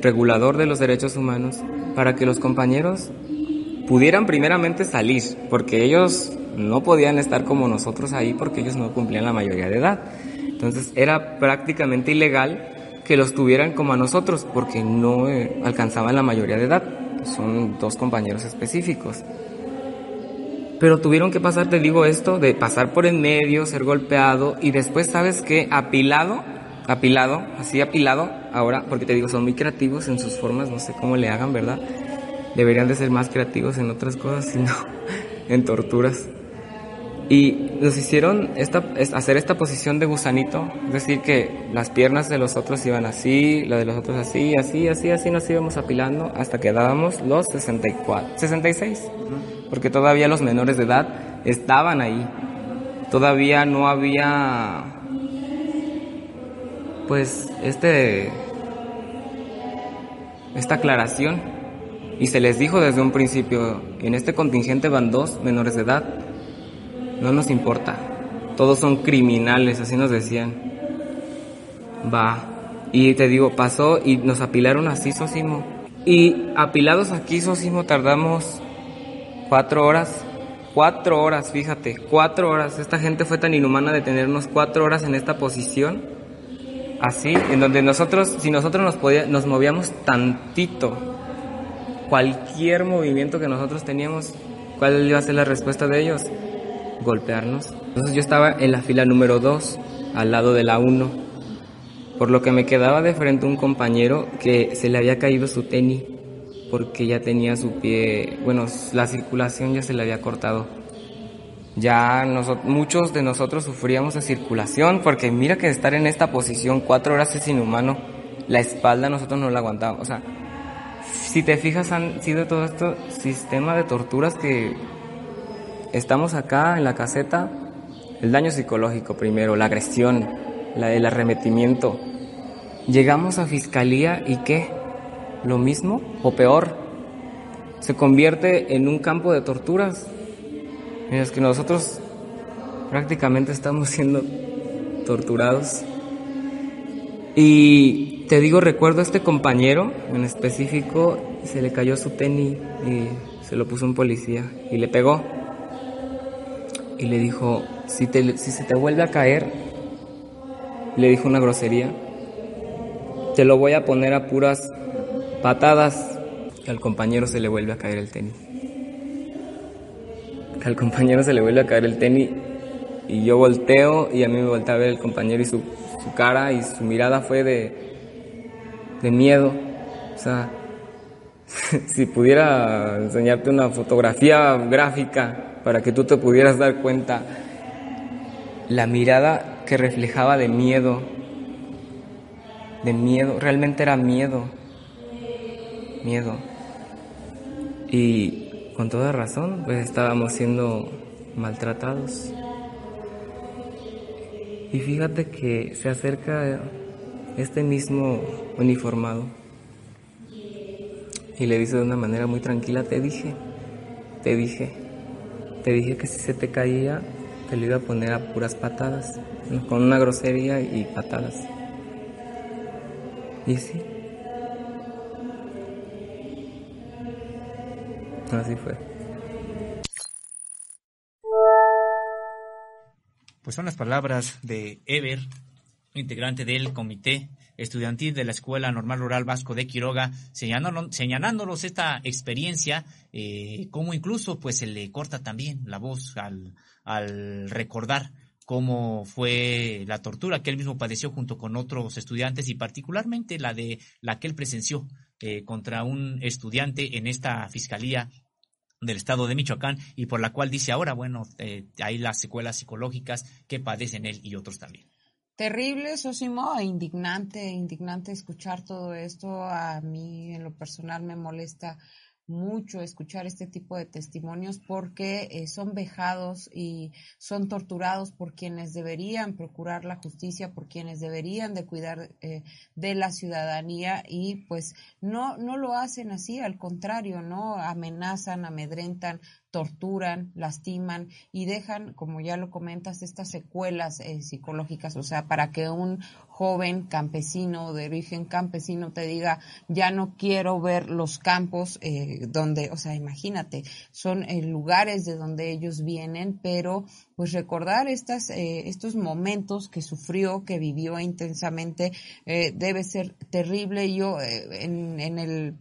regulador de los derechos humanos para que los compañeros pudieran primeramente salir, porque ellos no podían estar como nosotros ahí porque ellos no cumplían la mayoría de edad. Entonces era prácticamente ilegal que los tuvieran como a nosotros porque no eh, alcanzaban la mayoría de edad. Son dos compañeros específicos. Pero tuvieron que pasar, te digo esto, de pasar por en medio, ser golpeado y después, ¿sabes qué? Apilado, apilado, así apilado, ahora, porque te digo, son muy creativos en sus formas, no sé cómo le hagan, ¿verdad? Deberían de ser más creativos en otras cosas, sino en torturas. Y nos hicieron esta, hacer esta posición de gusanito, es decir, que las piernas de los otros iban así, la de los otros así, así, así, así nos íbamos apilando hasta que dábamos los 64, 66, porque todavía los menores de edad estaban ahí. Todavía no había, pues, este, esta aclaración y se les dijo desde un principio, en este contingente van dos menores de edad, no nos importa, todos son criminales, así nos decían. Va, y te digo, pasó y nos apilaron así, Sosimo. Y apilados aquí, Sosimo, tardamos cuatro horas, cuatro horas, fíjate, cuatro horas. Esta gente fue tan inhumana de tenernos cuatro horas en esta posición, así, en donde nosotros, si nosotros nos, podía, nos movíamos tantito, cualquier movimiento que nosotros teníamos, ¿cuál iba a ser la respuesta de ellos? Golpearnos. Entonces yo estaba en la fila número 2, al lado de la 1, por lo que me quedaba de frente un compañero que se le había caído su tenis, porque ya tenía su pie, bueno, la circulación ya se le había cortado. Ya muchos de nosotros sufríamos de circulación, porque mira que estar en esta posición cuatro horas es inhumano. La espalda nosotros no la aguantábamos. O sea, si te fijas, han sido todo este sistema de torturas que estamos acá en la caseta. El daño psicológico primero, la agresión, la, el arremetimiento. Llegamos a fiscalía y ¿qué? ¿Lo mismo o peor? Se convierte en un campo de torturas. es que nosotros prácticamente estamos siendo torturados. Y te digo, recuerdo a este compañero en específico, se le cayó su tenis y se lo puso un policía y le pegó. Y le dijo, si, te, si se te vuelve a caer, le dijo una grosería, te lo voy a poner a puras patadas. Y al compañero se le vuelve a caer el tenis. al compañero se le vuelve a caer el tenis y yo volteo y a mí me voltea a ver el compañero y su, su cara y su mirada fue de, de miedo. O sea, si pudiera enseñarte una fotografía gráfica para que tú te pudieras dar cuenta la mirada que reflejaba de miedo, de miedo, realmente era miedo, miedo. Y con toda razón, pues estábamos siendo maltratados. Y fíjate que se acerca este mismo uniformado y le dice de una manera muy tranquila, te dije, te dije, te dije que si se te caía, te lo iba a poner a puras patadas, con una grosería y patadas. Y sí. Así fue. Pues son las palabras de Ever, integrante del comité estudiantil de la Escuela Normal Rural Vasco de Quiroga, señalándonos esta experiencia, eh, como incluso pues se le corta también la voz al, recordar cómo fue la tortura que él mismo padeció junto con otros estudiantes y particularmente la de la que él presenció eh, contra un estudiante en esta fiscalía del estado de Michoacán y por la cual dice ahora, bueno, eh, hay las secuelas psicológicas que padecen él y otros también. Terrible, Sosimo, indignante, indignante escuchar todo esto. A mí, en lo personal, me molesta mucho escuchar este tipo de testimonios porque eh, son vejados y son torturados por quienes deberían procurar la justicia, por quienes deberían de cuidar eh, de la ciudadanía y pues no, no lo hacen así, al contrario, ¿no? Amenazan, amedrentan, torturan, lastiman y dejan, como ya lo comentas, estas secuelas eh, psicológicas, o sea, para que un joven campesino de origen campesino te diga, ya no quiero ver los campos eh, donde, o sea, imagínate, son eh, lugares de donde ellos vienen, pero pues recordar estas, eh, estos momentos que sufrió, que vivió intensamente, eh, debe ser terrible. Yo, eh, en, en, el,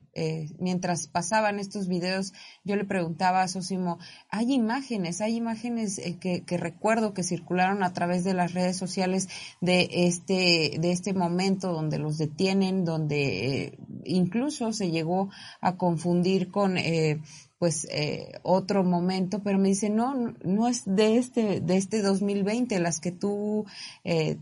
mientras pasaban estos videos, yo le preguntaba a Sosimo, hay imágenes, hay imágenes que, que, recuerdo que circularon a través de las redes sociales de este, de este momento donde los detienen, donde incluso se llegó a confundir con pues eh, otro momento, pero me dice, no, no es de este, de este 2020, las que tú eh,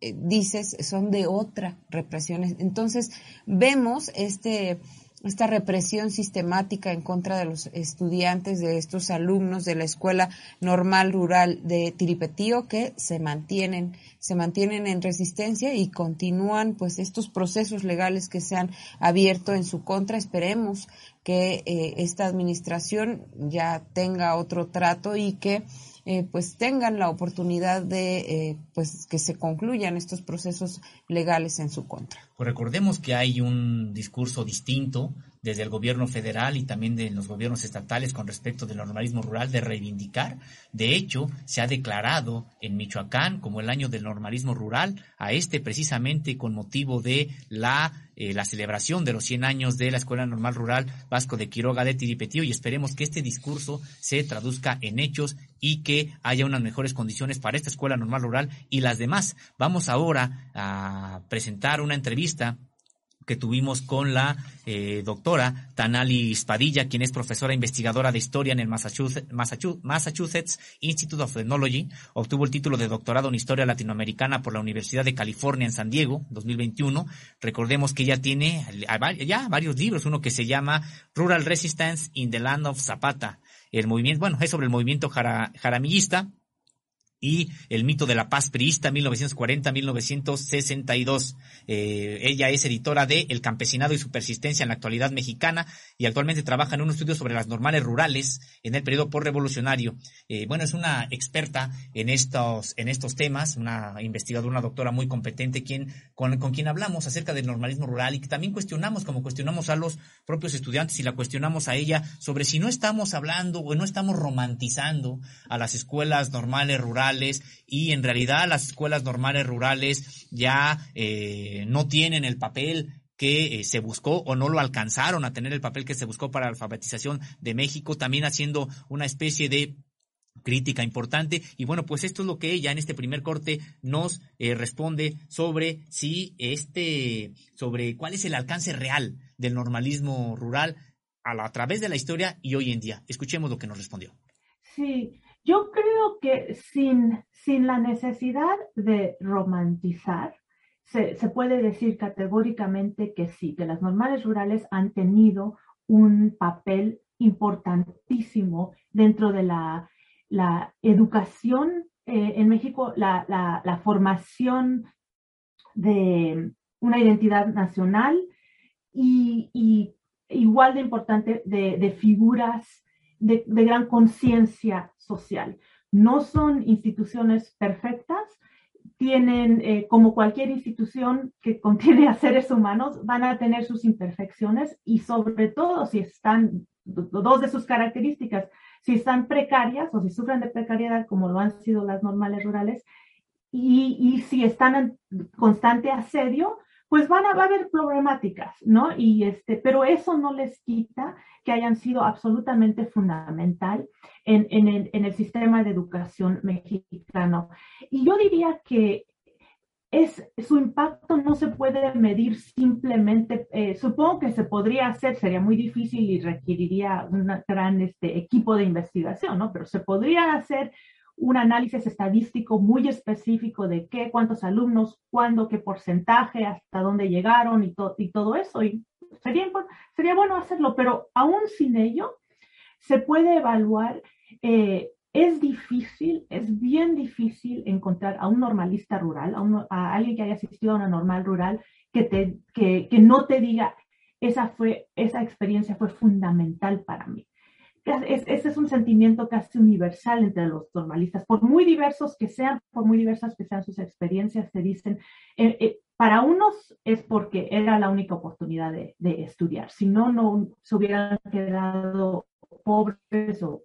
eh, dices son de otra represión. Entonces, vemos este, esta represión sistemática en contra de los estudiantes, de estos alumnos de la Escuela Normal Rural de Tiripetío que se mantienen, se mantienen en resistencia y continúan pues estos procesos legales que se han abierto en su contra. Esperemos que eh, esta administración ya tenga otro trato y que eh, pues tengan la oportunidad de eh, pues que se concluyan estos procesos legales en su contra. Pues recordemos que hay un discurso distinto desde el gobierno federal y también de los gobiernos estatales con respecto del normalismo rural de reivindicar. De hecho, se ha declarado en Michoacán como el año del normalismo rural, a este precisamente con motivo de la, eh, la celebración de los 100 años de la Escuela Normal Rural Vasco de Quiroga de Tiripetío y esperemos que este discurso se traduzca en hechos y que haya unas mejores condiciones para esta Escuela Normal Rural y las demás. Vamos ahora a presentar una entrevista que tuvimos con la eh, doctora Tanali Spadilla, quien es profesora investigadora de historia en el Massachusetts, Massachusetts, Institute of Technology. Obtuvo el título de doctorado en historia latinoamericana por la Universidad de California en San Diego, 2021. Recordemos que ella tiene ya varios libros, uno que se llama Rural Resistance in the Land of Zapata. El movimiento, bueno, es sobre el movimiento jaramillista y El mito de la paz priista 1940-1962. Eh, ella es editora de El campesinado y su persistencia en la actualidad mexicana y actualmente trabaja en un estudio sobre las normales rurales en el periodo postrevolucionario. Eh, bueno, es una experta en estos, en estos temas, una investigadora, una doctora muy competente quien, con, con quien hablamos acerca del normalismo rural y que también cuestionamos, como cuestionamos a los propios estudiantes y la cuestionamos a ella sobre si no estamos hablando o no estamos romantizando a las escuelas normales rurales y en realidad las escuelas normales rurales ya eh, no tienen el papel que eh, se buscó o no lo alcanzaron a tener el papel que se buscó para la alfabetización de México, también haciendo una especie de crítica importante. Y bueno pues esto es lo que ella en este primer corte nos eh, responde sobre si este sobre cuál es el alcance real del normalismo rural a, a través de la historia y hoy en día. Escuchemos lo que nos respondió. Sí yo creo que sin sin la necesidad de romantizar se, se puede decir categóricamente que sí que las normales rurales han tenido un papel importantísimo dentro de la la educación eh, en México, la, la, formación de una identidad nacional y, igual de importante de, figuras de, gran conciencia social. No son instituciones perfectas, tienen, eh, como cualquier institución que contiene a seres humanos, van a tener sus imperfecciones y sobre todo si están, dos de sus características, si están precarias o si sufren de precariedad, como lo han sido las normales rurales, y, si están en constante asedio, pues van a, haber problemáticas, ¿no? Y este, pero eso no les quita que hayan sido absolutamente fundamental en, el, en el sistema de educación mexicano. Y yo diría que es, su impacto no se puede medir simplemente, eh, supongo que se podría hacer, sería muy difícil y requeriría un gran este, equipo de investigación, ¿no? Pero se podría hacer un análisis estadístico muy específico de qué, cuántos alumnos, cuándo, qué porcentaje, hasta dónde llegaron y, y todo eso. Y sería, sería bueno hacerlo, pero aún sin ello, se puede evaluar eh, es difícil, es bien difícil encontrar a un normalista rural, a, alguien que haya asistido a una normal rural, que, te, que, que, no te diga, esa, fue, esa experiencia fue fundamental para mí. Ese es un sentimiento casi universal entre los normalistas, por muy diversos que sean, por muy diversas que sean sus experiencias, te dicen, eh, eh, para unos es porque era la única oportunidad de, de estudiar, si no, no se hubieran quedado pobres o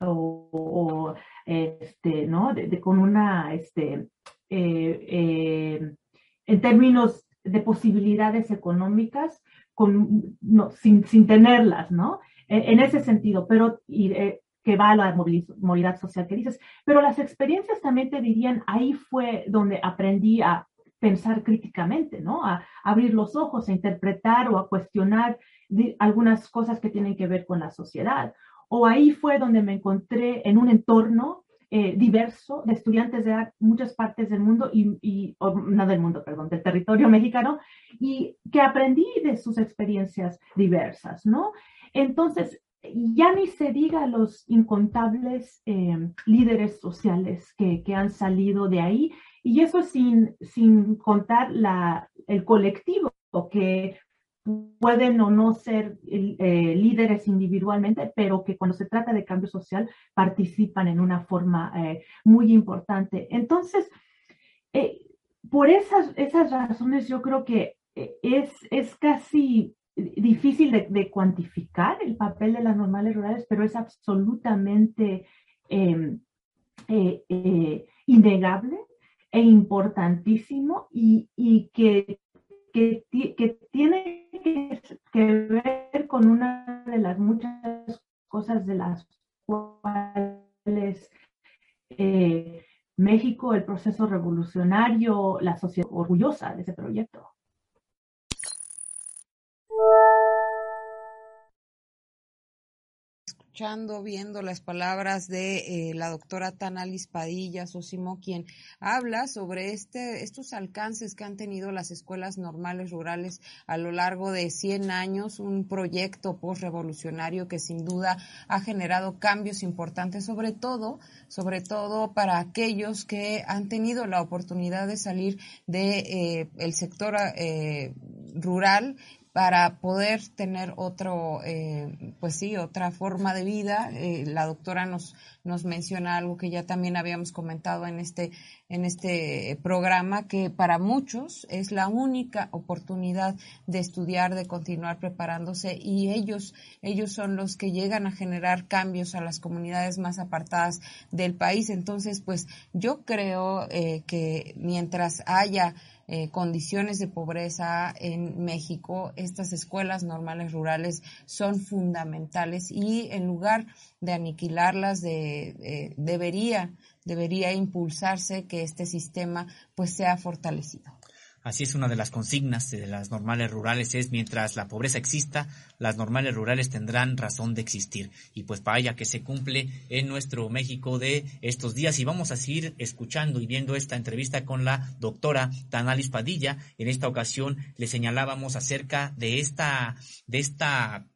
o, este, ¿no? De, con una, este, eh, en términos de posibilidades económicas, con, no, sin, sin, tenerlas, ¿no? E, en, ese sentido, pero y, eh, que va a la movilidad social que dices, pero las experiencias también te dirían, ahí fue donde aprendí a pensar críticamente, ¿no? A, abrir los ojos, a interpretar o a cuestionar algunas cosas que tienen que ver con la sociedad o ahí fue donde me encontré en un entorno eh, diverso de estudiantes de muchas partes del mundo y, no del mundo, perdón, del territorio mexicano y que aprendí de sus experiencias diversas, ¿no? Entonces, ya ni se diga los incontables eh, líderes sociales que, han salido de ahí y eso sin, sin contar el colectivo que pueden o no ser eh, líderes individualmente, pero que cuando se trata de cambio social participan en una forma eh, muy importante. Entonces, por esas, esas razones yo creo que es, es casi difícil de, cuantificar el papel de las normales rurales, pero es absolutamente em, innegable e importantísimo y, y que que, tiene que, ver con una de las muchas cosas de las cuales eh, México, el proceso revolucionario, la sociedad orgullosa de ese proyecto. Escuchando, viendo las palabras de eh, la doctora Tanalis Padilla Sosimo, quien habla sobre este, estos alcances que han tenido las escuelas normales rurales a lo largo de 100 años, un proyecto postrevolucionario que sin duda ha generado cambios importantes, sobre todo, sobre todo para aquellos que han tenido la oportunidad de salir de eh, el sector eh, rural para poder tener otro, eh, pues sí, otra forma de vida. Eh, la doctora nos, nos menciona algo que ya también habíamos comentado en este, en este programa, que para muchos es la única oportunidad de estudiar, de continuar preparándose y ellos, ellos son los que llegan a generar cambios a las comunidades más apartadas del país. Entonces, pues yo creo eh, que mientras haya eh, condiciones de pobreza en México, estas escuelas normales rurales son fundamentales y en lugar de aniquilarlas, de, debería, debería impulsarse que este sistema pues sea fortalecido. Así es una de las consignas de las normales rurales es mientras la pobreza exista, las normales rurales tendrán razón de existir. Y pues vaya que se cumple en nuestro México de estos días. Y vamos a seguir escuchando y viendo esta entrevista con la doctora Tanalis Padilla. En esta ocasión le señalábamos acerca de esta, de esta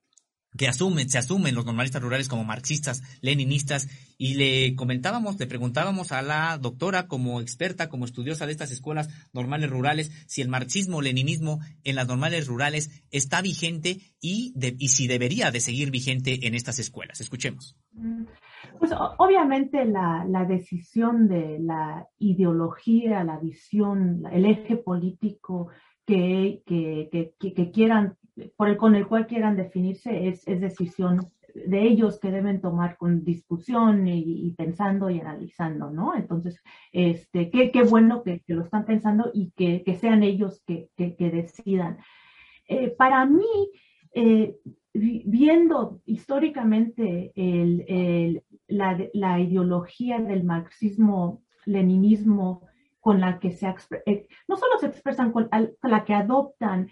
que asumen, se asumen los normalistas rurales como marxistas, leninistas, y le comentábamos, le preguntábamos a la doctora como experta, como estudiosa de estas escuelas normales rurales, si el marxismo, leninismo en las normales rurales está vigente y, y si debería de seguir vigente en estas escuelas. Escuchemos. Pues obviamente la, la decisión de la ideología, la visión, el eje político que, que quieran por el, con el cual quieran definirse es, es, decisión de ellos que deben tomar con discusión y, pensando y analizando, ¿no? Entonces, este, qué, qué bueno que, que, lo están pensando y que, que sean ellos que, decidan. Eh, para mí, eh, viendo históricamente el, el, la, la, ideología del marxismo-leninismo con la que se, eh, no solo se expresan, con la que adoptan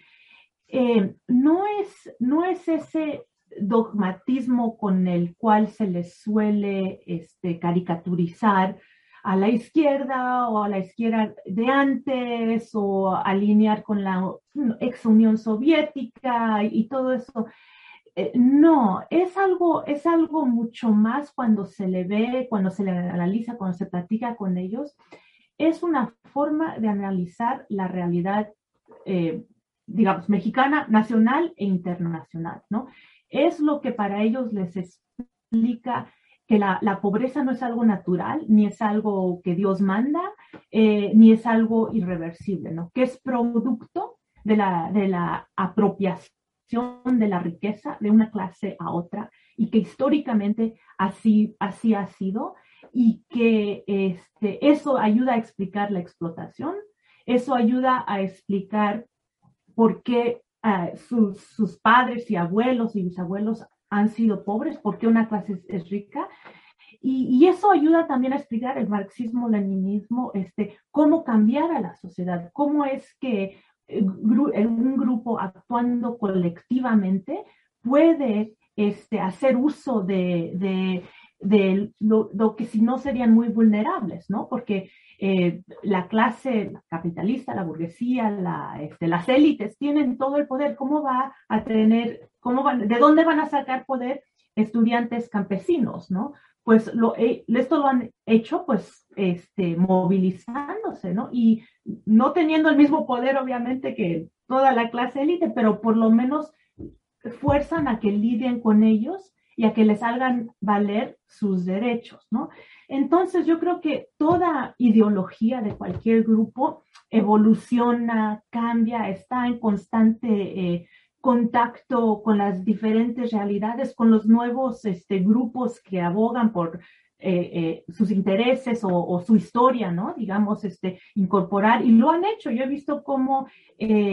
eh, no, es, no es ese dogmatismo con el cual se les suele este, caricaturizar a la izquierda o a la izquierda de antes o alinear con la ex Unión Soviética y, todo eso. Eh, no, es algo, es algo mucho más cuando se le ve, cuando se le analiza, cuando se platica con ellos. Es una forma de analizar la realidad eh, digamos, mexicana, nacional e internacional, ¿no? Es lo que para ellos les explica que la, pobreza no es algo natural, ni es algo que Dios manda, eh, ni es algo irreversible, ¿no? Que es producto de la, de la apropiación de la riqueza de una clase a otra y que históricamente así, así ha sido y que este, eso ayuda a explicar la explotación, eso ayuda a explicar por qué ah, sus, padres y abuelos y bisabuelos han sido pobres, por qué una clase es, rica. Y, eso ayuda también a explicar el marxismo-leninismo, este, cómo cambiar a la sociedad, cómo es que eh, un grupo actuando colectivamente puede este, hacer uso de lo, que si no serían muy vulnerables, ¿no? Porque eh, la clase capitalista, la burguesía, la, este, las élites tienen todo el poder. ¿Cómo va a tener, cómo van, de dónde van a sacar poder estudiantes campesinos, ¿no? Pues eh, esto lo han hecho, pues, este, movilizándose, ¿no? Y no teniendo el mismo poder, obviamente, que toda la clase élite, pero por lo menos fuerzan a que lidien con ellos y a que les hagan valer sus derechos, ¿no? Entonces yo creo que toda ideología de cualquier grupo evoluciona, cambia, está en constante eh, contacto con las diferentes realidades, con los nuevos este, grupos que abogan por eh, eh, sus intereses o, su historia, ¿no? Digamos, este, incorporar, y lo han hecho. Yo he visto cómo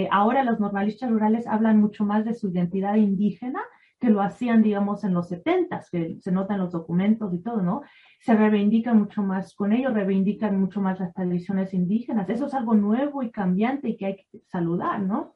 ahora los normalistas rurales hablan mucho más de su identidad indígena que lo hacían, digamos, en los setentas, que se notan los documentos y todo, ¿no? Se reivindican mucho más con ellos, reivindican mucho más las tradiciones indígenas. Eso es algo nuevo y cambiante y que hay que saludar, ¿no?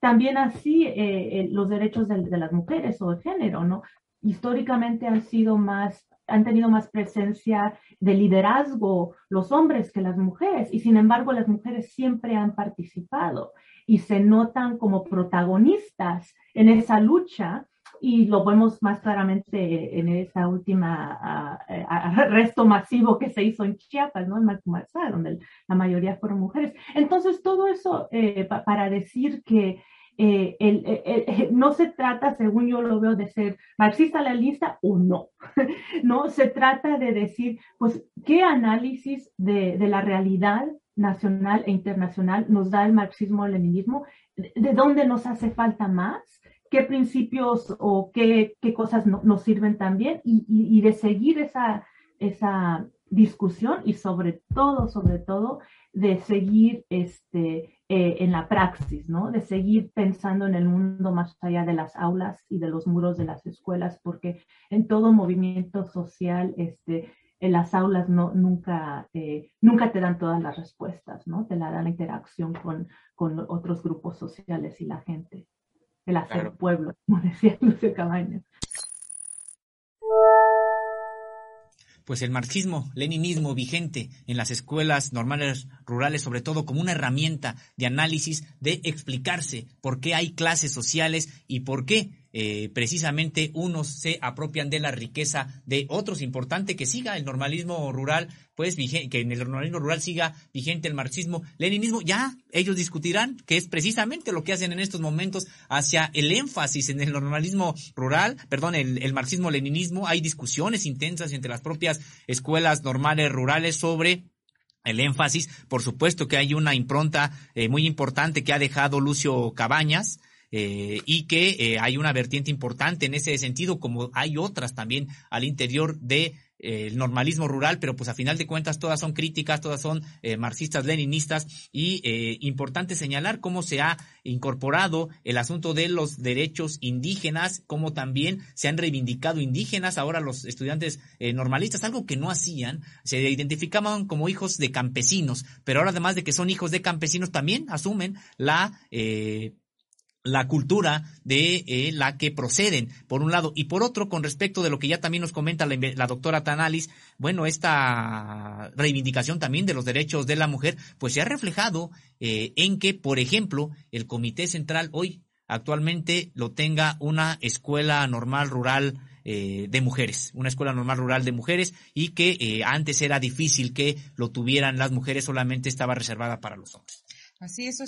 También así eh, eh, los derechos de, de, las mujeres o de género, ¿no? Históricamente han sido más, han tenido más presencia de liderazgo los hombres que las mujeres y sin embargo las mujeres siempre han participado y se notan como protagonistas en esa lucha y lo vemos más claramente en esa última arresto masivo que se hizo en Chiapas, ¿no? En Macumarzá, donde la mayoría fueron mujeres. Entonces, todo eso eh, para decir que eh, el, no se trata, según yo lo veo, de ser marxista lista o no, no, se trata de decir, pues, qué análisis de, de la realidad nacional e internacional nos da el marxismo-leninismo, de dónde nos hace falta más qué principios o qué, qué cosas no, nos sirven también y, y, de seguir esa, esa discusión y sobre todo, sobre todo, de seguir este, eh, en la praxis, ¿no? De seguir pensando en el mundo más allá de las aulas y de los muros de las escuelas, porque en todo movimiento social, este, en las aulas no, nunca, eh, nunca te dan todas las respuestas, ¿no? Te la dan la interacción con, con otros grupos sociales y la gente. El hacer pueblo, como decía Lucio Cabañas. pues el marxismo, leninismo vigente en las escuelas normales rurales, sobre todo como una herramienta de análisis, de explicarse por qué hay clases sociales y por qué eh, precisamente unos se apropian de la riqueza de otros. Importante que siga el normalismo rural, pues que en el normalismo rural siga vigente el marxismo, leninismo. Ya ellos discutirán que es precisamente lo que hacen en estos momentos hacia el énfasis en el normalismo rural, perdón, el, el marxismo-leninismo. Hay discusiones intensas entre las propias escuelas normales rurales sobre el énfasis. Por supuesto que hay una impronta eh, muy importante que ha dejado Lucio Cabañas, eh, y que eh, hay una vertiente importante en ese sentido, como hay otras también al interior de el normalismo rural, pero pues a final de cuentas todas son críticas, todas son marxistas, leninistas y importante señalar cómo se ha incorporado el asunto de los derechos indígenas, cómo también se han reivindicado indígenas ahora los estudiantes normalistas, algo que no hacían, se identificaban como hijos de campesinos, pero ahora además de que son hijos de campesinos también asumen la la cultura de eh, la que proceden, por un lado, y por otro, con respecto de lo que ya también nos comenta la, doctora Tanalis, bueno, esta reivindicación también de los derechos de la mujer, pues se ha reflejado eh, en que, por ejemplo, el Comité Central hoy actualmente lo tenga una escuela normal rural eh, de mujeres, una escuela normal rural de mujeres y que antes era difícil que lo tuvieran las mujeres, solamente estaba reservada para los hombres. Así es,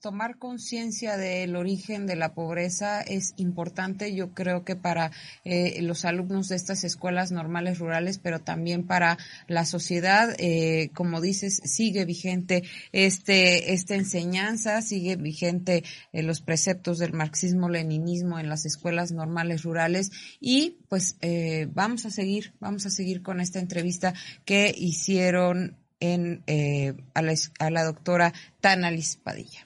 tomar conciencia del origen de la pobreza es importante, yo creo que para eh, los alumnos de estas escuelas normales rurales, pero también para la sociedad, eh, como dices, sigue vigente este esta enseñanza, sigue vigente eh, los preceptos del marxismo-leninismo en las escuelas normales rurales y pues vamos a seguir, vamos a seguir con esta entrevista que hicieron en, eh, a, la, a, la, doctora Tanalis Padilla.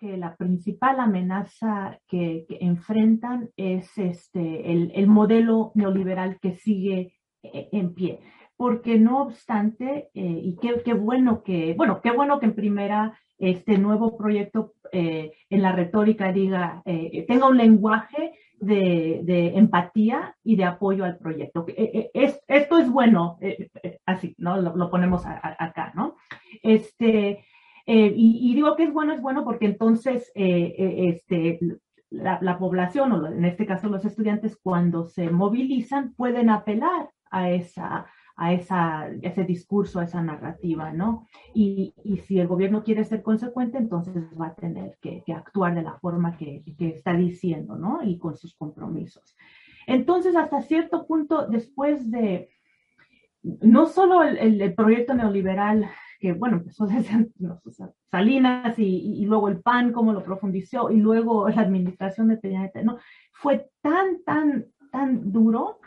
Que la principal amenaza que, enfrentan es este, el, el, modelo neoliberal que sigue eh, en pie. Porque no obstante, eh, y qué, qué, bueno que, bueno, qué bueno que en primera este nuevo proyecto en la retórica diga, tenga un lenguaje de, empatía y de apoyo al proyecto. Eh, eh, esto es bueno, eh, así, ¿no? Lo, ponemos acá, ¿no? Este, y, digo que es bueno, es bueno porque entonces este, la, población, o en este caso los estudiantes, cuando se movilizan, pueden apelar a esa a esa, ese discurso, a esa narrativa, ¿no? Y, y, si el gobierno quiere ser consecuente, entonces va a tener que, que actuar de la forma que, que, está diciendo, ¿no? Y con sus compromisos. Entonces, hasta cierto punto, después de, no solo el, el, proyecto neoliberal, que bueno, empezó desde Salinas y, y, luego el PAN, como lo profundizó, y luego la administración de Peña ¿no? Fue tan, tan, tan duro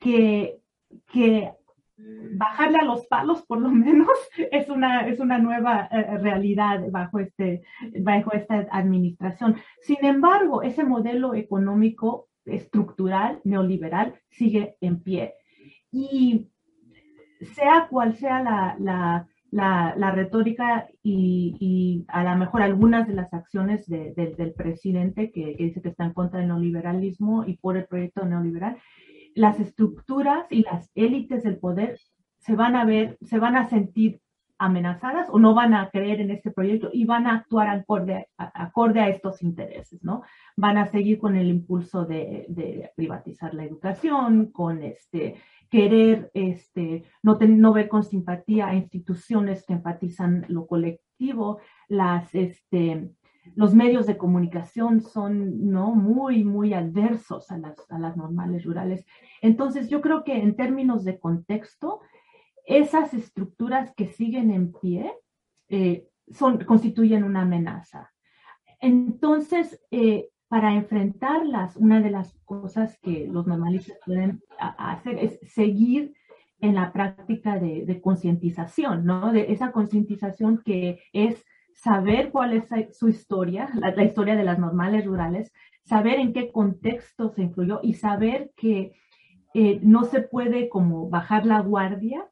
que, que bajarle a los palos, por lo menos, es una, es una nueva eh, realidad bajo, este, bajo esta administración. Sin embargo, ese modelo económico estructural neoliberal sigue en pie. Y sea cual sea la, la, la, retórica y, a lo mejor algunas de las acciones del presidente que, que dice que está en contra del neoliberalismo y por el proyecto neoliberal, las estructuras y las élites del poder se van a ver, se van a sentir amenazadas o no van a creer en este proyecto y van a actuar acorde, acorde a estos intereses, ¿no? Van a seguir con el impulso de, privatizar la educación, con este querer este, no, no ver con simpatía a instituciones que enfatizan lo colectivo, las, este, los medios de comunicación son ¿no? muy, muy adversos a las, a las normales rurales. Entonces, yo creo que en términos de contexto, esas estructuras que siguen en pie eh, son, constituyen una amenaza. Entonces, eh, para enfrentarlas, una de las cosas que los normalistas pueden hacer es seguir en la práctica de, concientización, ¿no? De esa concientización que es saber cuál es su historia, la, historia de las normales rurales, saber en qué contexto se influyó y saber que eh, no se puede como bajar la guardia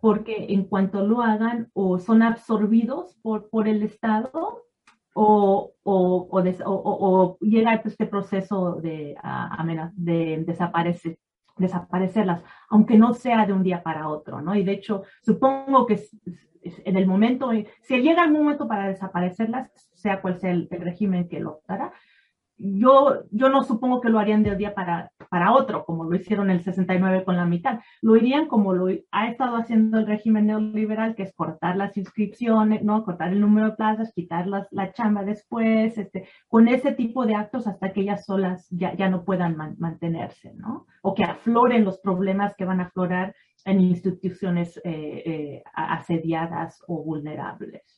porque en cuanto lo hagan o son absorbidos por, por el Estado o, o, o, llega este proceso de, de desaparecer, desaparecerlas, aunque no sea de un día para otro, ¿no? Y de hecho, supongo que en el momento, si llega el momento para desaparecerlas, sea cual sea el, régimen que lo hará, yo, yo no supongo que lo harían de un día para, para otro, como lo hicieron el 69 con la mitad. Lo irían como lo ha estado haciendo el régimen neoliberal, que es cortar las inscripciones, ¿no? cortar el número de plazas, quitar la chamba después, este, con ese tipo de actos hasta que ellas solas ya, ya no puedan mantenerse, ¿no? O que afloren los problemas que van a aflorar en instituciones eh, eh, asediadas o vulnerables.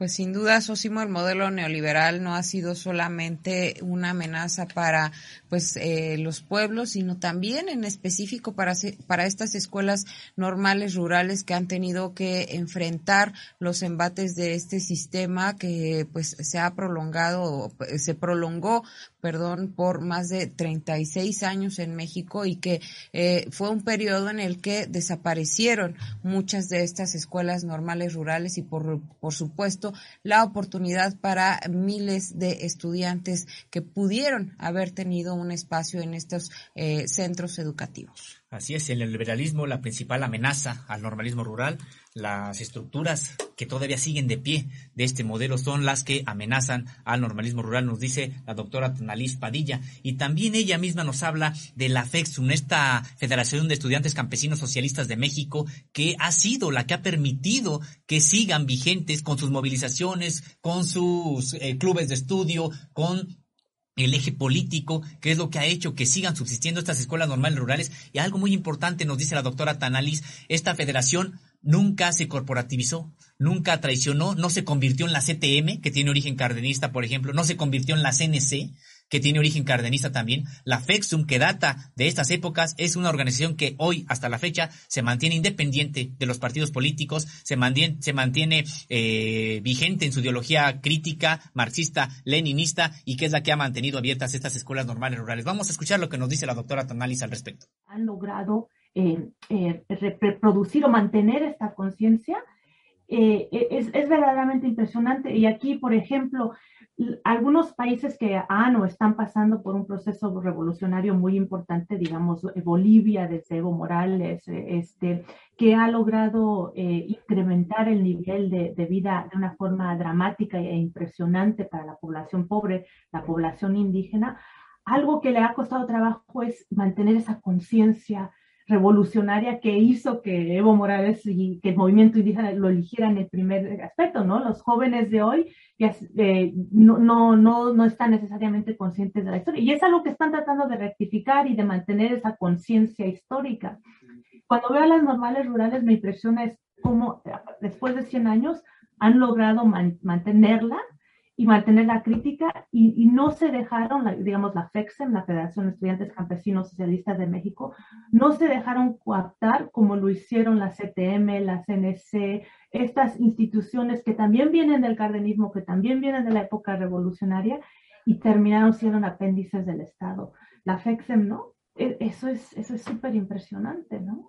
Pues sin duda, Sosimo, el modelo neoliberal no ha sido solamente una amenaza para pues eh, los pueblos, sino también en específico para, para estas escuelas normales rurales que han tenido que enfrentar los embates de este sistema que pues se ha prolongado, se prolongó perdón, por más de 36 años en México y que eh, fue un periodo en el que desaparecieron muchas de estas escuelas normales rurales y por, por supuesto la oportunidad para miles de estudiantes que pudieron haber tenido un espacio en estos eh, centros educativos. Así es, el liberalismo, la principal amenaza al normalismo rural, las estructuras que todavía siguen de pie de este modelo son las que amenazan al normalismo rural, nos dice la doctora Tonalís Padilla. Y también ella misma nos habla de la FEXUN, esta Federación de Estudiantes Campesinos Socialistas de México, que ha sido la que ha permitido que sigan vigentes con sus movilizaciones, con sus eh, clubes de estudio, con el eje político, que es lo que ha hecho que sigan subsistiendo estas escuelas normales rurales. Y algo muy importante nos dice la doctora Tanalis, esta federación nunca se corporativizó, nunca traicionó, no se convirtió en la CTM, que tiene origen cardenista, por ejemplo, no se convirtió en la CNC, que tiene origen cardenista también. La FEXUM, que data de estas épocas, es una organización que hoy, hasta la fecha, se mantiene independiente de los partidos políticos, se mantiene, se mantiene eh, vigente en su ideología crítica, marxista, leninista, y que es la que ha mantenido abiertas estas escuelas normales rurales. Vamos a escuchar lo que nos dice la doctora Tanalis al respecto. Han logrado reproducir o mantener esta conciencia. es, es verdaderamente impresionante. Y aquí, por ejemplo, algunos países que han o están pasando por un proceso revolucionario muy importante, digamos eh, Bolivia desde Evo Morales, eh, este, que ha logrado eh, incrementar el nivel de, de, vida de una forma dramática e impresionante para la población pobre, la población indígena, algo que le ha costado trabajo es mantener esa conciencia revolucionaria que hizo que Evo Morales y que el movimiento indígena lo eligieran en el primer aspecto, ¿no? Los jóvenes de hoy eh, no, no, no, no están necesariamente conscientes de la historia. Y es algo que están tratando de rectificar y de mantener esa conciencia histórica. Cuando veo a las normales rurales me impresiona es cómo después de 100 años han logrado mantenerla y mantener la crítica y, no se dejaron, digamos, la FEXEM, la Federación de Estudiantes Campesinos Socialistas de México, no se dejaron coaptar como lo hicieron la CTM, la CNC, estas instituciones que también vienen del cardenismo, que también vienen de la época revolucionaria y terminaron siendo apéndices del Estado. La FEXEM, ¿no? E, eso es eso es súper impresionante, ¿no?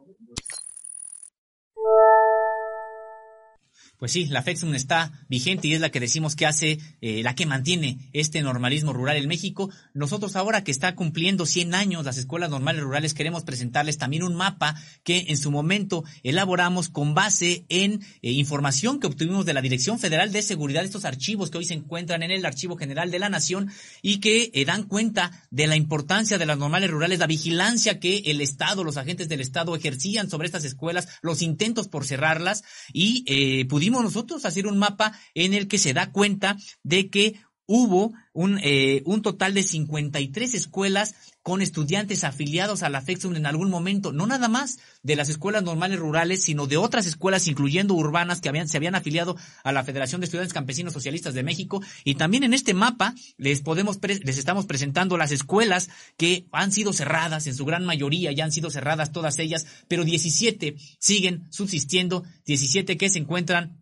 Pues sí, la FEXUN está vigente y es la que decimos que hace, eh, la que mantiene este normalismo rural en México. Nosotros ahora que está cumpliendo 100 años las escuelas normales rurales, queremos presentarles también un mapa que en su momento elaboramos con base en eh, información que obtuvimos de la Dirección Federal de Seguridad, estos archivos que hoy se encuentran en el Archivo General de la Nación y que eh, dan cuenta de la importancia de las normales rurales, la vigilancia que el Estado, los agentes del Estado ejercían sobre estas escuelas, los intentos por cerrarlas y pudimos nosotros hacer un mapa en el que se da cuenta de que hubo un, eh, un total de 53 escuelas con estudiantes afiliados a la FEXUM en algún momento, no nada más de las escuelas normales rurales, sino de otras escuelas, incluyendo urbanas, que habían, se habían afiliado a la Federación de Estudiantes Campesinos Socialistas de México. Y también en este mapa les podemos, les estamos presentando las escuelas que han sido cerradas, en su gran mayoría ya han sido cerradas todas ellas, pero 17 siguen subsistiendo, 17 que se encuentran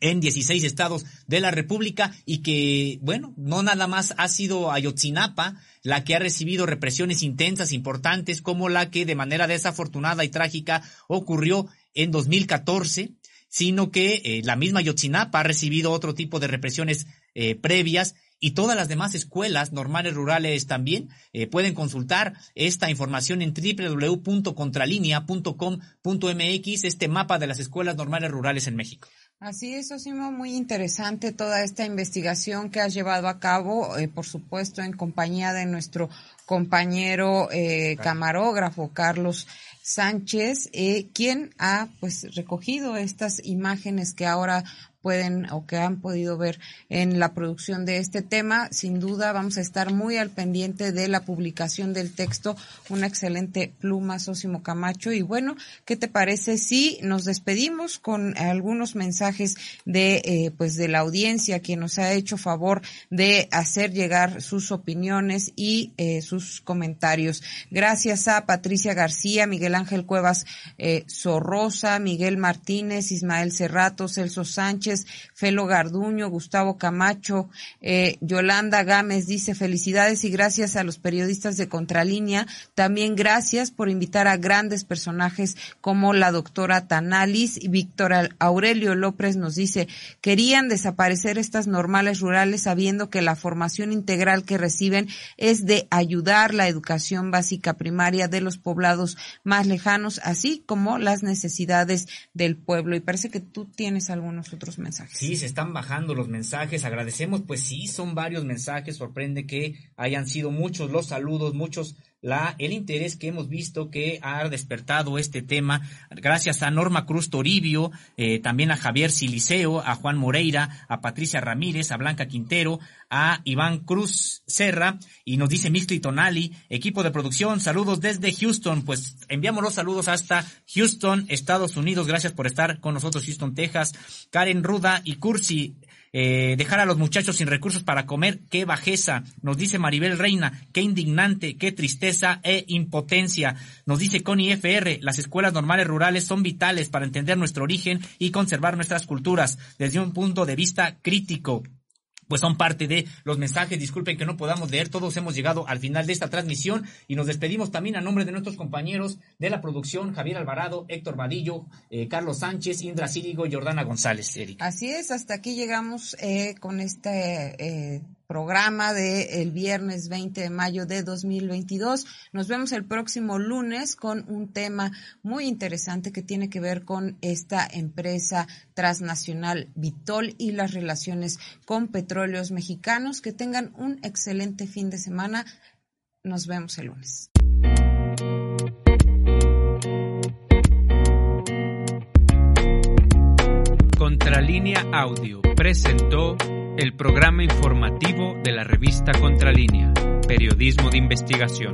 en 16 estados de la República y que, bueno, no nada más ha sido Ayotzinapa la que ha recibido represiones intensas, importantes, como la que de manera desafortunada y trágica ocurrió en 2014, sino que eh, la misma Ayotzinapa ha recibido otro tipo de represiones eh, previas y todas las demás escuelas normales rurales también eh, pueden consultar esta información en www.contralinea.com.mx, este mapa de las escuelas normales rurales en México. Así es, Osimo, muy interesante toda esta investigación que has llevado a cabo, eh, por supuesto, en compañía de nuestro compañero eh, camarógrafo Carlos Sánchez, eh, quien ha pues recogido estas imágenes que ahora pueden o que han podido ver en la producción de este tema. Sin duda vamos a estar muy al pendiente de la publicación del texto. Una excelente pluma, Sósimo Camacho. Y bueno, ¿qué te parece si nos despedimos con algunos mensajes de eh, pues de la audiencia que nos ha hecho favor de hacer llegar sus opiniones y eh, sus comentarios? Gracias a Patricia García, Miguel Ángel Cuevas eh, Sorrosa, Miguel Martínez, Ismael Cerrato, Celso Sánchez, Felo Garduño, Gustavo Camacho, eh, Yolanda Gámez dice felicidades y gracias a los periodistas de Contralínea. También gracias por invitar a grandes personajes como la doctora Tanalis y Víctor Aurelio López nos dice querían desaparecer estas normales rurales sabiendo que la formación integral que reciben es de ayudar la educación básica primaria de los poblados más lejanos, así como las necesidades del pueblo. Y parece que tú tienes algunos otros mensajes. Sí, se están bajando los mensajes, agradecemos, pues sí, son varios mensajes, sorprende que hayan sido muchos los saludos, muchos la, el interés que hemos visto que ha despertado este tema, gracias a Norma Cruz Toribio, eh, también a Javier Siliceo, a Juan Moreira, a Patricia Ramírez, a Blanca Quintero, a Iván Cruz Serra, y nos dice Mixto Tonali, equipo de producción, saludos desde Houston, pues enviamos los saludos hasta Houston, Estados Unidos, gracias por estar con nosotros, Houston, Texas, Karen Ruda y Cursi, eh, dejar a los muchachos sin recursos para comer, qué bajeza, nos dice Maribel Reina, qué indignante, qué tristeza e impotencia. Nos dice Connie FR, las escuelas normales rurales son vitales para entender nuestro origen y conservar nuestras culturas desde un punto de vista crítico pues son parte de los mensajes. Disculpen que no podamos leer, todos hemos llegado al final de esta transmisión y nos despedimos también a nombre de nuestros compañeros de la producción, Javier Alvarado, Héctor Vadillo, eh, Carlos Sánchez, Indra Círigo Jordana González. Erika. Así es, hasta aquí llegamos eh, con este eh, programa de el viernes 20 de mayo de 2022. Nos vemos el próximo lunes con un tema muy interesante que tiene que ver con esta empresa transnacional Vitol y las relaciones con petróleos mexicanos. Que tengan un excelente fin de semana. Nos vemos el lunes. Contralínea Audio presentó el programa informativo de la revista Contralínea, Periodismo de Investigación.